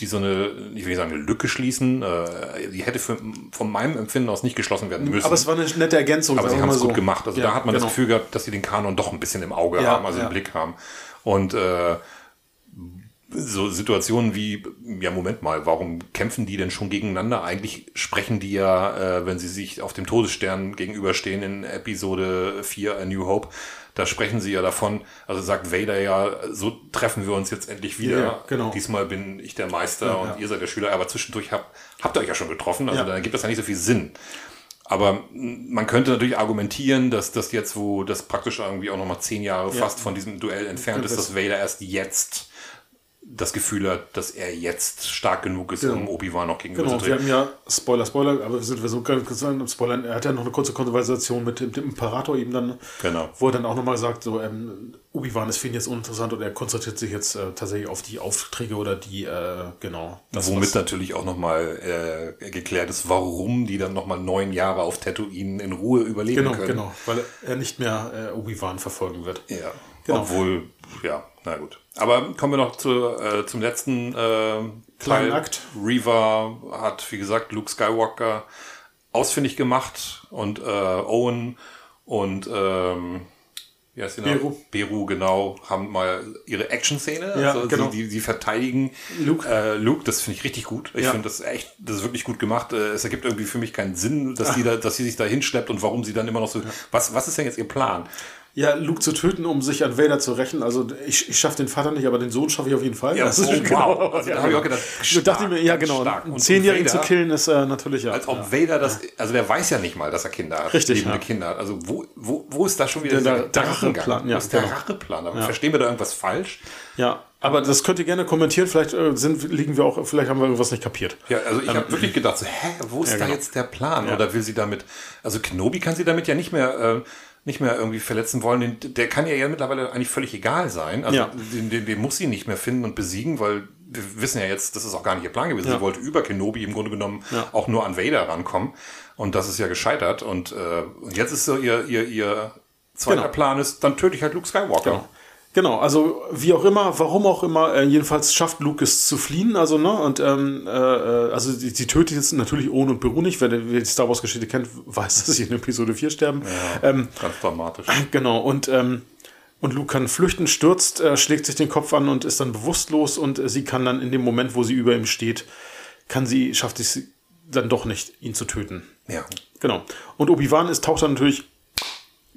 die so eine, ich will nicht sagen, eine Lücke schließen. Äh, Die hätte für, von meinem Empfinden aus nicht geschlossen werden müssen. aber es war eine nette Ergänzung. Aber sie haben es gut gemacht. Also Ja, da hat man genau. das Gefühl gehabt, dass sie den Kanon doch ein bisschen im Auge Ja, haben, also ja. im Blick haben. Und äh, so Situationen wie, ja, Moment mal, warum kämpfen die denn schon gegeneinander? Eigentlich sprechen die ja, äh, wenn sie sich auf dem Todesstern gegenüberstehen in Episode 4, A New Hope, da sprechen sie ja davon, also sagt Vader ja, so treffen wir uns jetzt endlich wieder. Ja, genau. Diesmal bin ich der Meister Ja, und ja. ihr seid der Schüler, aber zwischendurch habt, habt ihr euch ja schon getroffen, also dann gibt das ja nicht so viel Sinn. Aber man könnte natürlich argumentieren, dass das jetzt, wo das praktisch irgendwie auch nochmal zehn Jahre fast von diesem Duell entfernt ist, das- dass Vader erst jetzt das Gefühl hat, dass er jetzt stark genug ist, Genau. um Obi-Wan noch gegenüber Genau, zu wir treten. haben ja, Spoiler, Spoiler, aber sind wir so ganz kurz sagen, Spoiler, er hat ja noch eine kurze Konversation mit dem, dem Imperator eben dann, Genau. wo er dann auch nochmal sagt, so, ähm, Obi-Wan ist für ihn jetzt uninteressant und er konzentriert sich jetzt äh, tatsächlich auf die Aufträge oder die, äh, genau. Das, Womit was- natürlich auch nochmal äh, geklärt ist, warum die dann nochmal neun Jahre auf Tatooine in Ruhe überleben Genau, können. genau, weil er nicht mehr äh, Obi-Wan verfolgen wird. Ja, Genau. obwohl, ja, na gut. Aber kommen wir noch zu, äh, zum letzten äh, Kleinen Teil. Akt. Reva hat, wie gesagt, Luke Skywalker ausfindig gemacht und äh, Owen und ähm, wie heißt die? Beru. Beru, genau, haben mal ihre Action-Szene. Ja, also genau. die, die, verteidigen Luke. Äh, Luke, das finde ich richtig gut. Ich Ja. finde das echt, das ist wirklich gut gemacht. Äh, Es ergibt irgendwie für mich keinen Sinn, dass die da, dass sie sich da hinschleppt und warum sie dann immer noch so. Was, was ist denn jetzt ihr Plan? Ja, Luke zu töten, um sich an Vader zu rächen. Also ich, ich schaffe den Vater nicht, aber den Sohn schaffe ich auf jeden Fall. Ja, das oh, ist wow. Also da ja, habe ich auch genau. gedacht, Ich dachte mir, ja genau, stark. einen Zehnjährigen zu killen ist äh, natürlich ja. Als ob Vader das, also der weiß ja nicht mal, dass er Kinder hat. Richtig, Lebende ja. Kinder hat. Also wo, wo, wo ist da schon wieder Der- der Gedankengang? Racheplan, ja, Wo ist der genau. Racheplan? Aber Ja. verstehen wir da irgendwas falsch? Ja, aber das könnt ihr gerne kommentieren. Vielleicht äh, sind, liegen wir auch, vielleicht haben wir irgendwas nicht kapiert. Ja, also ich habe wirklich gedacht, so, hä, wo ist Ja, da genau. jetzt der Plan? Ja. Oder will sie damit, also Kenobi kann sie damit ja nicht mehr, äh, nicht mehr irgendwie verletzen wollen. Der kann ja, ja mittlerweile eigentlich völlig egal sein. Also Ja. den, den, den muss sie nicht mehr finden und besiegen, weil wir wissen ja jetzt, das ist auch gar nicht ihr Plan gewesen. Ja. Sie wollte über Kenobi im Grunde genommen auch nur an Vader rankommen. Und das ist ja gescheitert. Und, äh, und jetzt ist so ihr, ihr, ihr, Zweiter genau. Plan ist, dann töte ich halt Luke Skywalker. Genau. Genau, also wie auch immer, warum auch immer, äh, jedenfalls schafft Luke es zu fliehen, also ne, und ähm, äh, also sie, sie tötet jetzt natürlich ohne und Beru nicht, wer, wer die Star Wars Geschichte kennt, <laughs> weiß, dass sie in Episode 4 sterben. Ja, ähm, ganz dramatisch. <laughs> Genau, und ähm, und Luke kann flüchten, stürzt, äh, schlägt sich den Kopf an und ist dann bewusstlos und äh, sie kann dann in dem Moment, wo sie über ihm steht, kann sie, schafft es dann doch nicht, ihn zu töten. Ja. Genau. Und Obi-Wan ist, taucht dann natürlich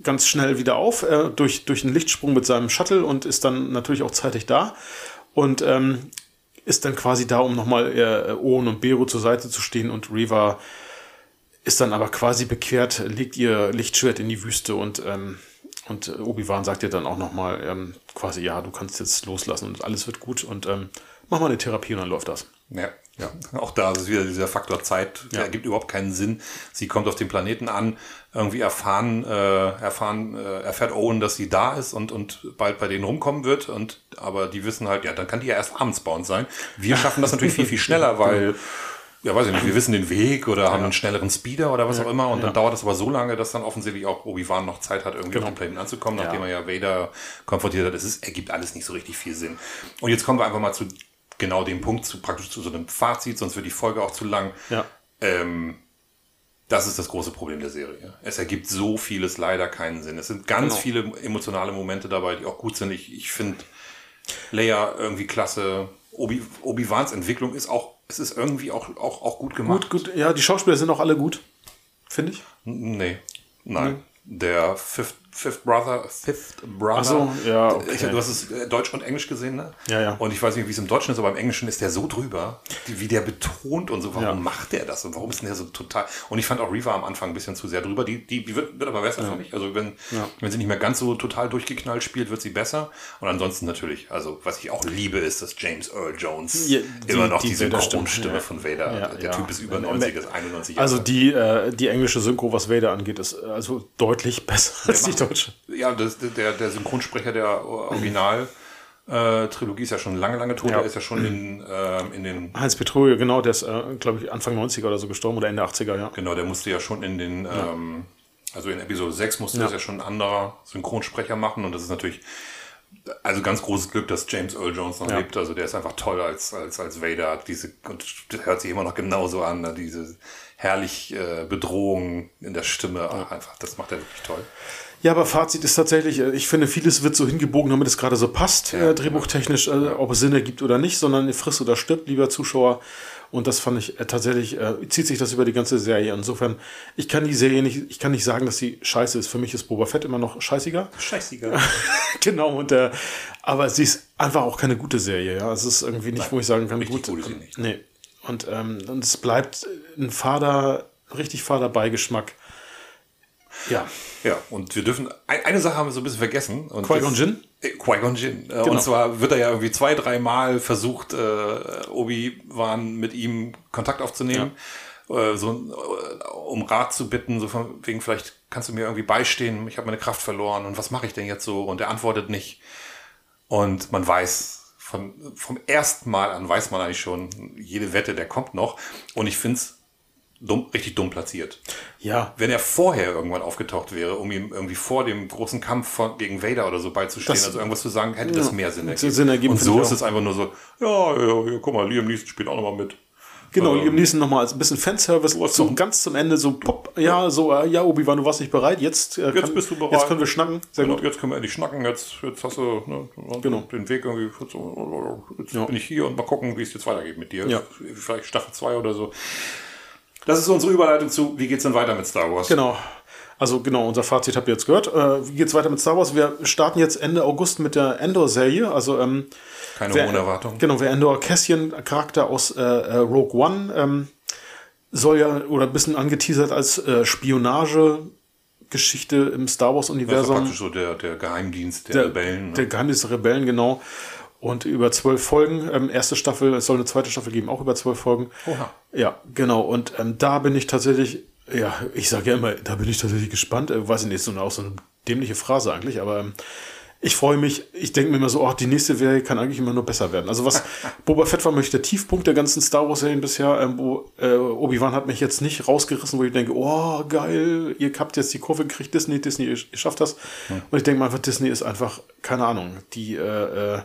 ganz schnell wieder auf, äh, durch, durch einen Lichtsprung mit seinem Shuttle und ist dann natürlich auch zeitig da. Und ähm, ist dann quasi da, um nochmal äh, Owen und Beru zur Seite zu stehen und Reva ist dann aber quasi bekehrt, legt ihr Lichtschwert in die Wüste und, ähm, und Obi-Wan sagt ihr dann auch nochmal ähm, quasi, ja, du kannst jetzt loslassen und alles wird gut und ähm, mach mal eine Therapie und dann läuft das. Ja. Ja, auch da ist wieder dieser Faktor Zeit, der ja. ergibt überhaupt keinen Sinn. Sie kommt auf den Planeten an, irgendwie erfahren, äh, erfahren, äh, erfährt Owen, dass sie da ist und, und bald bei denen rumkommen wird. Und aber die wissen halt, ja, dann kann die ja erst abends bei uns sein. Wir schaffen das natürlich viel, viel <laughs> schneller, weil, ja, weiß ich nicht, wir wissen den Weg oder ja. haben einen schnelleren Speeder oder was ja. auch immer. Und dann dauert es aber so lange, dass dann offensichtlich auch Obi-Wan noch Zeit hat, irgendwie genau. auf den Planeten anzukommen, nachdem er ja Vader konfrontiert hat. Es ist, ergibt alles nicht so richtig viel Sinn. Und jetzt kommen wir einfach mal zu genau dem Punkt, zu praktisch zu so einem Fazit, sonst wird die Folge auch zu lang. Ja. Ähm, das ist das große Problem der Serie. Es ergibt so vieles leider keinen Sinn. Es sind ganz genau. viele emotionale Momente dabei, die auch gut sind. Ich, ich finde Leia irgendwie klasse. Obi, Obi-Wans Entwicklung ist auch, es ist irgendwie auch, auch, auch gut gemacht. Gut, gut. Ja, die Schauspieler sind auch alle gut. Finde ich. Nee. Nein. Nee. Der Fifth Fifth Brother, Fifth Brother. so, ja, okay. Ich, du hast es äh, Deutsch und Englisch gesehen, ne? Ja, ja. Und ich weiß nicht, wie es im Deutschen ist, aber im Englischen ist der so drüber, wie der betont und so. Warum ja. macht der das und warum ist denn der so total? Und ich fand auch Reva am Anfang ein bisschen zu sehr drüber. Die, die, die wird, wird aber besser ja. für mich. Also wenn, ja. wenn sie nicht mehr ganz so total durchgeknallt spielt, wird sie besser. Und ansonsten natürlich, also was ich auch liebe, ist, dass James Earl Jones die, immer noch die, die Synchronstimme von Vader. Der Typ ist über 90, ist 91 Jahre. Also die, äh, die englische Synchro, was Vader angeht, ist also deutlich besser als die deutsche. Ja, das das, der, der Synchronsprecher der Original. Äh, Trilogie ist ja schon lange, lange tot. Ja. Er ist ja schon in, äh, in den. Heinz Petruge, genau, der ist, äh, glaube ich, Anfang 90er oder so gestorben oder Ende 80er, ja. Genau, der musste ja schon in den, ja. ähm, also in Episode 6 musste ja. das ja schon ein anderer Synchronsprecher machen und das ist natürlich, also ganz großes Glück, dass James Earl Jones noch lebt. Also der ist einfach toll als, als, als Vader. Diese, und hört sich immer noch genauso an, ne? diese herrlich äh, Bedrohung in der Stimme. Ach, einfach, das macht er wirklich toll. Ja, aber Fazit ist tatsächlich, äh, ich finde, vieles wird so hingebogen, damit es gerade so passt, ja, äh, drehbuchtechnisch, äh, ob es Sinn ergibt oder nicht, sondern frisst oder stirbt, lieber Zuschauer. Und das fand ich äh, tatsächlich, äh, zieht sich das über die ganze Serie. Insofern, ich kann die Serie nicht, ich kann nicht sagen, dass sie scheiße ist. Für mich ist Boba Fett immer noch scheißiger. Scheißiger. <laughs> genau, und äh, aber sie ist einfach auch keine gute Serie, ja. Es ist irgendwie nicht, Nein, wo ich sagen kann, gut. nicht. Nee. Und, ähm, und es bleibt ein fader, richtig fader Beigeschmack ja. Ja, und wir dürfen, eine Sache haben wir so ein bisschen vergessen. Qui-Gon Jinn? Äh, Qui-Gon Jinn. Äh, genau. Und zwar wird er ja irgendwie zwei, dreimal versucht, äh, Obi-Wan mit ihm Kontakt aufzunehmen. Ja. Äh, so, äh, um Rat zu bitten, so von wegen, vielleicht kannst du mir irgendwie beistehen, ich habe meine Kraft verloren und was mache ich denn jetzt so? Und er antwortet nicht. Und man weiß, von, vom ersten Mal an weiß man eigentlich schon, jede Wette, der kommt noch. Und ich finde es dumm, richtig dumm platziert. Ja. Wenn er vorher irgendwann aufgetaucht wäre, um ihm irgendwie vor dem großen Kampf von, gegen Vader oder so beizustehen, das, also irgendwas zu sagen, hätte das mehr Sinn ergeben. Sinn ergeben Und so ist es einfach nur so, ja, ja, ja, guck mal, Liam Neeson spielt auch nochmal mit. Genau, ähm, Liam Neeson nochmal als ein bisschen Fanservice, so ganz zum Ende so, pop, ja, so, äh, ja, Obi-Wan, du warst nicht bereit, jetzt, äh, jetzt kann, bist du bereit. Jetzt können wir schnacken. Sehr genau, gut. Jetzt können wir endlich schnacken, jetzt, jetzt hast du ne, genau. den Weg irgendwie, jetzt ja. bin ich hier und mal gucken, wie es jetzt weitergeht mit dir. Ja. Vielleicht Staffel 2 oder so. Das ist unsere Überleitung zu, wie geht's denn weiter mit Star Wars? Genau. Also genau, unser Fazit habt ihr jetzt gehört. Äh, wie geht's weiter mit Star Wars? Wir starten jetzt Ende August mit der Endor-Serie. Also ähm, keine wer, hohen Erwartungen. Genau, wer Endor Cassian Charakter aus äh, äh, Rogue One ähm, soll ja oder ein bisschen angeteasert als äh, Spionage Geschichte im Star Wars Universum. Das ist praktisch so der, der Geheimdienst der, der Rebellen. Ne? Der Geheimdienst der Rebellen, genau. Und über zwölf Folgen, ähm, erste Staffel, es soll eine zweite Staffel geben, auch über zwölf Folgen. Oha. Ja, genau. Und ähm, da bin ich tatsächlich, ja, ich sage ja immer, da bin ich tatsächlich gespannt. Äh, weiß ich nicht, ist so eine, auch so eine dämliche Phrase eigentlich, aber ähm, ich freue mich, ich denke mir immer so, oh, die nächste Serie kann eigentlich immer nur besser werden. Also was <laughs> Boba Fett war möchte der Tiefpunkt der ganzen Star Wars Serien bisher, ähm, wo äh, Obi-Wan hat mich jetzt nicht rausgerissen, wo ich denke, oh, geil, ihr habt jetzt die Kurve gekriegt, Disney, Disney, ihr, ihr schafft das. Hm. Und ich denke mal einfach, Disney ist einfach, keine Ahnung, die, äh, äh,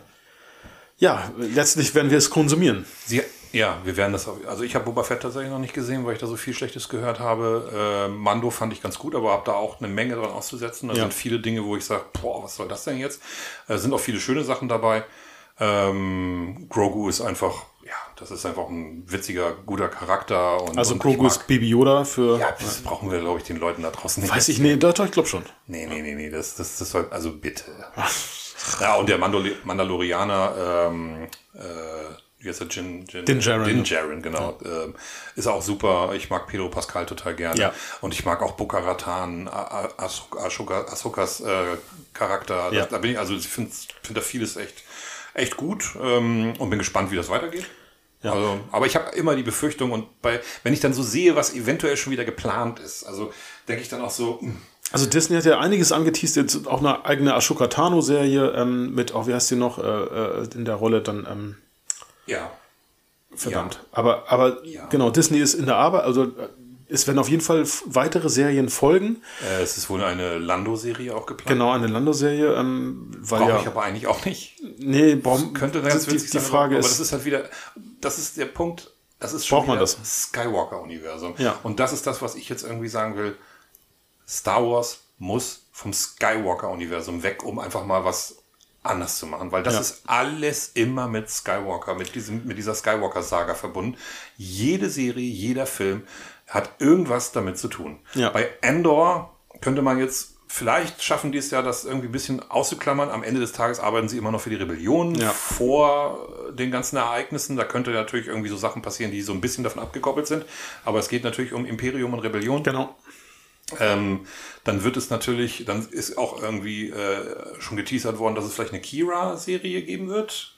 ja, letztlich werden wir es konsumieren. Sie, ja, wir werden das. Also ich habe Boba Fett tatsächlich noch nicht gesehen, weil ich da so viel Schlechtes gehört habe. Äh, Mando fand ich ganz gut, aber habe da auch eine Menge dran auszusetzen. Da ja. sind viele Dinge, wo ich sage, boah, was soll das denn jetzt? Äh, sind auch viele schöne Sachen dabei. Ähm, Grogu ist einfach, ja, das ist einfach ein witziger, guter Charakter. Und, also und Grogu ist Baby Yoda für. Ja, das brauchen wir, glaube ich, den Leuten da draußen nicht. Weiß ich, nee, doch, ich glaube schon. Nee, nee, nee, nee, das, das, das soll, also bitte. Ja, und der Mandal Mandalorianer, ähm, äh, wie heißt der, Jin, Jin, Din Djarin. Din Djarin, genau. Ja. Ähm, ist auch super. Ich mag Pedro Pascal total gerne. Ja. Und ich mag auch Booker Ratan, Ahsokas äh, Charakter. Ja. Da, da, bin ich, also ich finde find da vieles echt, echt gut ähm, und bin gespannt, wie das weitergeht. Ja. Also, aber ich habe immer die Befürchtung und bei, wenn ich dann so sehe, was eventuell schon wieder geplant ist, also denke ich dann auch so, hm. Also Disney hat ja einiges angeteased, jetzt auch eine eigene Ashoka Tano-Serie ähm, mit, auch wie heißt sie noch, äh, äh, in der Rolle dann, ähm, ja. Verdammt. Ja. Aber, aber ja. genau, Disney ist in der Arbeit, also äh, es werden auf jeden Fall weitere Serien folgen. Äh, es ist wohl eine Lando-Serie auch geplant. Genau, eine Lando-Serie. Ähm, Brauche ja, ich aber eigentlich auch nicht. Nee, warum? Könnte ganz die, die Frage aber, ist, aber das ist halt wieder, das ist der Punkt, das ist schon braucht man das Skywalker-Universum. Ja. Und das ist das, was ich jetzt irgendwie sagen will. Star Wars muss vom Skywalker-Universum weg, um einfach mal was anders zu machen, weil das ja. ist alles immer mit Skywalker, mit diesem, mit dieser Skywalker-Saga verbunden. Jede Serie, jeder Film hat irgendwas damit zu tun. Ja. Bei Endor könnte man jetzt vielleicht schaffen die es ja, das irgendwie ein bisschen auszuklammern. Am Ende des Tages arbeiten sie immer noch für die Rebellion ja. vor den ganzen Ereignissen. Da könnte natürlich irgendwie so Sachen passieren, die so ein bisschen davon abgekoppelt sind. Aber es geht natürlich um Imperium und Rebellion. Genau. Ähm, dann wird es natürlich, dann ist auch irgendwie äh, schon geteasert worden, dass es vielleicht eine Kira-Serie geben wird.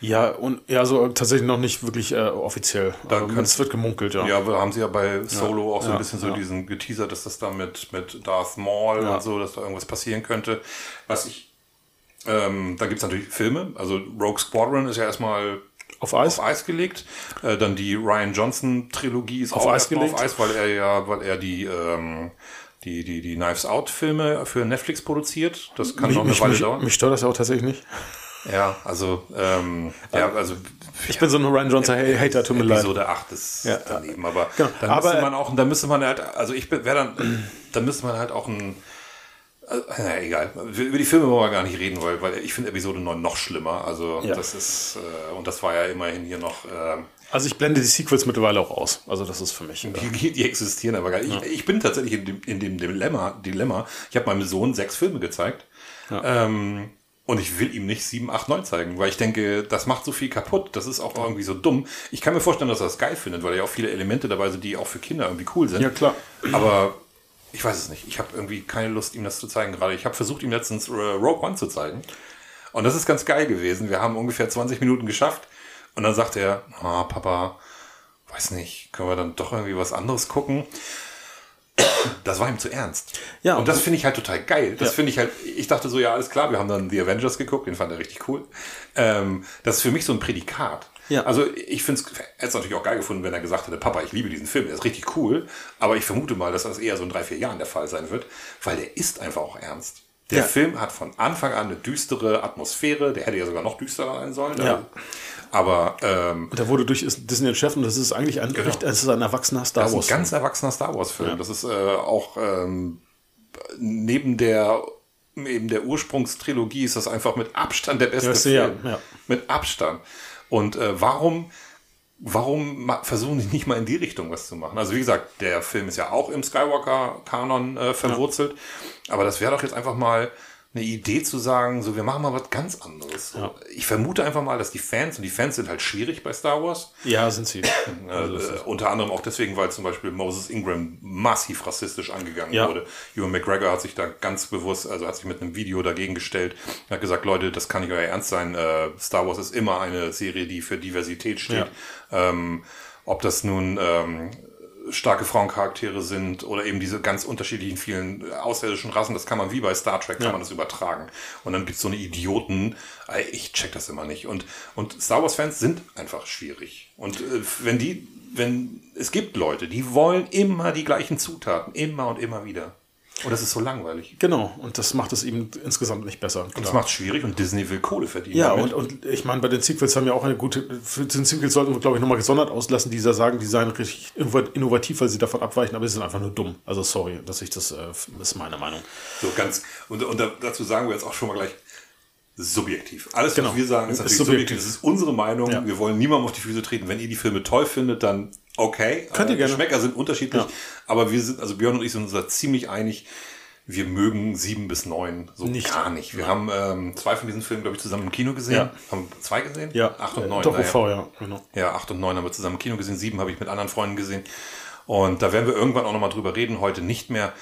Ja, und ja, so tatsächlich noch nicht wirklich äh, offiziell. Da also, es wird gemunkelt, ja. Ja, haben sie ja bei Solo ja, auch so ein bisschen so ja. diesen geteasert, dass das da mit, mit Darth Maul und so, dass da irgendwas passieren könnte. Was ich, ähm, da gibt es natürlich Filme. Also Rogue Squadron ist ja erstmal auf Eis? Auf Eis gelegt. Äh, dann die Ryan Johnson Trilogie ist auf auch Eis gelegt. Auf Eis, weil er ja, weil er die ähm, die, die, die Knives Out Filme für Netflix produziert. Das kann mich, noch eine mich, Weile mich, dauern. Mich stört das ja auch tatsächlich nicht. Ja, also, ähm, ja, also. Ich ja, bin so ein Ryan Johnson Hater, tut mir leid. Episode 8 ist ja. daneben, aber genau. dann müsste man auch, dann müsste man halt, also ich wäre dann, dann müsste man halt auch ein, na, egal. Über die Filme wollen wir gar nicht reden, weil, weil ich finde Episode 9 noch schlimmer. Also ja. das ist, äh, und das war ja immerhin hier noch. Äh, also ich blende die Sequels mittlerweile auch aus. Also das ist für mich. Die, die existieren aber gar nicht. Ja. Ich, ich, bin tatsächlich in dem, in dem Dilemma, Dilemma. Ich habe meinem Sohn sechs Filme gezeigt. Ja. Ähm, und ich will ihm nicht 7, 8, 9 zeigen, weil ich denke, das macht so viel kaputt. Das ist auch irgendwie so dumm. Ich kann mir vorstellen, dass er das geil findet, weil ja auch viele Elemente dabei sind, die auch für Kinder irgendwie cool sind. Ja, klar. Aber ich weiß es nicht. Ich habe irgendwie keine Lust, ihm das zu zeigen gerade. Ich habe versucht, ihm letztens äh, Rogue One zu zeigen. Und das ist ganz geil gewesen. Wir haben ungefähr 20 Minuten geschafft. Und dann sagt er, oh, Papa, weiß nicht, können wir dann doch irgendwie was anderes gucken? Das war ihm zu ernst. Ja, und das finde ich halt total geil. Das ja. finde ich halt, ich dachte so, ja, alles klar, wir haben dann The Avengers geguckt, den fand er richtig cool. Ähm, das ist für mich so ein Prädikat. Ja. Also ich finde es, hätte es natürlich auch geil gefunden, wenn er gesagt hätte, Papa, ich liebe diesen Film, der ist richtig cool. Aber ich vermute mal, dass das eher so in drei, vier Jahren der Fall sein wird, weil der ist einfach auch ernst. Der ja. Film hat von Anfang an eine düstere Atmosphäre, der hätte ja sogar noch düsterer sein sollen. Ja. Aber ähm, und der wurde durch Disney Chef und das ist eigentlich ein, genau. das ist ein erwachsener Star Wars. Das ist ein ganz erwachsener Star Wars Film. Ja. Das ist äh, auch ähm, neben der eben der Ursprungstrilogie ist das einfach mit Abstand der beste Film. Ja, ja. Mit Abstand. Und äh, warum, warum versuchen die nicht mal in die Richtung was zu machen? Also wie gesagt, der Film ist ja auch im Skywalker-Kanon äh, verwurzelt, ja. aber das wäre doch jetzt einfach mal eine Idee zu sagen, so wir machen mal was ganz anderes. Ja. Ich vermute einfach mal, dass die Fans, und die Fans sind halt schwierig bei Star Wars. Ja, sind sie. <clears throat> Also äh, unter anderem auch deswegen, weil zum Beispiel Moses Ingram massiv rassistisch angegangen ja. wurde. Ewan McGregor hat sich da ganz bewusst, also hat sich mit einem Video dagegen gestellt, hat gesagt, Leute, das kann nicht euer Ernst sein. Äh, Star Wars ist immer eine Serie, die für Diversität steht. Ja. Ähm, ob das nun ähm, starke Frauencharaktere sind oder eben diese ganz unterschiedlichen vielen außerirdischen Rassen, das kann man wie bei Star Trek, kann Ja. man das übertragen. Und dann gibt's so eine Idioten, ey, ich check das immer nicht. Und, und Star Wars-Fans sind einfach schwierig. Und äh, wenn die, wenn, es gibt Leute, die wollen immer die gleichen Zutaten, immer und immer wieder. Und das ist so langweilig. Genau, und das macht es eben insgesamt nicht besser. Und das macht es schwierig und Disney will Kohle verdienen. Ja, damit. und, und ich meine, bei den Sequels haben ja auch eine gute. Für den Sequels sollten wir, glaube ich, nochmal gesondert auslassen, die da sagen, die seien richtig innovativ, weil sie davon abweichen, aber sie sind einfach nur dumm. Also sorry, dass ich das, äh, ist meine Meinung. So ganz, und, und da- dazu sagen wir jetzt auch schon mal gleich, subjektiv. Alles, Genau. was wir sagen, ist Ist subjektiv. subjektiv. Das ist unsere Meinung. Ja. Wir wollen niemandem auf die Füße treten. Wenn ihr die Filme toll findet, dann okay. Könnt ihr Äh, gerne. Geschmäcker sind unterschiedlich. Ja. Aber wir sind, also Björn und ich sind uns da ziemlich einig. Wir mögen sieben bis neun so Nicht. gar nicht. Wir haben ähm, zwei von diesen Filmen, glaube ich, zusammen im Kino gesehen. Ja. Haben zwei gesehen? Ja, Acht und äh, neun. Doch. OV, ja, genau. Ja, 8 und 9 haben wir zusammen im Kino gesehen, 7 habe ich mit anderen Freunden gesehen. Und da werden wir irgendwann auch nochmal drüber reden, heute nicht mehr.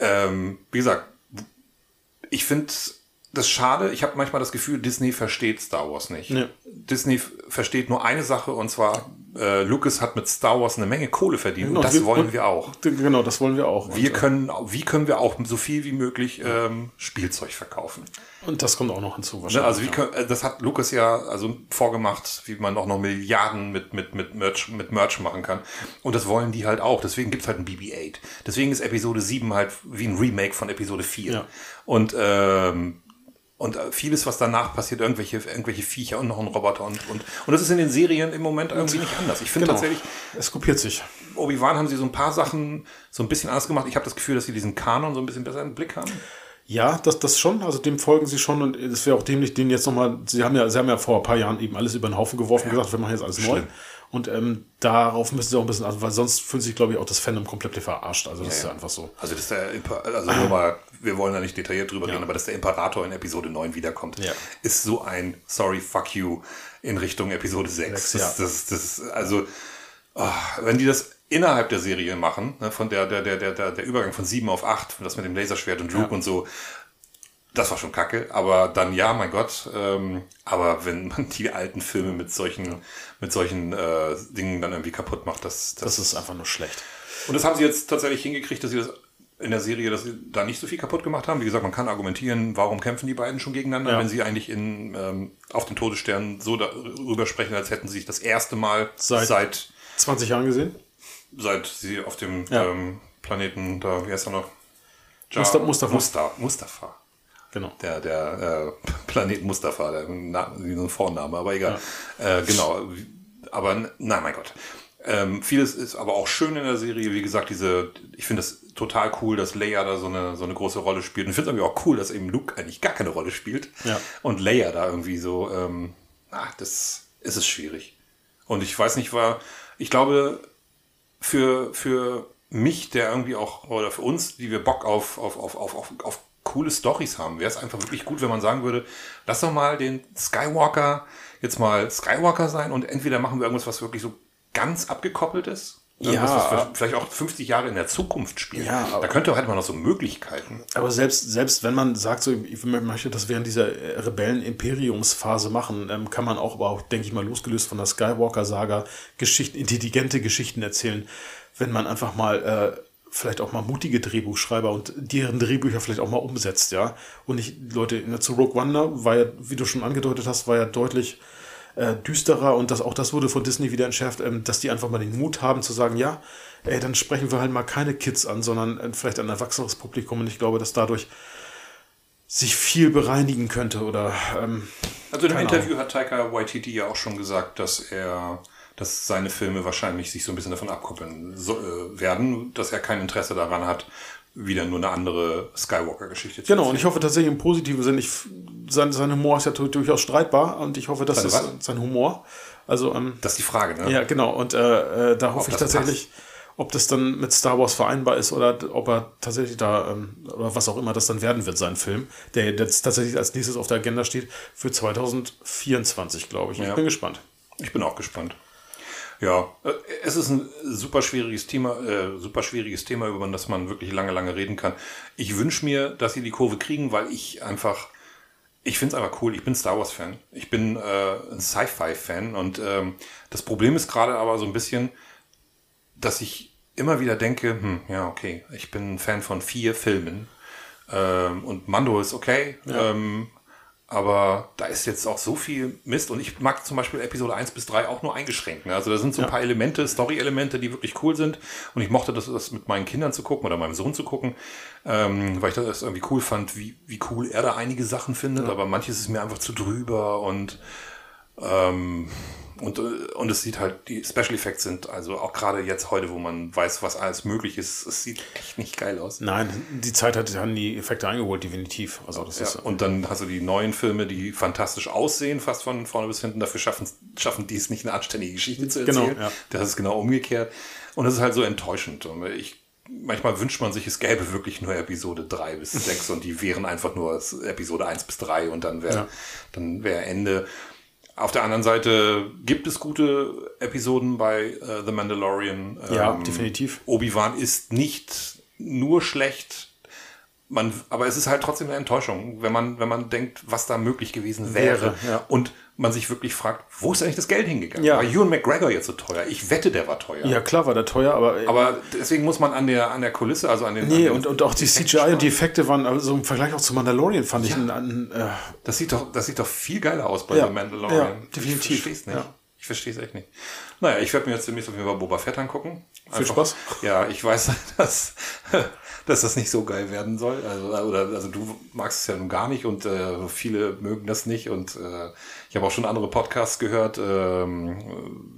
Ähm, wie gesagt, ich finde das schade. Ich habe manchmal das Gefühl, Disney versteht Star Wars nicht. Nee. Disney versteht nur eine Sache und zwar, äh, Lucas hat mit Star Wars eine Menge Kohle verdient Genau, und das wir- wollen wir auch. Genau, das wollen wir auch. Wir und, können, wie können wir auch so viel wie möglich ähm, Spielzeug verkaufen? und das kommt auch noch hinzu Ne, wahrscheinlich. also wie können, äh, das hat Lucas ja also vorgemacht, wie man auch noch Milliarden mit, mit, mit, Merch, mit Merch machen kann. Und das wollen die halt auch. Deswegen gibt's halt ein BB-8. Deswegen ist Episode 7 halt wie ein Remake von Episode 4. Ja. Und, ähm, und äh, vieles, was danach passiert, irgendwelche, irgendwelche Viecher und noch ein Roboter und, und, und das ist in den Serien im Moment irgendwie nicht anders. Ich finde Genau. tatsächlich, Es kopiert sich. Obi-Wan haben sie so ein paar Sachen so ein bisschen anders gemacht. Ich habe das Gefühl, dass sie diesen Kanon so ein bisschen besser im Blick haben. Ja, das, das schon, also dem folgen sie schon und es wäre auch dämlich, den jetzt nochmal, sie haben ja, sie haben ja vor ein paar Jahren eben alles über den Haufen geworfen und gesagt, wir machen jetzt alles neu. Schlimm. Und ähm, darauf müssen sie auch ein bisschen, also, weil sonst fühlt sich, glaube ich, auch das Fandom komplett verarscht. Also das ist ja einfach so. Also, dass der Imper also nur mal, wir wollen da nicht detailliert drüber reden, aber dass der Imperator in Episode 9 wiederkommt, Ja. ist so ein Sorry, fuck you in Richtung Episode 6. Sechs, das, ja. das, das, also, ah, wenn die das innerhalb der Serie machen, ne, von der, der, der, der, der, der Übergang von 7 auf 8, das mit dem Laserschwert und Luke und so, das war schon kacke, aber dann ja, mein Gott. Ähm, aber wenn man die alten Filme mit solchen, mit solchen äh, Dingen dann irgendwie kaputt macht, das, das, Das ist einfach nur schlecht. und das haben sie jetzt tatsächlich hingekriegt, dass sie das in der Serie, dass sie da nicht so viel kaputt gemacht haben. Wie gesagt, man kann argumentieren, warum kämpfen die beiden schon gegeneinander, Ja. wenn sie eigentlich in, ähm, auf den Todesstern so darüber sprechen, als hätten sie sich das erste Mal Seit- seit, 20 Jahren gesehen? seit sie auf dem Ja. ähm, Planeten, da, wie heißt er noch? Ja, Musta- Mustafa. Mustafa. Mustafa. Genau. Der, der äh, <laughs> Planet Mustafa, der Na, wie so ein Vorname, aber egal. Äh, genau. Aber nein, mein Gott. Ähm, vieles ist aber auch schön in der Serie. Wie gesagt, diese, ich finde es total cool, dass Leia da so eine, so eine große Rolle spielt. Und ich finde es irgendwie auch cool, dass eben Luke eigentlich gar keine Rolle spielt. Ja. Und Leia da irgendwie so, ähm, ach, das ist es schwierig. Und ich weiß nicht, war, ich glaube, für, für mich, der irgendwie auch, oder für uns, die wir Bock auf, auf, auf, auf, auf, auf coole Stories haben, wäre es einfach wirklich gut, wenn man sagen würde, lass doch mal den Skywalker jetzt mal Skywalker sein und entweder machen wir irgendwas, was wirklich so ganz abgekoppelt ist. Irgendwas, Ja. was vielleicht auch 50 Jahre in der Zukunft spielt. Ja, da könnte halt man noch so Möglichkeiten. Aber selbst, selbst wenn man sagt, so, ich möchte das während dieser äh, Rebellen-Imperiumsphase machen, ähm, kann man auch, aber auch, denke ich mal, losgelöst von der Skywalker-Saga, Geschichten, intelligente Geschichten erzählen, wenn man einfach mal äh, vielleicht auch mal mutige Drehbuchschreiber und deren Drehbücher vielleicht auch mal umsetzt, ja. Und nicht, Leute, ne, zu Rogue One war ja, wie du schon angedeutet hast, war ja deutlich äh, düsterer und das, auch das wurde von Disney wieder entschärft, ähm, dass die einfach mal den Mut haben zu sagen, ja, ey, dann sprechen wir halt mal keine Kids an, sondern äh, vielleicht ein erwachseneres Publikum. Und ich glaube, dass dadurch sich viel bereinigen könnte oder ähm, Also in Keine Interview hat Taika Waititi ja auch schon gesagt, dass er, dass seine Filme wahrscheinlich sich so ein bisschen davon abkoppeln so, äh, werden, dass er kein Interesse daran hat, wieder nur eine andere Skywalker-Geschichte genau, und ich hoffe tatsächlich im positiven Sinn, ich, sein, sein Humor ist ja durchaus streitbar und ich hoffe, dass was? sein Humor, also ähm, Das ist die Frage, ne? Ja, genau. Und äh, äh, da hoffe ich das tatsächlich, ob das dann mit Star Wars vereinbar ist oder ob er tatsächlich da, ähm, oder was auch immer das dann werden wird, sein Film, der jetzt tatsächlich als nächstes auf der Agenda steht für 2024, glaube ich. Ich Ja. bin gespannt. Ich bin auch gespannt. Ja, äh, es ist ein super schwieriges Thema, äh, super schwieriges Thema, über das man wirklich lange, lange reden kann. Ich wünsche mir, dass sie die Kurve kriegen, weil ich einfach, ich finde es einfach cool. Ich bin Star Wars Fan. Ich bin äh, ein Sci-Fi Fan und ähm, das Problem ist gerade aber so ein bisschen, dass ich immer wieder denke, hm, ja, okay, ich bin ein Fan von vier Filmen ähm, und Mando ist okay, Ja. ähm, aber da ist jetzt auch so viel Mist und ich mag zum Beispiel Episode 1 bis 3 auch nur eingeschränkt. Ne? Also da sind so ein Ja. paar Elemente, Story-Elemente, die wirklich cool sind und ich mochte das, das mit meinen Kindern zu gucken oder meinem Sohn zu gucken, ähm, weil ich das irgendwie cool fand, wie, wie cool er da einige Sachen findet, aber manches ist mir einfach zu drüber und ähm, und, äh, und es sieht halt, die Special Effects sind, also auch gerade jetzt heute, wo man weiß, was alles möglich ist, es sieht echt nicht geil aus. Nein, die Zeit hat, haben die Effekte eingeholt, definitiv. Also das Ja, ist und dann hast du die neuen Filme, die fantastisch aussehen, fast von vorne bis hinten. Dafür schaffen, schaffen die es nicht, eine anständige Geschichte zu Genau, erzählen. ja. Das ist genau umgekehrt. Und das ist halt so enttäuschend. Ich, manchmal wünscht man sich, es gäbe wirklich nur Episode 3 bis 6 <laughs> und die wären einfach nur Episode 1 bis 3 und dann wäre Ja. dann wäre Ende. Auf der anderen Seite gibt es gute Episoden bei äh, The Mandalorian. Ja, Ähm, definitiv. Obi-Wan ist nicht nur schlecht, man, aber es ist halt trotzdem eine Enttäuschung, wenn man, wenn man denkt, was da möglich gewesen wäre. Wäre, ja. Und man sich wirklich fragt, wo ist eigentlich das Geld hingegangen? Ja. War Ewan McGregor jetzt so teuer? Ich wette, der war teuer. ja, klar war der teuer, aber, Aber deswegen muss man an der, an der Kulisse, also an den. an nee, den und, und auch die Effekten CGI und die. Effekte waren, also im Vergleich auch zu Mandalorian fand ich ein, ein äh, Das sieht doch, das sieht doch viel geiler aus bei Ja, The Mandalorian. ja, definitiv. Ich verstehe es nicht. Ja. Ich verstehe es echt nicht. Naja, ich werde mir jetzt demnächst auf jeden Fall Boba Fett angucken. Viel Spaß. Ja, ich weiß, <laughs> dass, dass das nicht so geil werden soll. Also, oder, also du magst es ja nun gar nicht und äh, viele mögen das nicht. Und äh, ich habe auch schon andere Podcasts gehört, ähm,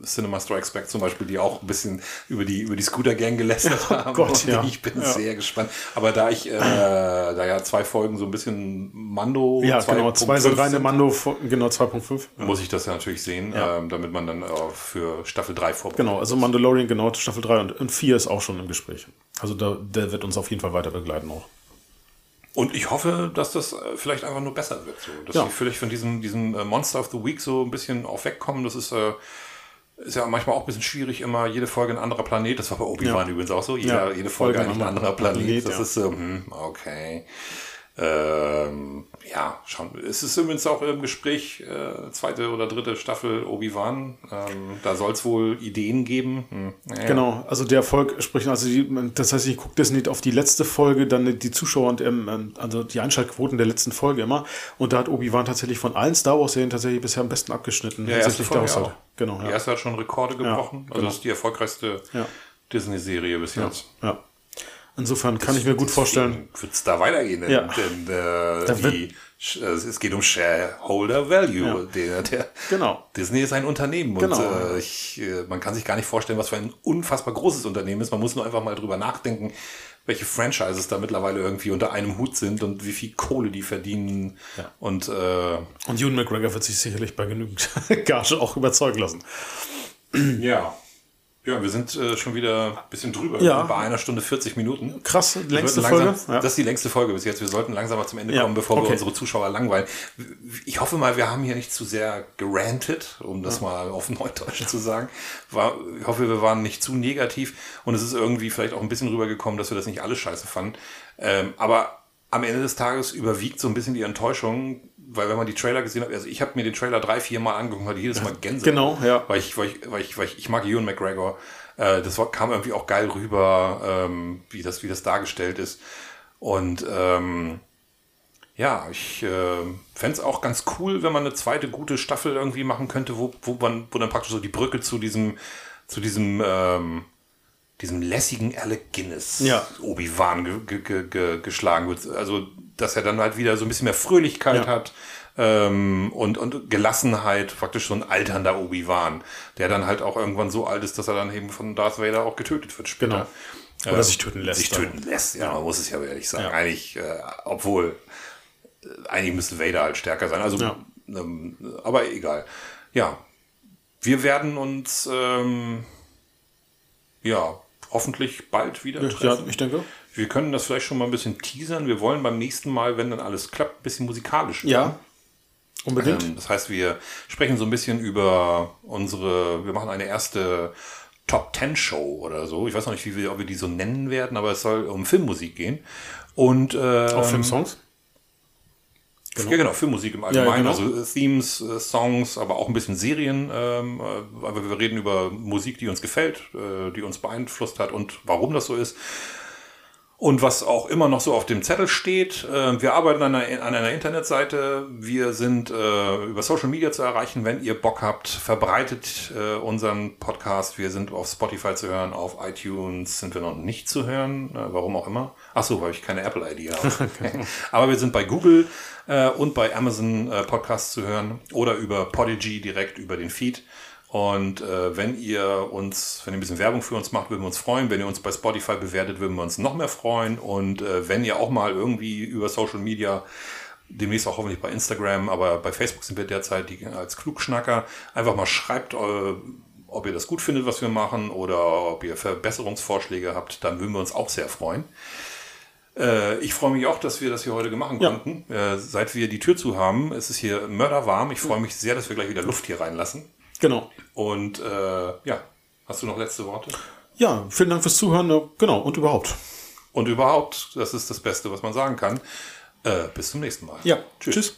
Cinema Strikes Back zum Beispiel, die auch ein bisschen über die, über die Scooter-Gang gelästert <laughs> haben. Gott, und ja. Ich bin Ja. sehr gespannt. Aber da ich, äh, da ja zwei Folgen so ein bisschen Mando ja, genau, zwei 2.5 reine Mando, genau, 2.5. muss ich das ja natürlich sehen, Ja. ähm, damit man dann äh, für Staffel 3 vorbereitet Genau, also Mandalorian, genau, Staffel 3 und, und 4 ist auch schon im Gespräch. Also da, der wird uns auf jeden Fall weiter begleiten auch. Und ich hoffe, dass das äh, vielleicht einfach nur besser wird. So. Dass Ja. sie vielleicht von diesem, diesem äh, Monster of the Week so ein bisschen auch wegkommen. Das ist, äh, ist ja manchmal auch ein bisschen schwierig, immer jede Folge ein anderer Planet. Das war bei Obi-Wan Ja. übrigens auch so. Jeder, Ja, jede Folge Folge ein anderer Planet. Planet, das ist so, hm, okay. Ähm, ja, schauen. Es ist übrigens auch im Gespräch, äh, zweite oder dritte Staffel Obi-Wan. Ähm, da soll es wohl Ideen geben. Hm, naja. Genau, also der Erfolg spricht, also die, das heißt, ich gucke das nicht auf die letzte Folge, dann die Zuschauer und ähm, also die Einschaltquoten der letzten Folge immer. Und da hat Obi-Wan tatsächlich von allen Star Wars-Serien tatsächlich bisher am besten abgeschnitten. Ja, erste Folge auch. Genau, Die ja. erste hat schon Rekorde gebrochen. also genau. das ist die erfolgreichste Ja. Disney-Serie bis jetzt. ja. Insofern kann ich mir gut vorstellen. Wird es da weitergehen? Denn, Ja. denn äh, die, äh, es geht um Shareholder Value. Ja. Der, der, Genau. Disney ist ein Unternehmen Genau. und äh, ich, äh, man kann sich gar nicht vorstellen, was für ein unfassbar großes Unternehmen ist. Man muss nur einfach mal drüber nachdenken, welche Franchises da mittlerweile irgendwie unter einem Hut sind und wie viel Kohle die verdienen. Ja. Und äh, Und Ewan McGregor wird sich sicherlich bei genügend <laughs> Gage auch überzeugen lassen. ja. Ja, wir sind äh, schon wieder ein bisschen drüber. Ja. Wir bei einer Stunde 40 Minuten. Krass, Wir längste sollten Folge. langsam, Ja. Das ist die längste Folge bis jetzt. Wir sollten langsam mal zum Ende Ja, kommen, bevor wir okay. unsere Zuschauer langweilen. Ich hoffe mal, wir haben hier nicht zu sehr gerantet, um das mal auf Neudeutsch zu sagen. War, ich hoffe, wir waren nicht zu negativ und es ist irgendwie vielleicht auch ein bisschen rübergekommen, dass wir das nicht alles scheiße fanden. Ähm, aber am Ende des Tages überwiegt so ein bisschen die Enttäuschung, weil wenn man die Trailer gesehen hat, also ich habe mir den Trailer drei, vier Mal angeguckt hatte jedes Mal Gänse. Genau, ja. Weil ich, weil ich, weil ich, weil ich, ich mag Ewan McGregor. Äh, das war, kam irgendwie auch geil rüber, ähm, wie das, wie das dargestellt ist. Und ähm, ja, ich äh, fände es auch ganz cool, wenn man eine zweite gute Staffel irgendwie machen könnte, wo, wo man, wo dann praktisch so die Brücke zu diesem, zu diesem, ähm, diesem lässigen Alec Guinness Ja. Obi-Wan ge ge ge geschlagen wird. Also, dass er dann halt wieder so ein bisschen mehr Fröhlichkeit Ja. hat ähm, und, und Gelassenheit, praktisch so ein alternder Obi-Wan, der dann halt auch irgendwann so alt ist, dass er dann eben von Darth Vader auch getötet wird später. Genau. Oder sich töten lässt. Sich töten lässt, ja, man muss es ja ehrlich sagen. Ja. Eigentlich, äh, obwohl, äh, eigentlich müsste Vader halt stärker sein. Also, Ja. ähm, aber egal. Ja, wir werden uns, ähm, ja, hoffentlich bald wieder Ja, treffen. ich denke. Wir können das vielleicht schon mal ein bisschen teasern. Wir wollen beim nächsten Mal, wenn dann alles klappt, ein bisschen musikalisch werden. Ja, unbedingt. Ähm, das heißt, wir sprechen so ein bisschen über unsere, wir machen eine erste Top 10 Show oder so. Ich weiß noch nicht, wie wir, ob wir die so nennen werden, aber es soll um Filmmusik gehen. Und ähm, Auch Filmsongs? Genau. Ja, genau, für Musik im Allgemeinen. Ja, genau. Also Themes, äh, Songs, aber auch ein bisschen Serien. Ähm, äh, aber wir reden über Musik, die uns gefällt, äh, die uns beeinflusst hat und warum das so ist. Und was auch immer noch so auf dem Zettel steht, äh, wir arbeiten an einer, an einer Internetseite. Wir sind äh, über Social Media zu erreichen. Wenn ihr Bock habt, verbreitet äh, unseren Podcast. Wir sind auf Spotify zu hören, auf iTunes sind wir noch nicht zu hören. Äh, warum auch immer. Ach so, weil ich keine Apple-ID habe. <laughs> <laughs> Aber wir sind bei Google äh, und bei Amazon äh, Podcasts zu hören oder über Podigy direkt über den Feed. Und äh, wenn ihr uns, wenn ihr ein bisschen Werbung für uns macht, würden wir uns freuen. Wenn ihr uns bei Spotify bewertet, würden wir uns noch mehr freuen. Und äh, wenn ihr auch mal irgendwie über Social Media, demnächst auch hoffentlich bei Instagram, aber bei Facebook sind wir derzeit die, als Klugschnacker, einfach mal schreibt, äh, ob ihr das gut findet, was wir machen, oder ob ihr Verbesserungsvorschläge habt, dann würden wir uns auch sehr freuen. Äh, ich freue mich auch, dass wir das hier heute machen ja. konnten. Äh, seit wir die Tür zu haben, ist es hier mörderwarm. Ich freue mich sehr, dass wir gleich wieder Luft hier reinlassen. Genau. Und äh, ja, hast du noch letzte Worte? Ja, vielen Dank fürs Zuhören. Genau, und überhaupt. Und überhaupt, das ist das Beste, was man sagen kann. Äh, bis zum nächsten Mal. Ja, tschüss. tschüss.